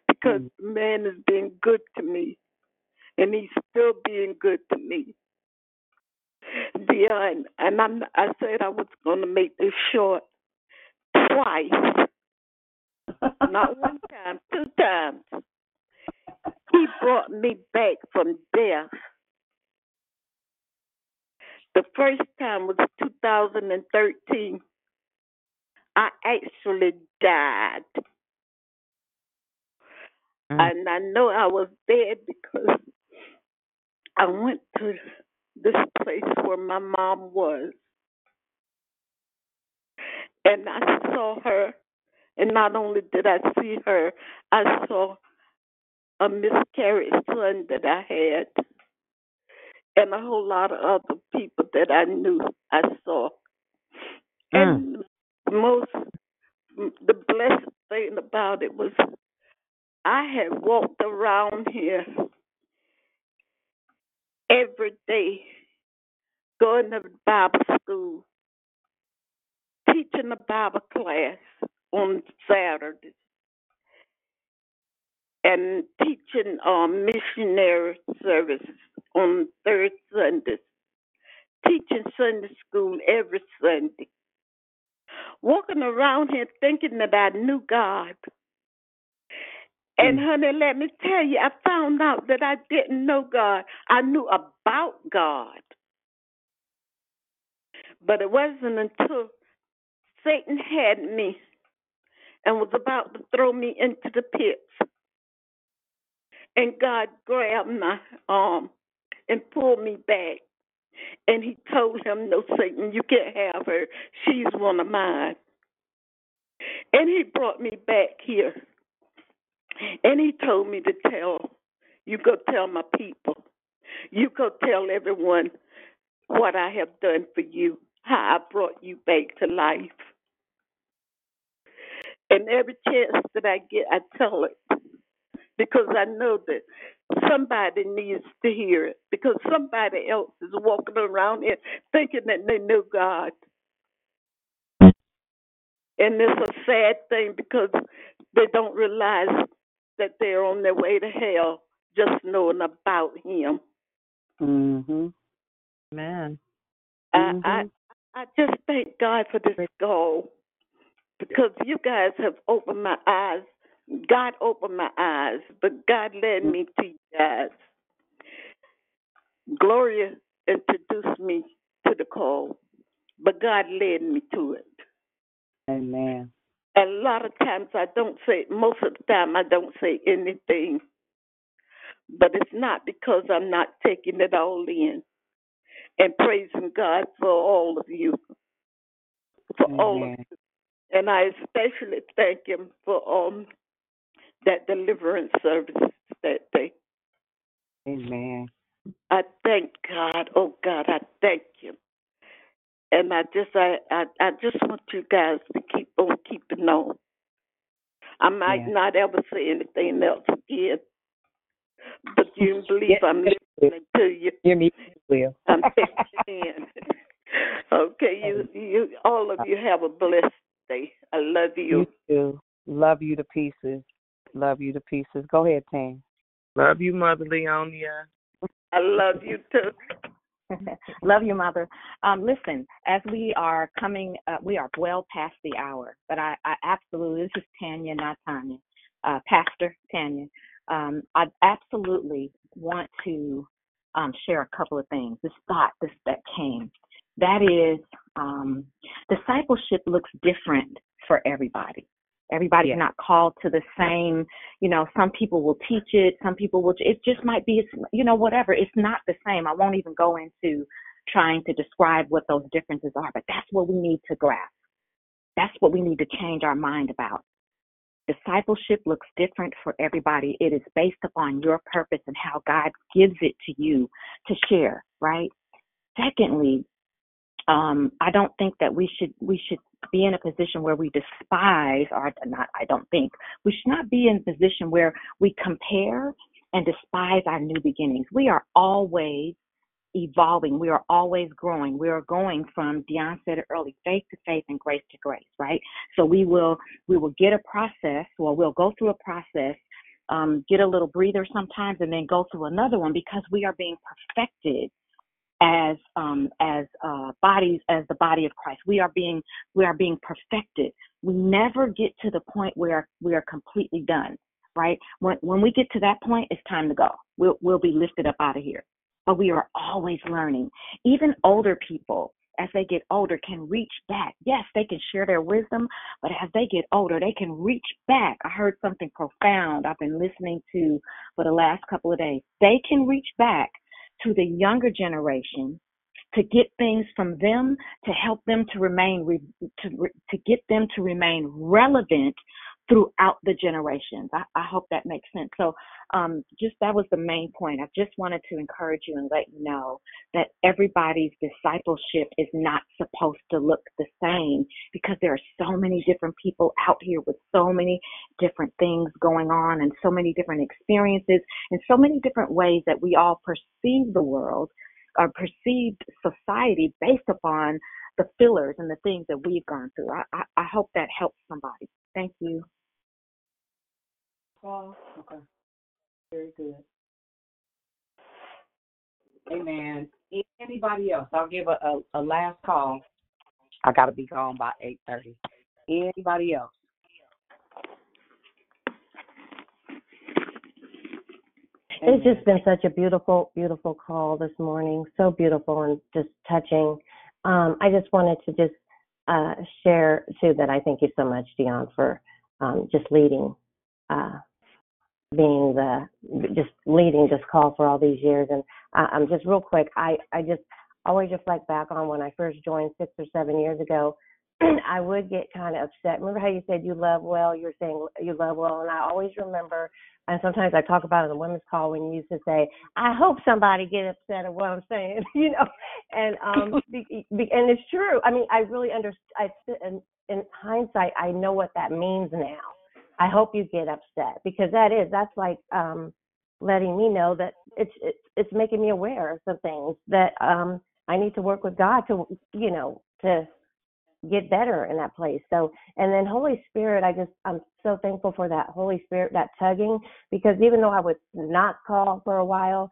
Because the man has been good to me. And He's still being good to me. Beyond, and I'm, I said I was going to make this short twice, not one time, two times. He brought me back from death. The first time was 2013. I actually died. Mm. And I know I was dead because I went to this place where my mom was. And I saw her. And not only did I see her, I saw a miscarried son that I had. And a whole lot of other people that I knew I saw. Hmm. And most, the blessed thing about it was I had walked around here every day, going to Bible school, teaching a Bible class on Saturdays, and teaching um, missionary services on third Sundays, teaching Sunday school every Sunday, walking around here thinking that I knew God. And honey, let me tell you, I found out that I didn't know God. I knew about God. But it wasn't until Satan had me and was about to throw me into the pits, and God grabbed my arm and pulled me back. And he told him, No, Satan, you can't have her. She's one of mine. And he brought me back here. And he told me to tell, you go tell my people. You go tell everyone what I have done for you, how I brought you back to life. And every chance that I get, I tell it because I know that somebody needs to hear it because somebody else is walking around here thinking that they know God. And it's a sad thing because they don't realize that they're on their way to hell just knowing about Him. Mhm. Man. I, I I just thank God for this goal because you guys have opened my eyes. God opened my eyes, but God led me to you guys. Gloria introduced me to the call, but God led me to it. Amen. A lot of times I don't say, most of the time I don't say anything, but it's not because I'm not taking it all in and praising God for all of you, for all of you. And I especially thank Him for um that deliverance service that day. Amen. I thank God. Oh God, I thank you. And I just I I, I just want you guys to keep on keeping on. I might Yeah. not ever say anything else again, but you believe Yes, I'm yes, you listening to you. Hear me, will. I'm taking it in. okay, you you all of you have a blessed day. I love you. You too. Love you to pieces. Love you to pieces. Go ahead, Tam. Love you, Mother Leonia. I love you too. Love you, Mother. Um, listen, as we are coming, uh, we are well past the hour, but I, I absolutely, this is Tanya, not Tanya, uh, Pastor Tanya. Um, I absolutely want to um, share a couple of things. This thought this, that came. That is, um, discipleship looks different for everybody. Everybody's Yeah. not called to the same, you know, some people will teach it, some people will, it just might be, you know, whatever. It's not the same. I won't even go into trying to describe what those differences are, but that's what we need to grasp. That's what we need to change our mind about. Discipleship looks different for everybody. It is based upon your purpose and how God gives it to you to share, right? Secondly, um, I don't think that we should we should be in a position where we despise or not I don't think we should not be in a position where we compare and despise our new beginnings. We are always evolving. We are always growing. We are going from Dionne said it early, faith to faith and grace to grace, right? So we will we will get a process or we'll go through a process, um, get a little breather sometimes and then go through another one because we are being perfected as um, as uh, bodies as the body of Christ. We are being we are being perfected. We never get to the point where we are completely done. Right? When when we get to that point, it's time to go. We'll we'll be lifted up out of here. But we are always learning. Even older people, as they get older, can reach back. Yes, they can share their wisdom, but as they get older, they can reach back. I heard something profound I've been listening to for the last couple of days. They can reach back to the younger generation to get things from them to help them to remain re, to to get them to remain relevant throughout the generations. I, I hope that makes sense. So, um, just that was the main point. I just wanted to encourage you and let you know that everybody's discipleship is not supposed to look the same because there are so many different people out here with so many different things going on and so many different experiences and so many different ways that we all perceive the world or perceive society based upon the fillers and the things that we've gone through. I, I, I hope that helps somebody. Thank you. Oh, okay. Very good. Amen. Anybody else? I'll give a, a, a last call. I got to be gone by 8.30. Anybody else? It's just been such a beautiful, beautiful call this morning. So beautiful and just touching. Um, I just wanted to just uh, share too that I thank you so much, Dionne, for um, just leading, uh, being the just leading this call for all these years. And I'm just real quick. I I just always reflect back on when I first joined six or seven years ago. I would get kind of upset. Remember how you said you love well? You're saying you love well, and I always remember. And sometimes I talk about it in the women's call when you used to say, "I hope somebody get upset at what I'm saying," you know, and um, be, be, and it's true. I mean, I really understand. I in, in hindsight, I know what that means now. I hope you get upset because that is that's like um letting me know that it's it's, it's making me aware of some things that um I need to work with God to you know to get better in that place. So, and then Holy Spirit, I just, I'm so thankful for that Holy Spirit, that tugging, because even though I was not called for a while,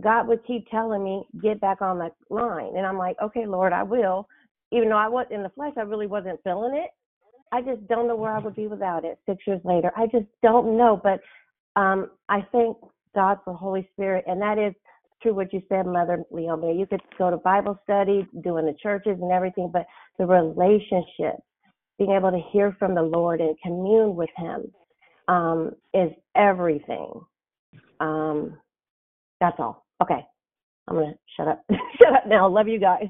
God would keep telling me, get back on the line. And I'm like, okay, Lord, I will. Even though I was in the flesh, I really wasn't feeling it. I just don't know where I would be without it six years later. I just don't know. But um, I thank God for Holy Spirit. And that is true what you said, Mother Leonie. You could go to Bible study, doing the churches and everything, but the relationship, being able to hear from the Lord and commune with Him, um, is everything. Um, that's all. Okay, I'm gonna shut up. shut up now. Love you guys.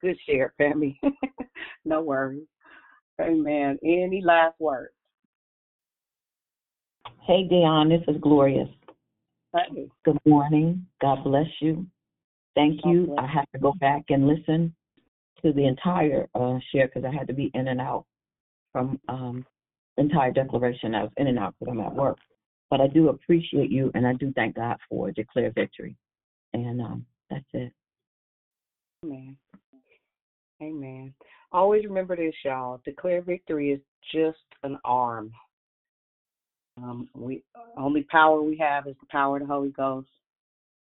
Good share, family. no worries. Amen. Any last words? Hey, Dionne, this is Glorious. Good morning. God bless you. Thank you. I have to go back and listen to the entire uh, share because I had to be in and out from um, entire declaration. I was in and out because I'm at work. But I do appreciate you, and I do thank God for declare victory. And um, that's it. Amen. Amen. Always remember this, y'all. Declare victory is just an arm. Um, we only power we have is the power of the Holy Ghost.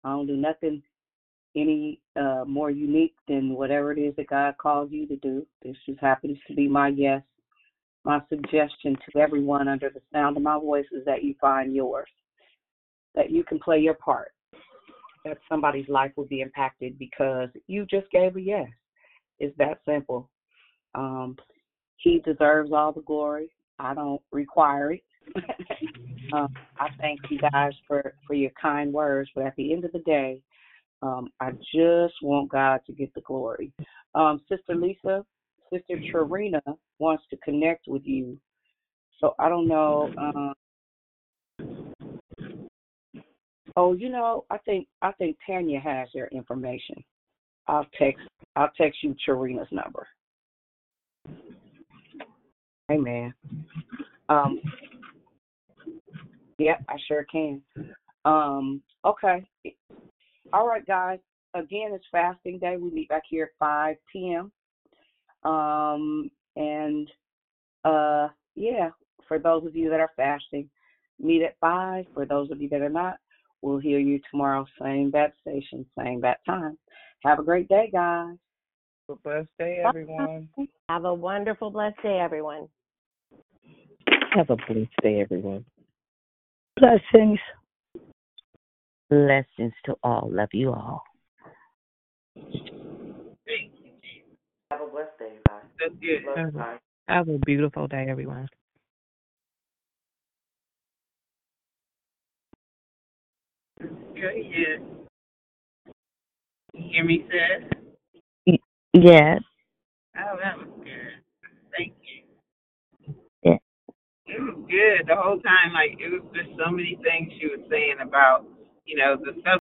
I don't do nothing any uh, more unique than whatever it is that God calls you to do. This just happens to be my yes. My suggestion to everyone under the sound of my voice is that you find yours, that you can play your part, that somebody's life will be impacted because you just gave a yes. It's that simple. Um, he deserves all the glory. I don't require it. um, I thank you guys for for your kind words, but at the end of the day, um, I just want God to get the glory. Um, Sister Lisa, Sister Charina wants to connect with you, so I don't know. Um, oh, you know, I think I think Tanya has your information. I'll text I'll text you Charina's number. Amen. Um, yeah, I sure can. Um, okay. All right, guys. Again, it's fasting day. We meet back here at 5 p.m. Um, and uh, yeah, for those of you that are fasting, meet at 5. For those of you that are not, we'll hear you tomorrow, same bat station, same bat time. Have a great day, guys. Have a blessed day, everyone. Have a wonderful, blessed day, everyone. Have a blessed day, everyone. Blessings. Blessings to all. Love you all. Have a blessed day, guys. That's good. Have a, have a beautiful day, everyone. Okay, yeah. You hear me, sis? Yes. Oh, that was good. Thank you. Yeah. It was good the whole time. Like it was just so many things she was saying about, you know, the stuff